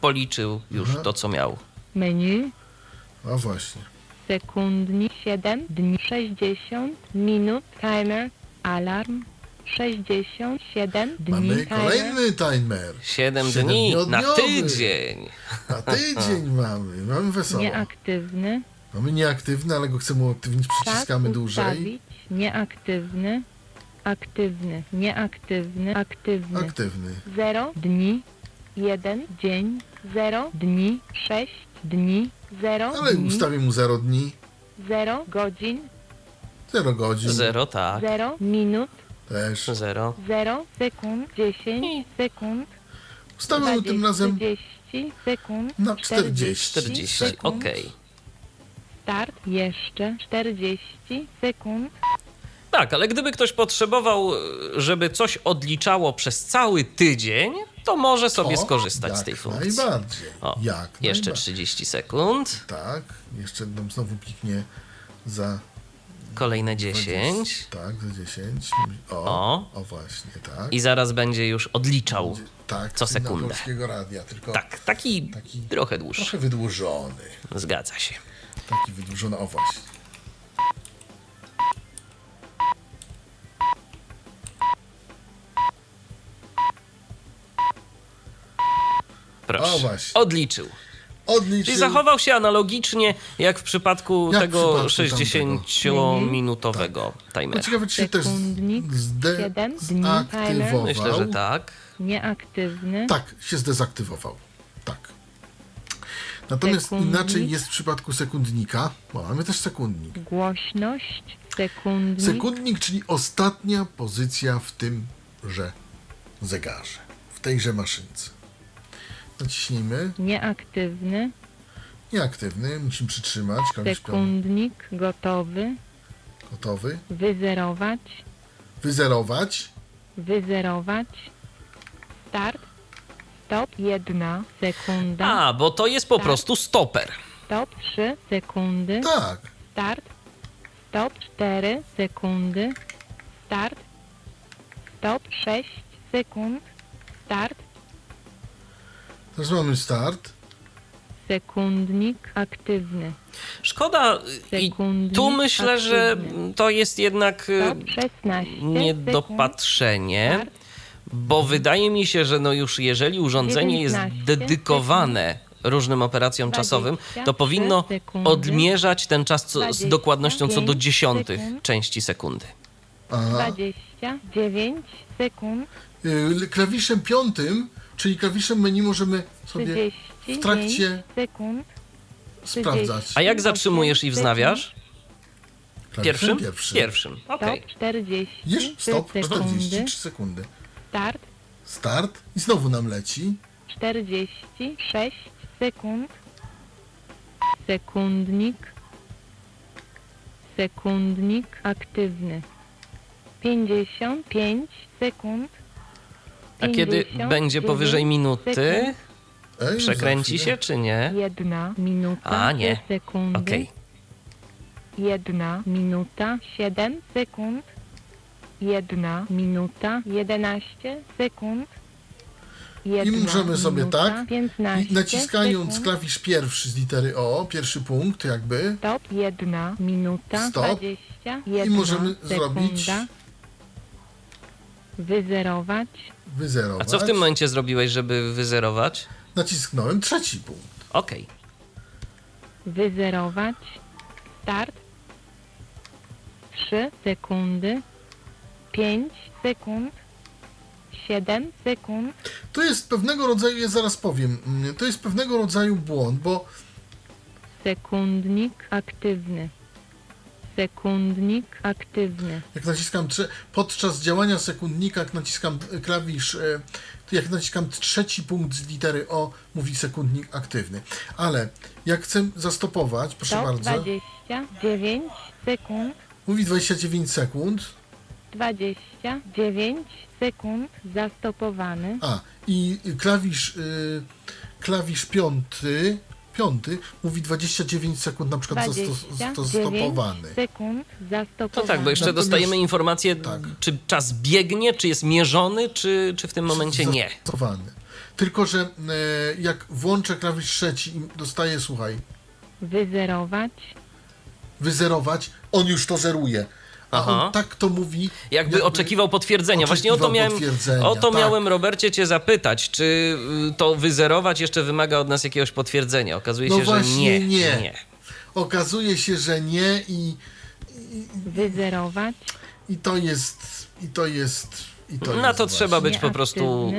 policzył już Aha. to, co miał. menu A właśnie. Sekundni 7 dni 60 minut timer alarm 67 dni Mamy timer kolejny timer. 7 dni na tydzień. Na tydzień mamy. Mamy wesoło. nieaktywny Mamy nieaktywny, ale go chcemy uaktywnić. Czas Przyciskamy dłużej. ustawić. Nieaktywny. Aktywny. Nieaktywny. Aktywny. Aktywny. 0 dni. 1 dzień. 0 dni. 6 dni. 0 Ale dni. ustawię mu 0 dni, 0 godzin. 0 godzin. Zero, tak. 0 minut. Też. Zero. 0 sekund. 10 sekund. Ustawiamy 20, tym razem 30 sekund. na 40. 40. sekund. Okej. Start. Jeszcze 40 sekund. Tak, ale gdyby ktoś potrzebował, żeby coś odliczało przez cały tydzień, to może sobie O, skorzystać z tej funkcji. Najbardziej. O, jak Jeszcze najbardziej. 30 sekund, Tak. Jeszcze nam znowu piknie za kolejne 20. 10 Tak, za 10. O, O. o. właśnie, tak. i zaraz będzie już odliczał. tak, co sekundę. polskiego radia, tylko Tak, taki Taki- trochę dłuższy. trochę wydłużony. Zgadza się. Taki wydłużony, o właśnie. Proszę. O, właśnie. Odliczył. Odliczył. Czyli zachował się analogicznie jak w przypadku Jak tego przypadku tamtego. 60-minutowego No timera. ciekawe, czy się też Sekundnik, zde- siedem dni, zaktywował. Myślę, że tak. Nieaktywny. Tak, się zdezaktywował. Tak. Natomiast Sekundnik. inaczej jest w przypadku sekundnika, bo mamy też sekundnik. Głośność. Sekundnik. Sekundnik, czyli ostatnia pozycja w tymże zegarze, w tejże maszynce. Naciśnijmy. Nieaktywny. Nieaktywny, musimy przytrzymać. Sekundnik. Gotowy. Gotowy. Wyzerować. Wyzerować. Wyzerować. Start. Stop. Jedna sekunda. A, bo to jest po Tak. prostu stoper. Stop. Trzy sekundy. Tak. Start. Stop 4 sekundy. Start. Stop 6 sekund. Start. Teraz mamy start. Sekundnik aktywny. Szkoda i Sekundnik tu myślę, że aktywny. to jest jednak y, Stop 16 sekund. niedopatrzenie, Start. bo wydaje mi się, że no już jeżeli urządzenie jest 19 dedykowane różnym operacjom 23 czasowym, to powinno sekundy. odmierzać ten czas co, z dokładnością co do 25 dziesiątych sekund. części sekundy. Aha. 29 sekund. Y, Klawiszem piątym, czyli klawiszem menu możemy sobie 30 w trakcie sekund. sprawdzać. A jak zatrzymujesz i wznawiasz? Klawiszem Pierwszym? Pierwszym. Okej. Stop 40 Widzisz? Stop, sekundy. 43 sekundy. Start. Start i znowu nam leci. 46 sekund. Sekundnik. Sekundnik aktywny. 55 sekund. A kiedy 59 będzie powyżej minuty. Ej, przekręci się czy nie? Jedna minuta. A, nie. Sekundy. Okej. Jedna minuta. 7 sekund. Jedna minuta. 11 sekund. Jedna możemy sobie tak, 15 I naciskając sekund. klawisz pierwszy z litery O, pierwszy punkt jakby, Stop, jedna minuta, Stop. 20, jedna możemy sekunda. zrobić- Wyzerować, wyzerować. A co w tym momencie zrobiłeś, żeby wyzerować? Nacisknąłem trzeci punkt. Okej. wyzerować, start, 3 sekundy, 5 sekund, 7 sekund, To jest pewnego rodzaju, ja zaraz powiem, mm, to jest pewnego rodzaju błąd, bo sekundnik aktywny, sekundnik aktywny, jak naciskam podczas działania sekundnika, jak naciskam klawisz, e, jak naciskam trzeci punkt z litery O, mówi sekundnik aktywny. Ale jak chcę zastopować, proszę bardzo, 29 sekund, mówi 29 sekund, 29 sekund, zastopowany, A, i klawisz, y, klawisz piąty, piąty mówi 29 sekund na przykład zasto- 29 zastopowany. sekund No zastopowany. tak, bo jeszcze Natomiast- dostajemy informację, tak. czy czas biegnie, czy jest mierzony, czy, czy w tym momencie nie. Zastopowany. Tylko, że e, jak włączę klawisz trzeci i dostaję, słuchaj, Wyzerować, wyzerować, on już to zeruje. A Aha. on tak to mówi. Jakby oczekiwał potwierdzenia. Właśnie o to oczekiwał miałem, potwierdzenia, o to tak. miałem Robercie cię zapytać, czy y, to wyzerować jeszcze wymaga od nas jakiegoś potwierdzenia. Okazuje No się, że właśnie nie. nie. Okazuje się, że nie i, wyzerować, i to jest, i to jest, i to Na jest to właśnie. trzeba być po prostu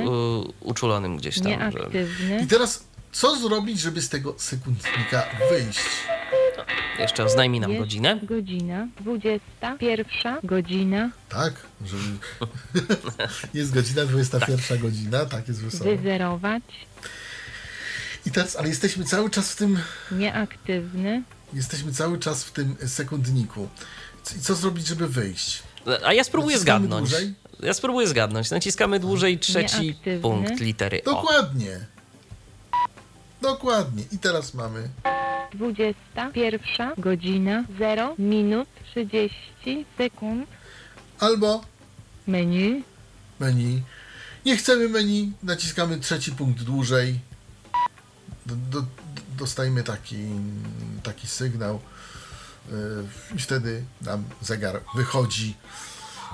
y, uczulonym gdzieś tam. Że... nieaktywny, I teraz, co zrobić, żeby z tego sekundnika wyjść? Jeszcze oznajmij nam jest godzinę. godzina, 21 godzina, Tak, żeby... jest godzina, 21 godzina, tak jest wesoło. wyzerować, I teraz, ale jesteśmy cały czas w tym, nieaktywny, jesteśmy cały czas w tym sekundniku. I co zrobić, żeby wyjść? A ja spróbuję Naciskamy zgadnąć. dłużej? Ja spróbuję zgadnąć. Naciskamy dłużej trzeci Nieaktywny. punkt litery O. Dokładnie. Dokładnie. I teraz mamy 21 godzina, 0 minut, 30 sekund, albo menu, menu. Nie chcemy menu, naciskamy trzeci punkt dłużej. Do, do, dostajemy taki, taki sygnał yy, i wtedy nam zegar wychodzi.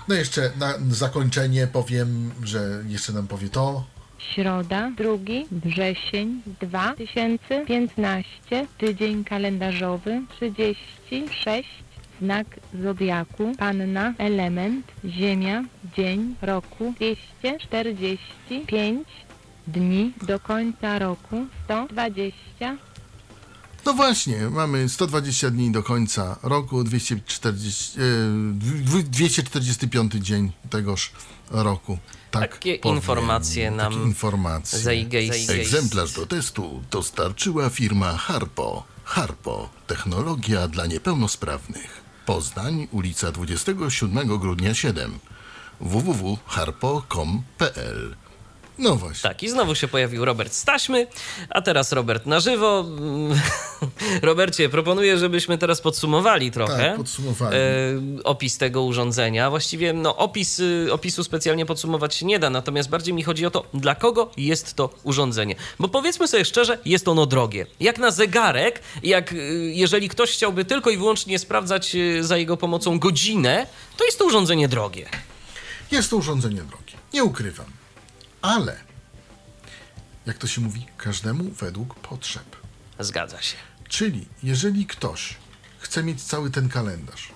No jeszcze na zakończenie powiem, że jeszcze nam powie to, Środa, 2 wrzesień 2015, tydzień kalendarzowy 36, znak zodiaku, panna, element, ziemia, dzień roku 245, dni do końca roku 120, No właśnie, mamy 120 dni do końca roku, 240, e, dwu- 245 dzień tegoż roku. Tak Takie powiem. informacje nam Takie informacje. Zeitgeist. Egzemplarz do testu dostarczyła firma Harpo. Harpo. Technologia dla niepełnosprawnych. Poznań, ulica 27 grudnia 7. www.harpo.com.pl No właśnie. Tak, i znowu się pojawił Robert Staśmy, a teraz Robert na żywo. Robercie, proponuję, żebyśmy teraz podsumowali trochę Tak, podsumowali. e, opis tego urządzenia. Właściwie no, opis, y, opisu specjalnie podsumować się nie da, natomiast bardziej mi chodzi o to, dla kogo jest to urządzenie. Bo powiedzmy sobie szczerze, jest ono drogie. Jak na zegarek, jak y, jeżeli ktoś chciałby tylko i wyłącznie sprawdzać y, za jego pomocą godzinę, to jest to urządzenie drogie. Jest to urządzenie drogie. Nie ukrywam. Ale, jak to się mówi, każdemu według potrzeb. Zgadza się. Czyli, jeżeli ktoś chce mieć cały ten kalendarz,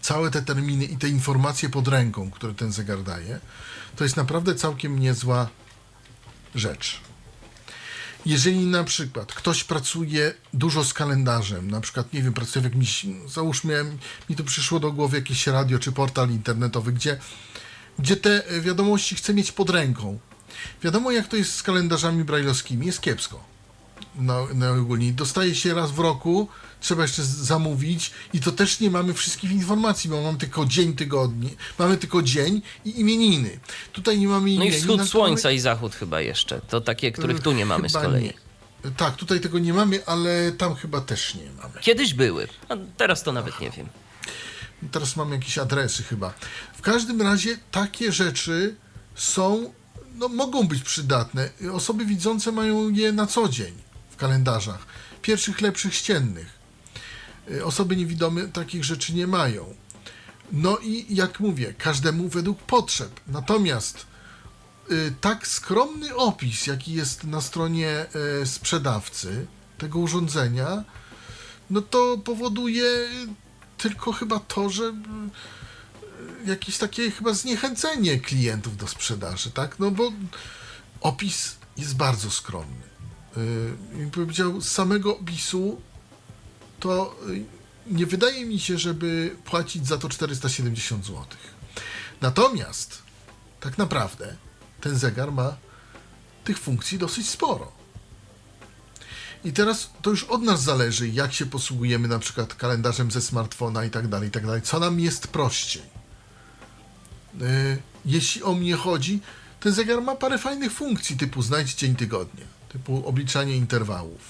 całe te terminy i te informacje pod ręką, które ten zegar daje, to jest naprawdę całkiem niezła rzecz. Jeżeli na przykład ktoś pracuje dużo z kalendarzem, na przykład, nie wiem, pracuje w jakimś, załóżmy, mi tu przyszło do głowy jakieś radio czy portal internetowy, gdzie, gdzie te e, wiadomości chce mieć pod ręką. Wiadomo, jak to jest z kalendarzami brajlowskimi, jest kiepsko na, na ogólnie. Dostaje się raz w roku, trzeba jeszcze z- zamówić i to też nie mamy wszystkich informacji, bo mamy tylko dzień tygodni, mamy tylko dzień i imieniny. Tutaj nie mamy No i wschód słońca mamy- i zachód chyba jeszcze. To takie, których tu nie mamy z Chyba kolei. nie. Tak, tutaj tego nie mamy, ale tam chyba też nie mamy. Kiedyś były, a teraz to nawet nie wiem. Teraz mamy jakieś adresy chyba. W każdym razie takie rzeczy są, no mogą być przydatne. Osoby widzące mają je na co dzień w kalendarzach. Pierwszych, lepszych, ściennych. Y, Osoby niewidome takich rzeczy nie mają. No i jak mówię, każdemu według potrzeb. Natomiast y, tak skromny opis, jaki jest na stronie y, sprzedawcy tego urządzenia, no to powoduje tylko chyba to, że y, jakieś takie chyba zniechęcenie klientów do sprzedaży, tak? No bo opis jest bardzo skromny. Yy, powiedział, z samego opisu to y, nie wydaje mi się, żeby płacić za to 470 zł. Natomiast tak naprawdę ten zegar ma tych funkcji dosyć sporo. I teraz to już od nas zależy, jak się posługujemy na przykład kalendarzem ze smartfona i tak dalej, i tak dalej. Co nam jest prościej. Yy, Jeśli o mnie chodzi, ten zegar ma parę fajnych funkcji, typu znajdź dzień tygodnia, typu obliczanie interwałów.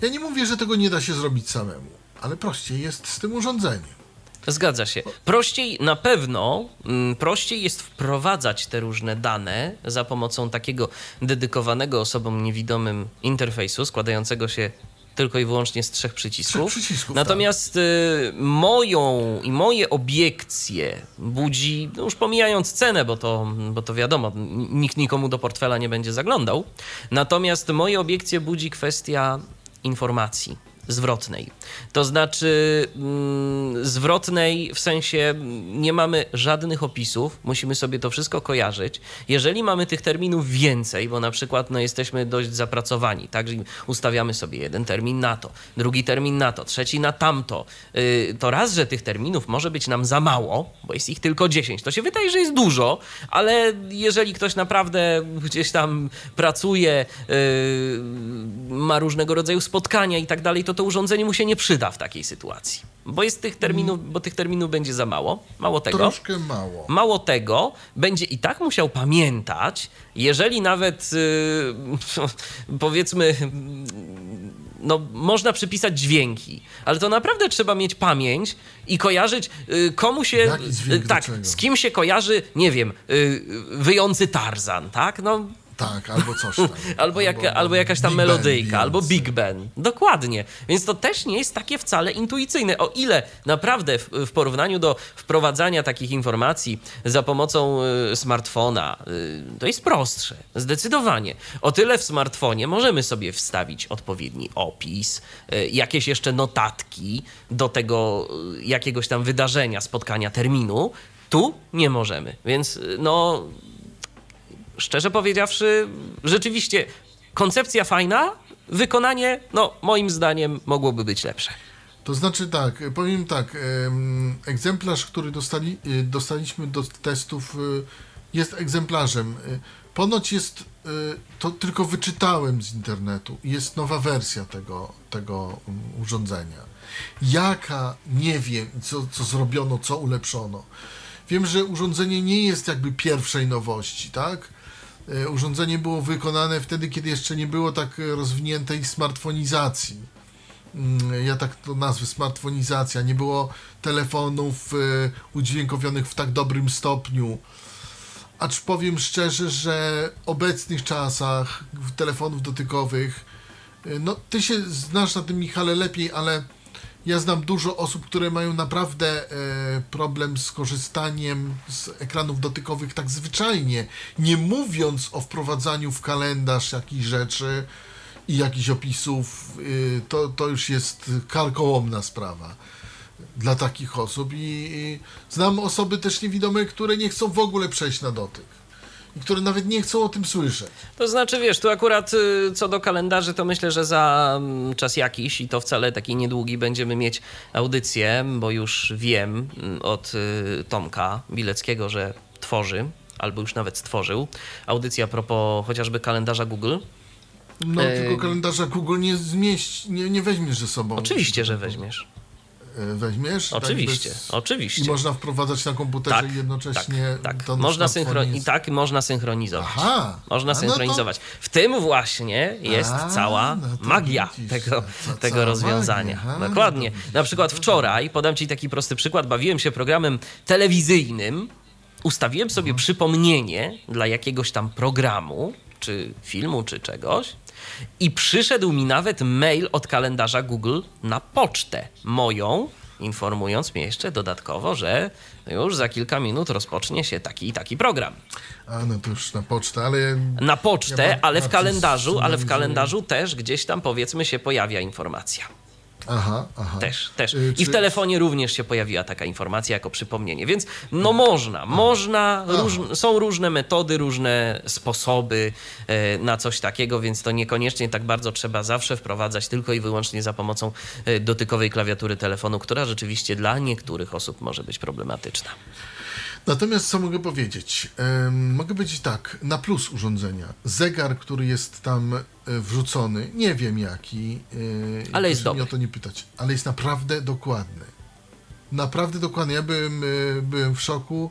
Ja nie mówię, że tego nie da się zrobić samemu, ale prościej jest z tym urządzeniem. Zgadza się. Prościej na pewno, mm, prościej jest wprowadzać te różne dane za pomocą takiego dedykowanego osobom niewidomym interfejsu składającego się tylko i wyłącznie z trzech przycisków. Trzech przycisków, Natomiast y, moją i moje obiekcje budzi, no już pomijając cenę, bo to, bo to wiadomo, nikt nikomu do portfela nie będzie zaglądał. Natomiast moje obiekcje budzi kwestia informacji zwrotnej. To znaczy mm, zwrotnej w sensie mm, nie mamy żadnych opisów, musimy sobie to wszystko kojarzyć. Jeżeli mamy tych terminów więcej, bo na przykład no, jesteśmy dość zapracowani, tak, ustawiamy sobie jeden termin na to, drugi termin na to, trzeci na tamto, yy, to raz, że tych terminów może być nam za mało, bo jest ich tylko 10. To się wydaje, że jest dużo, ale jeżeli ktoś naprawdę gdzieś tam pracuje, yy, ma różnego rodzaju spotkania i tak dalej, to to urządzenie mu się nie przyda w takiej sytuacji. Bo jest tych terminów, bo tych terminów będzie za mało. Mało tego. Troszkę mało. Mało tego, będzie i tak musiał pamiętać, jeżeli nawet yy, powiedzmy, no można przypisać dźwięki, ale to naprawdę trzeba mieć pamięć i kojarzyć, yy, komu się. Tak, z kim się kojarzy, nie wiem, yy, wyjący Tarzan, tak? No. Tak, albo coś tam. Albo, jak, albo jakaś tam Big melodyjka, Band albo. Big Ben. Dokładnie. Więc to też nie jest takie wcale intuicyjne. O ile naprawdę w, w porównaniu do wprowadzania takich informacji za pomocą y, smartfona, y, to jest prostsze. Zdecydowanie. O tyle w smartfonie możemy sobie wstawić odpowiedni opis, y, jakieś jeszcze notatki do tego y, jakiegoś tam wydarzenia, spotkania, terminu. Tu nie możemy. Więc y, no szczerze powiedziawszy, rzeczywiście koncepcja fajna, wykonanie, no moim zdaniem, mogłoby być lepsze. To znaczy tak, powiem tak, em, egzemplarz, który dostali, y, dostaliśmy do testów y, jest egzemplarzem. Y, Ponoć jest, to tylko wyczytałem z internetu, jest nowa wersja tego, tego um, urządzenia. Jaka, nie wiem, co, co zrobiono, co ulepszono. Wiem, że urządzenie nie jest jakby pierwszej nowości, tak? E, Urządzenie było wykonane wtedy, kiedy jeszcze nie było tak rozwiniętej smartfonizacji. Mm, Ja tak to nazwę, smartfonizacja. Nie było telefonów e, udźwiękowionych w tak dobrym stopniu. Acz powiem szczerze, że w obecnych czasach telefonów dotykowych, e, no ty się znasz na tym Michale lepiej, ale ja znam dużo osób, które mają naprawdę e, problem z korzystaniem z ekranów dotykowych tak zwyczajnie, nie mówiąc o wprowadzaniu w kalendarz jakichś rzeczy i jakichś opisów, y, to, to już jest karkołomna sprawa dla takich osób i, i znam osoby też niewidome, które nie chcą w ogóle przejść na dotyk które nawet nie chcą o tym słyszeć. To znaczy, wiesz, tu akurat y, co do kalendarzy, to myślę, że za mm, czas jakiś i to wcale taki niedługi będziemy mieć audycję, bo już wiem mm, od y, Tomka Bileckiego, że tworzy, albo już nawet stworzył audycję a propos chociażby kalendarza Google. No, Ej. tylko kalendarza Google nie zmieści, nie, nie weźmiesz ze sobą. Oczywiście, że weźmiesz. E, Weźmiesz? tak Oczywiście, bez- oczywiście. I można wprowadzić na komputerze Tak, i jednocześnie tak, tak. Można I tak można synchronizować. Aha. Można A no to- synchronizować. W tym właśnie jest A, cała no magia widzisz, tego, ca- tego rozwiązania. magia. Aha, Dokładnie. no. Na przykład wczoraj, podam Ci taki prosty przykład, bawiłem się programem telewizyjnym, ustawiłem sobie przypomnienie dla jakiegoś tam programu, czy filmu, czy czegoś. I przyszedł mi nawet mail od kalendarza Google na pocztę moją, informując mnie jeszcze dodatkowo, że już za kilka minut rozpocznie się taki i taki program. A no to już na pocztę, ale Na pocztę, Ja ale w kalendarzu, ale w kalendarzu też gdzieś tam powiedzmy się pojawia informacja. Aha, aha. Też, też. Y, I w telefonie również się pojawiła taka informacja jako przypomnienie. Więc no można, można, róż, są różne metody, różne sposoby e, na coś takiego, więc to niekoniecznie tak bardzo trzeba zawsze wprowadzać tylko i wyłącznie za pomocą e, dotykowej klawiatury telefonu, która rzeczywiście dla niektórych osób może być problematyczna. Natomiast co mogę powiedzieć? Mogę powiedzieć tak, na plus urządzenia. Zegar, który jest tam e, wrzucony, nie wiem jaki, e, Ale jest dobry. o to nie pytać, ale jest naprawdę dokładny. Naprawdę dokładny. Ja byłem, e, byłem w szoku.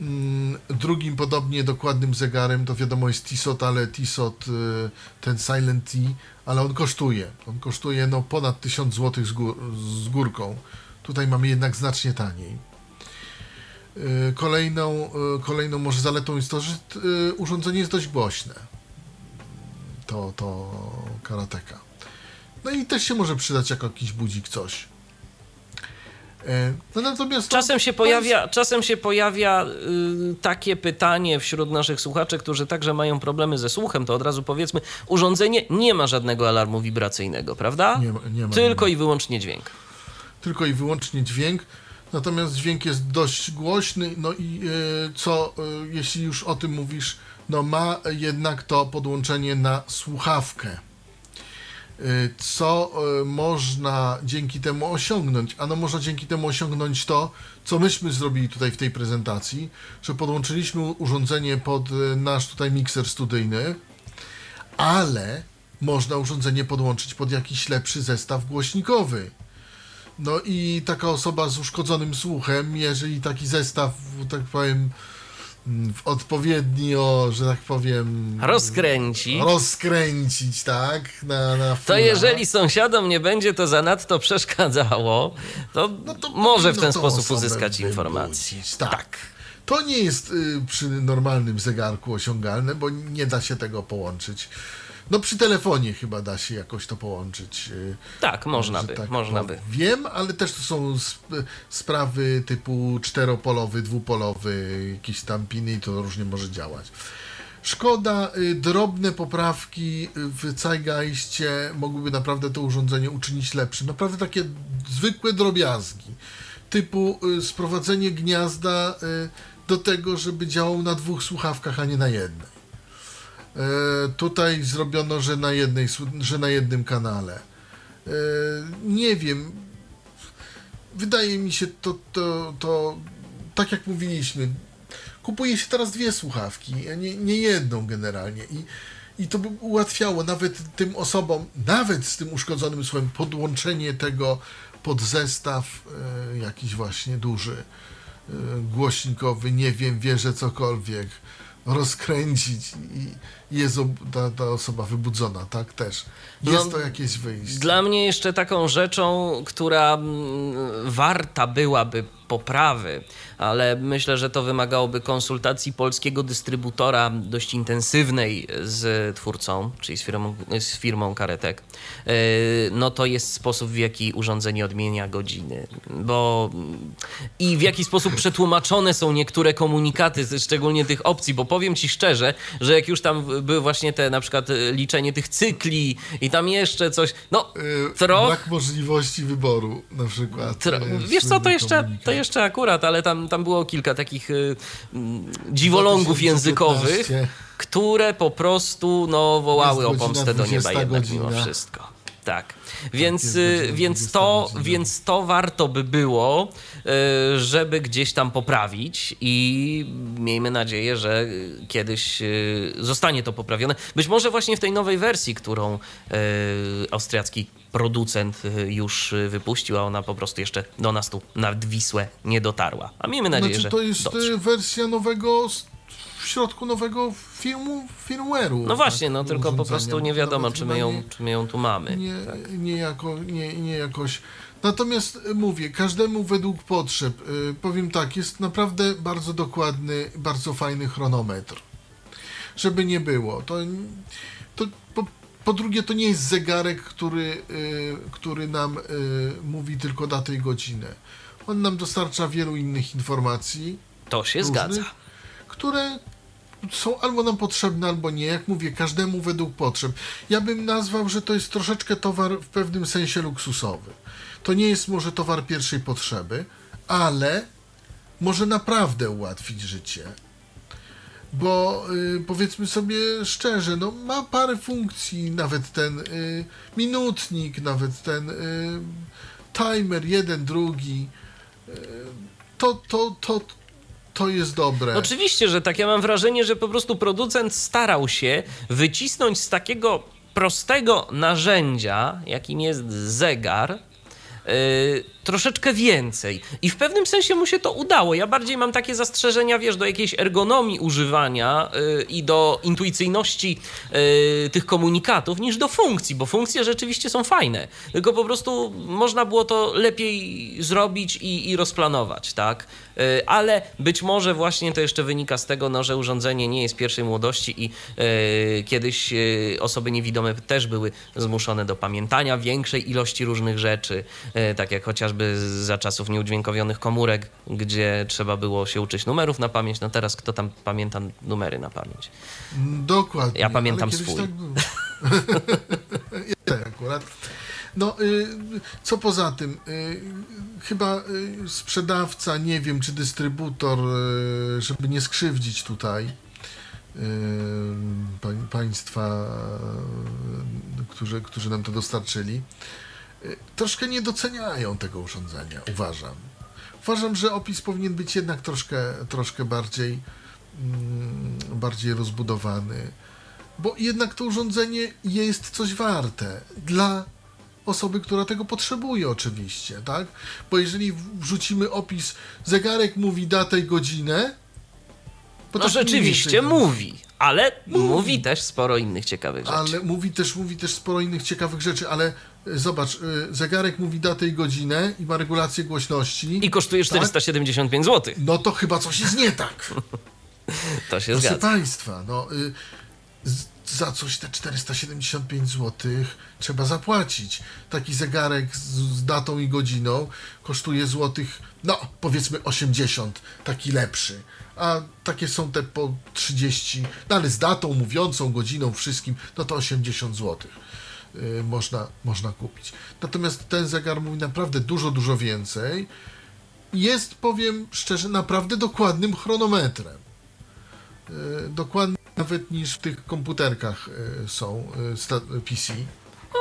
Mm, Drugim podobnie dokładnym zegarem to wiadomo jest Tissot, ale Tissot ten Silent T, ale on kosztuje. On kosztuje no ponad 1000 zł z, gór, z górką. Tutaj mamy jednak znacznie taniej. Y, Kolejną, y, kolejną może zaletą jest to, że y, urządzenie jest dość głośne. To, to karateka. No i też się może przydać jako jakiś budzik coś. E, No natomiast to- Czasem się pojawia, czasem się pojawia y, takie pytanie wśród naszych słuchaczy, którzy także mają problemy ze słuchem, to od razu powiedzmy, urządzenie nie ma żadnego alarmu wibracyjnego, prawda? Nie ma- nie ma, Tylko nie ma. i wyłącznie dźwięk. tylko i wyłącznie dźwięk. Natomiast dźwięk jest dość głośny, no i e, co, e, jeśli już o tym mówisz, no ma jednak to podłączenie na słuchawkę. E, Co można dzięki temu osiągnąć? Ano można dzięki temu osiągnąć to, co myśmy zrobili tutaj w tej prezentacji, że podłączyliśmy urządzenie pod nasz tutaj mikser studyjny, ale można urządzenie podłączyć pod jakiś lepszy zestaw głośnikowy. No i taka osoba z uszkodzonym słuchem, jeżeli taki zestaw, tak powiem, w odpowiednio, że tak powiem, Rozkręci. rozkręcić, tak, na, na To jeżeli sąsiadom nie będzie to zanadto przeszkadzało, to, no to może w ten sposób uzyskać wybudzić, informację. Tak. To nie jest y, przy normalnym zegarku osiągalne, bo nie da się tego połączyć. No przy telefonie chyba da się jakoś to połączyć. y, Tak, można by, tak można by. Wiem, ale też to są sp- sprawy typu czteropolowy, dwupolowy, jakieś tam piny i to różnie może działać. Szkoda, y, drobne poprawki w Zeitgeistie mogłyby naprawdę to urządzenie uczynić lepszym. Naprawdę takie zwykłe drobiazgi, typu y, sprowadzenie gniazda y, do tego, żeby działał na dwóch słuchawkach, a nie na jednej. E, tutaj zrobiono, że na, jednej, że na jednym kanale. E, nie wiem. Wydaje mi się to, to, to tak jak mówiliśmy, kupuje się teraz dwie słuchawki, nie, nie jedną generalnie. I, I to by ułatwiało nawet tym osobom, nawet z tym uszkodzonym słuchem, podłączenie tego pod zestaw e, jakiś właśnie duży, głośnikowy, nie wiem, wierzę cokolwiek, rozkręcić i jest ta, ta osoba wybudzona, tak też. Jest No, to jakieś wyjście. Dla mnie jeszcze taką rzeczą, która mm, warta byłaby poprawy, ale myślę, że to wymagałoby konsultacji polskiego dystrybutora dość intensywnej z twórcą, czyli z firmą, z firmą karetek, yy, no to jest sposób, w jaki urządzenie odmienia godziny. Bo i w jaki sposób przetłumaczone są niektóre komunikaty, szczególnie tych opcji, bo powiem ci szczerze, że jak już tam były właśnie te na przykład y, liczenie tych cykli i tam jeszcze coś, no Yy, trochę Brak możliwości wyboru na przykład. Tro- Wiesz co, to jeszcze, to jeszcze akurat, ale tam, tam było kilka takich y, mm, dziwolągów 2015. językowych, które po prostu no, wołały o pomstę do nieba 20 jednak godzina. mimo wszystko. Tak. Więc, jest y, godzina więc, 20 to, więc to warto by było, y, żeby gdzieś tam poprawić i miejmy nadzieję, że kiedyś y, zostanie to poprawione. Być może właśnie w tej nowej wersji, którą austriacki producent już wypuścił, a ona po prostu jeszcze do nas tu nad Wisłę nie dotarła. A miejmy nadzieję, Znaczy, że to jest dotrze. wersja nowego, w środku nowego filmu, firmware'u. No właśnie, no tak, tylko po prostu nie wiadomo, czy my ją, nie- czy my ją tu mamy. nie, Tak. nie, jako, nie, nie jakoś. Natomiast y, mówię, każdemu według potrzeb. Y, powiem tak, jest naprawdę bardzo dokładny, bardzo fajny chronometr. Żeby nie było. To, to po, po drugie, to nie jest zegarek, który, y, który nam mówi tylko datę i godzinę. On nam dostarcza wielu innych informacji To się różnych, zgadza. Które są albo nam potrzebne, albo nie. Jak mówię, każdemu według potrzeb. Ja bym nazwał, że to jest troszeczkę towar w pewnym sensie luksusowy. To nie jest może towar pierwszej potrzeby, ale może naprawdę ułatwić życie. Bo y, powiedzmy sobie szczerze, no ma parę funkcji, nawet ten y, minutnik, nawet ten y, timer, jeden, drugi. Y, to, to, to, to jest dobre. Oczywiście, że tak. Ja mam wrażenie, że po prostu producent starał się wycisnąć z takiego prostego narzędzia, jakim jest zegar, yy, troszeczkę więcej. I w pewnym sensie mu się to udało. Ja bardziej mam takie zastrzeżenia, wiesz, do jakiejś ergonomii używania yy, i do intuicyjności yy, tych komunikatów niż do funkcji, bo funkcje rzeczywiście są fajne. Tylko po prostu można było to lepiej zrobić i, i rozplanować, tak? Yy, ale być może właśnie to jeszcze wynika z tego, no, że urządzenie nie jest pierwszej młodości i yy, kiedyś yy, osoby niewidome też były zmuszone do pamiętania większej ilości różnych rzeczy, yy, tak jak chociażby za czasów nieudźwiękowionych komórek, gdzie trzeba było się uczyć numerów na pamięć. No teraz kto tam pamięta numery na pamięć? Dokładnie. Ja pamiętam swój. Tak było. ja tak akurat. No, y, co poza tym, y, chyba y, sprzedawca, nie wiem, czy dystrybutor, żeby nie skrzywdzić tutaj pań, państwa, którzy, którzy nam to dostarczyli, troszkę nie doceniają tego urządzenia, uważam. Uważam, że opis powinien być jednak troszkę, troszkę bardziej, mm, bardziej rozbudowany, bo jednak to urządzenie jest coś warte dla osoby, która tego potrzebuje oczywiście, tak? Bo jeżeli wrzucimy opis, zegarek mówi datę i godzinę, bo No tak rzeczywiście to- mówi. Ale mówi też sporo innych ciekawych rzeczy. Ale mówi też, mówi też sporo innych ciekawych rzeczy, ale y, zobacz, y, zegarek mówi datę i godzinę i ma regulację głośności. I kosztuje Tak? 475 zł. No to chyba coś jest nie tak. To się Proszę zgadza. Państwa, no y, za coś te 475 zł trzeba zapłacić. Taki zegarek z, z datą i godziną kosztuje złotych, no powiedzmy 80, taki lepszy. A takie są te po 30, no ale z datą, mówiącą, godziną, wszystkim, no to 80 zł. y, Można, można kupić. Natomiast ten zegar mówi naprawdę dużo, dużo więcej. Jest, powiem szczerze, naprawdę dokładnym chronometrem e, dokładnie nawet niż w tych komputerkach e, są sta- PC.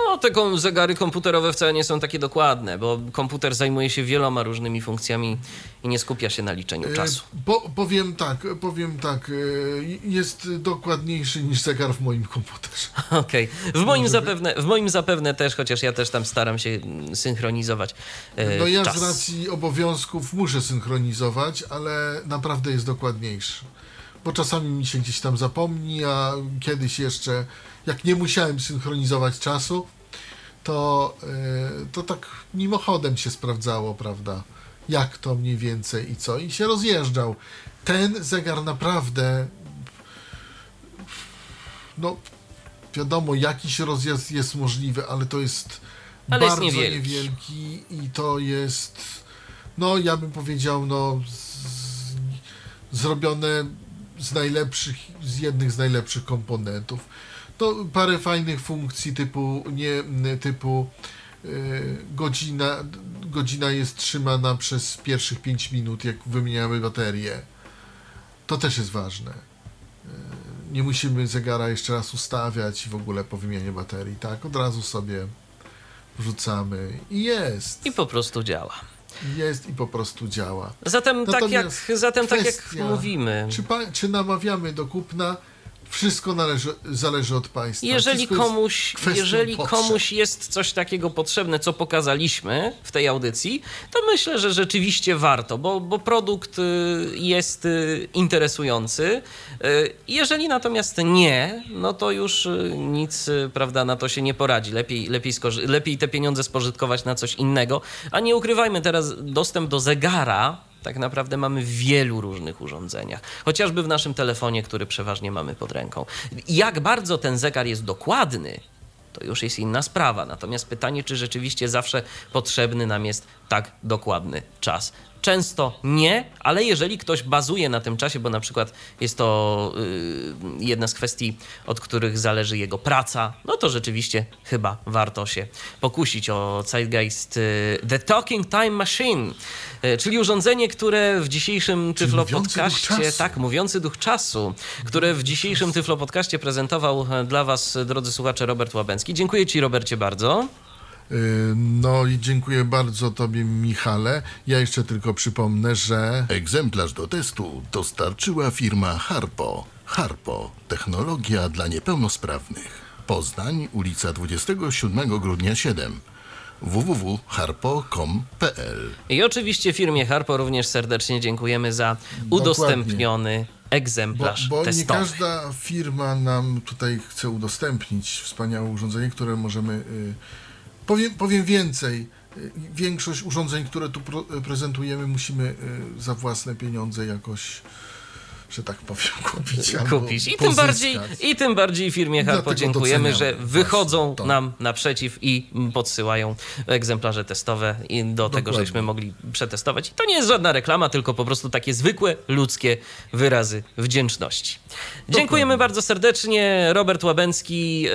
No, te kom- zegary komputerowe wcale nie są takie dokładne, bo komputer zajmuje się wieloma różnymi funkcjami i nie skupia się na liczeniu E, czasu. Po, powiem tak, powiem tak, e, jest dokładniejszy niż zegar w moim komputerze. Okej. W, moim zapewne, w moim zapewne też, chociaż ja też tam staram się synchronizować e, No ja czas. z racji obowiązków muszę synchronizować, ale naprawdę jest dokładniejszy. Bo czasami mi się gdzieś tam zapomni, a kiedyś jeszcze, jak nie musiałem synchronizować czasu, to, e, to tak mimochodem się sprawdzało, prawda? Jak to mniej więcej i co? I się rozjeżdżał. Ten zegar naprawdę, no wiadomo, jakiś rozjazd jest możliwy, ale to jest Ale jest bardzo niewielki. niewielki i to jest, no ja bym powiedział, no z, zrobione z najlepszych, z jednych z najlepszych komponentów. To parę fajnych funkcji typu nie typu y, godzina, godzina jest trzymana przez pierwszych 5 minut, jak wymieniamy baterię. To też jest ważne. Y, Nie musimy zegara jeszcze raz ustawiać w ogóle po wymianie baterii, tak? Od razu sobie wrzucamy i jest. I po prostu działa. Jest i po prostu działa. Zatem, tak jak, zatem tak jak kwestia, mówimy, Czy, pa, czy namawiamy do kupna? Wszystko należy, zależy od państwa. jeżeli Wszystko komuś, jeżeli potrzeb. komuś jest coś takiego potrzebne, co pokazaliśmy w tej audycji, to myślę, że rzeczywiście warto, bo, bo produkt y, jest y, interesujący. Y, Jeżeli natomiast nie, no to już nic, prawda, na to się nie poradzi. Lepiej, lepiej, lepiej te pieniądze spożytkować na coś innego. A nie ukrywajmy teraz, dostęp do zegara tak naprawdę mamy w wielu różnych urządzeniach. Chociażby w naszym telefonie, który przeważnie mamy pod ręką. Jak bardzo ten zegar jest dokładny, to już jest inna sprawa. Natomiast pytanie, czy rzeczywiście zawsze potrzebny nam jest tak dokładny czas. Często nie, ale jeżeli ktoś bazuje na tym czasie, bo na przykład jest to y, jedna z kwestii, od których zależy jego praca, no to rzeczywiście chyba warto się pokusić o Zeitgeist y, The Talking Time Machine, czyli urządzenie, które w dzisiejszym Tyflo mówiący duch Podcaście, czasu. tak, mówiący duch czasu, które w dzisiejszym Tyflo Podcaście prezentował e, dla Was, drodzy słuchacze, Robert Łabęcki. Dziękuję Ci, Robercie, bardzo. No i dziękuję bardzo Tobie, Michale. Ja jeszcze tylko przypomnę, że Egzemplarz do testu dostarczyła firma Harpo. Harpo. Technologia dla niepełnosprawnych. Poznań, ulica 27 grudnia 7. www.harpo.com.pl I oczywiście firmie Harpo również serdecznie dziękujemy za udostępniony bo, egzemplarz bo nie testowy. każda firma nam tutaj chce udostępnić wspaniałe urządzenie, które możemy. y, Powiem, powiem więcej. Y, Większość urządzeń, które tu pro, prezentujemy, musimy y, za własne pieniądze jakoś, że tak powiem, kupić. kupić. I tym, bardziej, I tym bardziej firmie Harpo dziękujemy, że właśnie wychodzą to. nam naprzeciw i podsyłają egzemplarze testowe i do tego, Dokładnie. żeśmy mogli przetestować. I to nie jest żadna reklama, tylko po prostu takie zwykłe ludzkie wyrazy wdzięczności. Dziękujemy bardzo serdecznie. Robert Łabęcki y,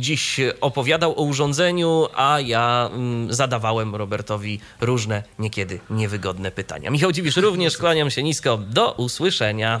dziś opowiadał o urządzeniu, a ja mm, zadawałem Robertowi różne, niekiedy niewygodne pytania. Michał Dziwisz również, kłaniam się nisko. Do usłyszenia.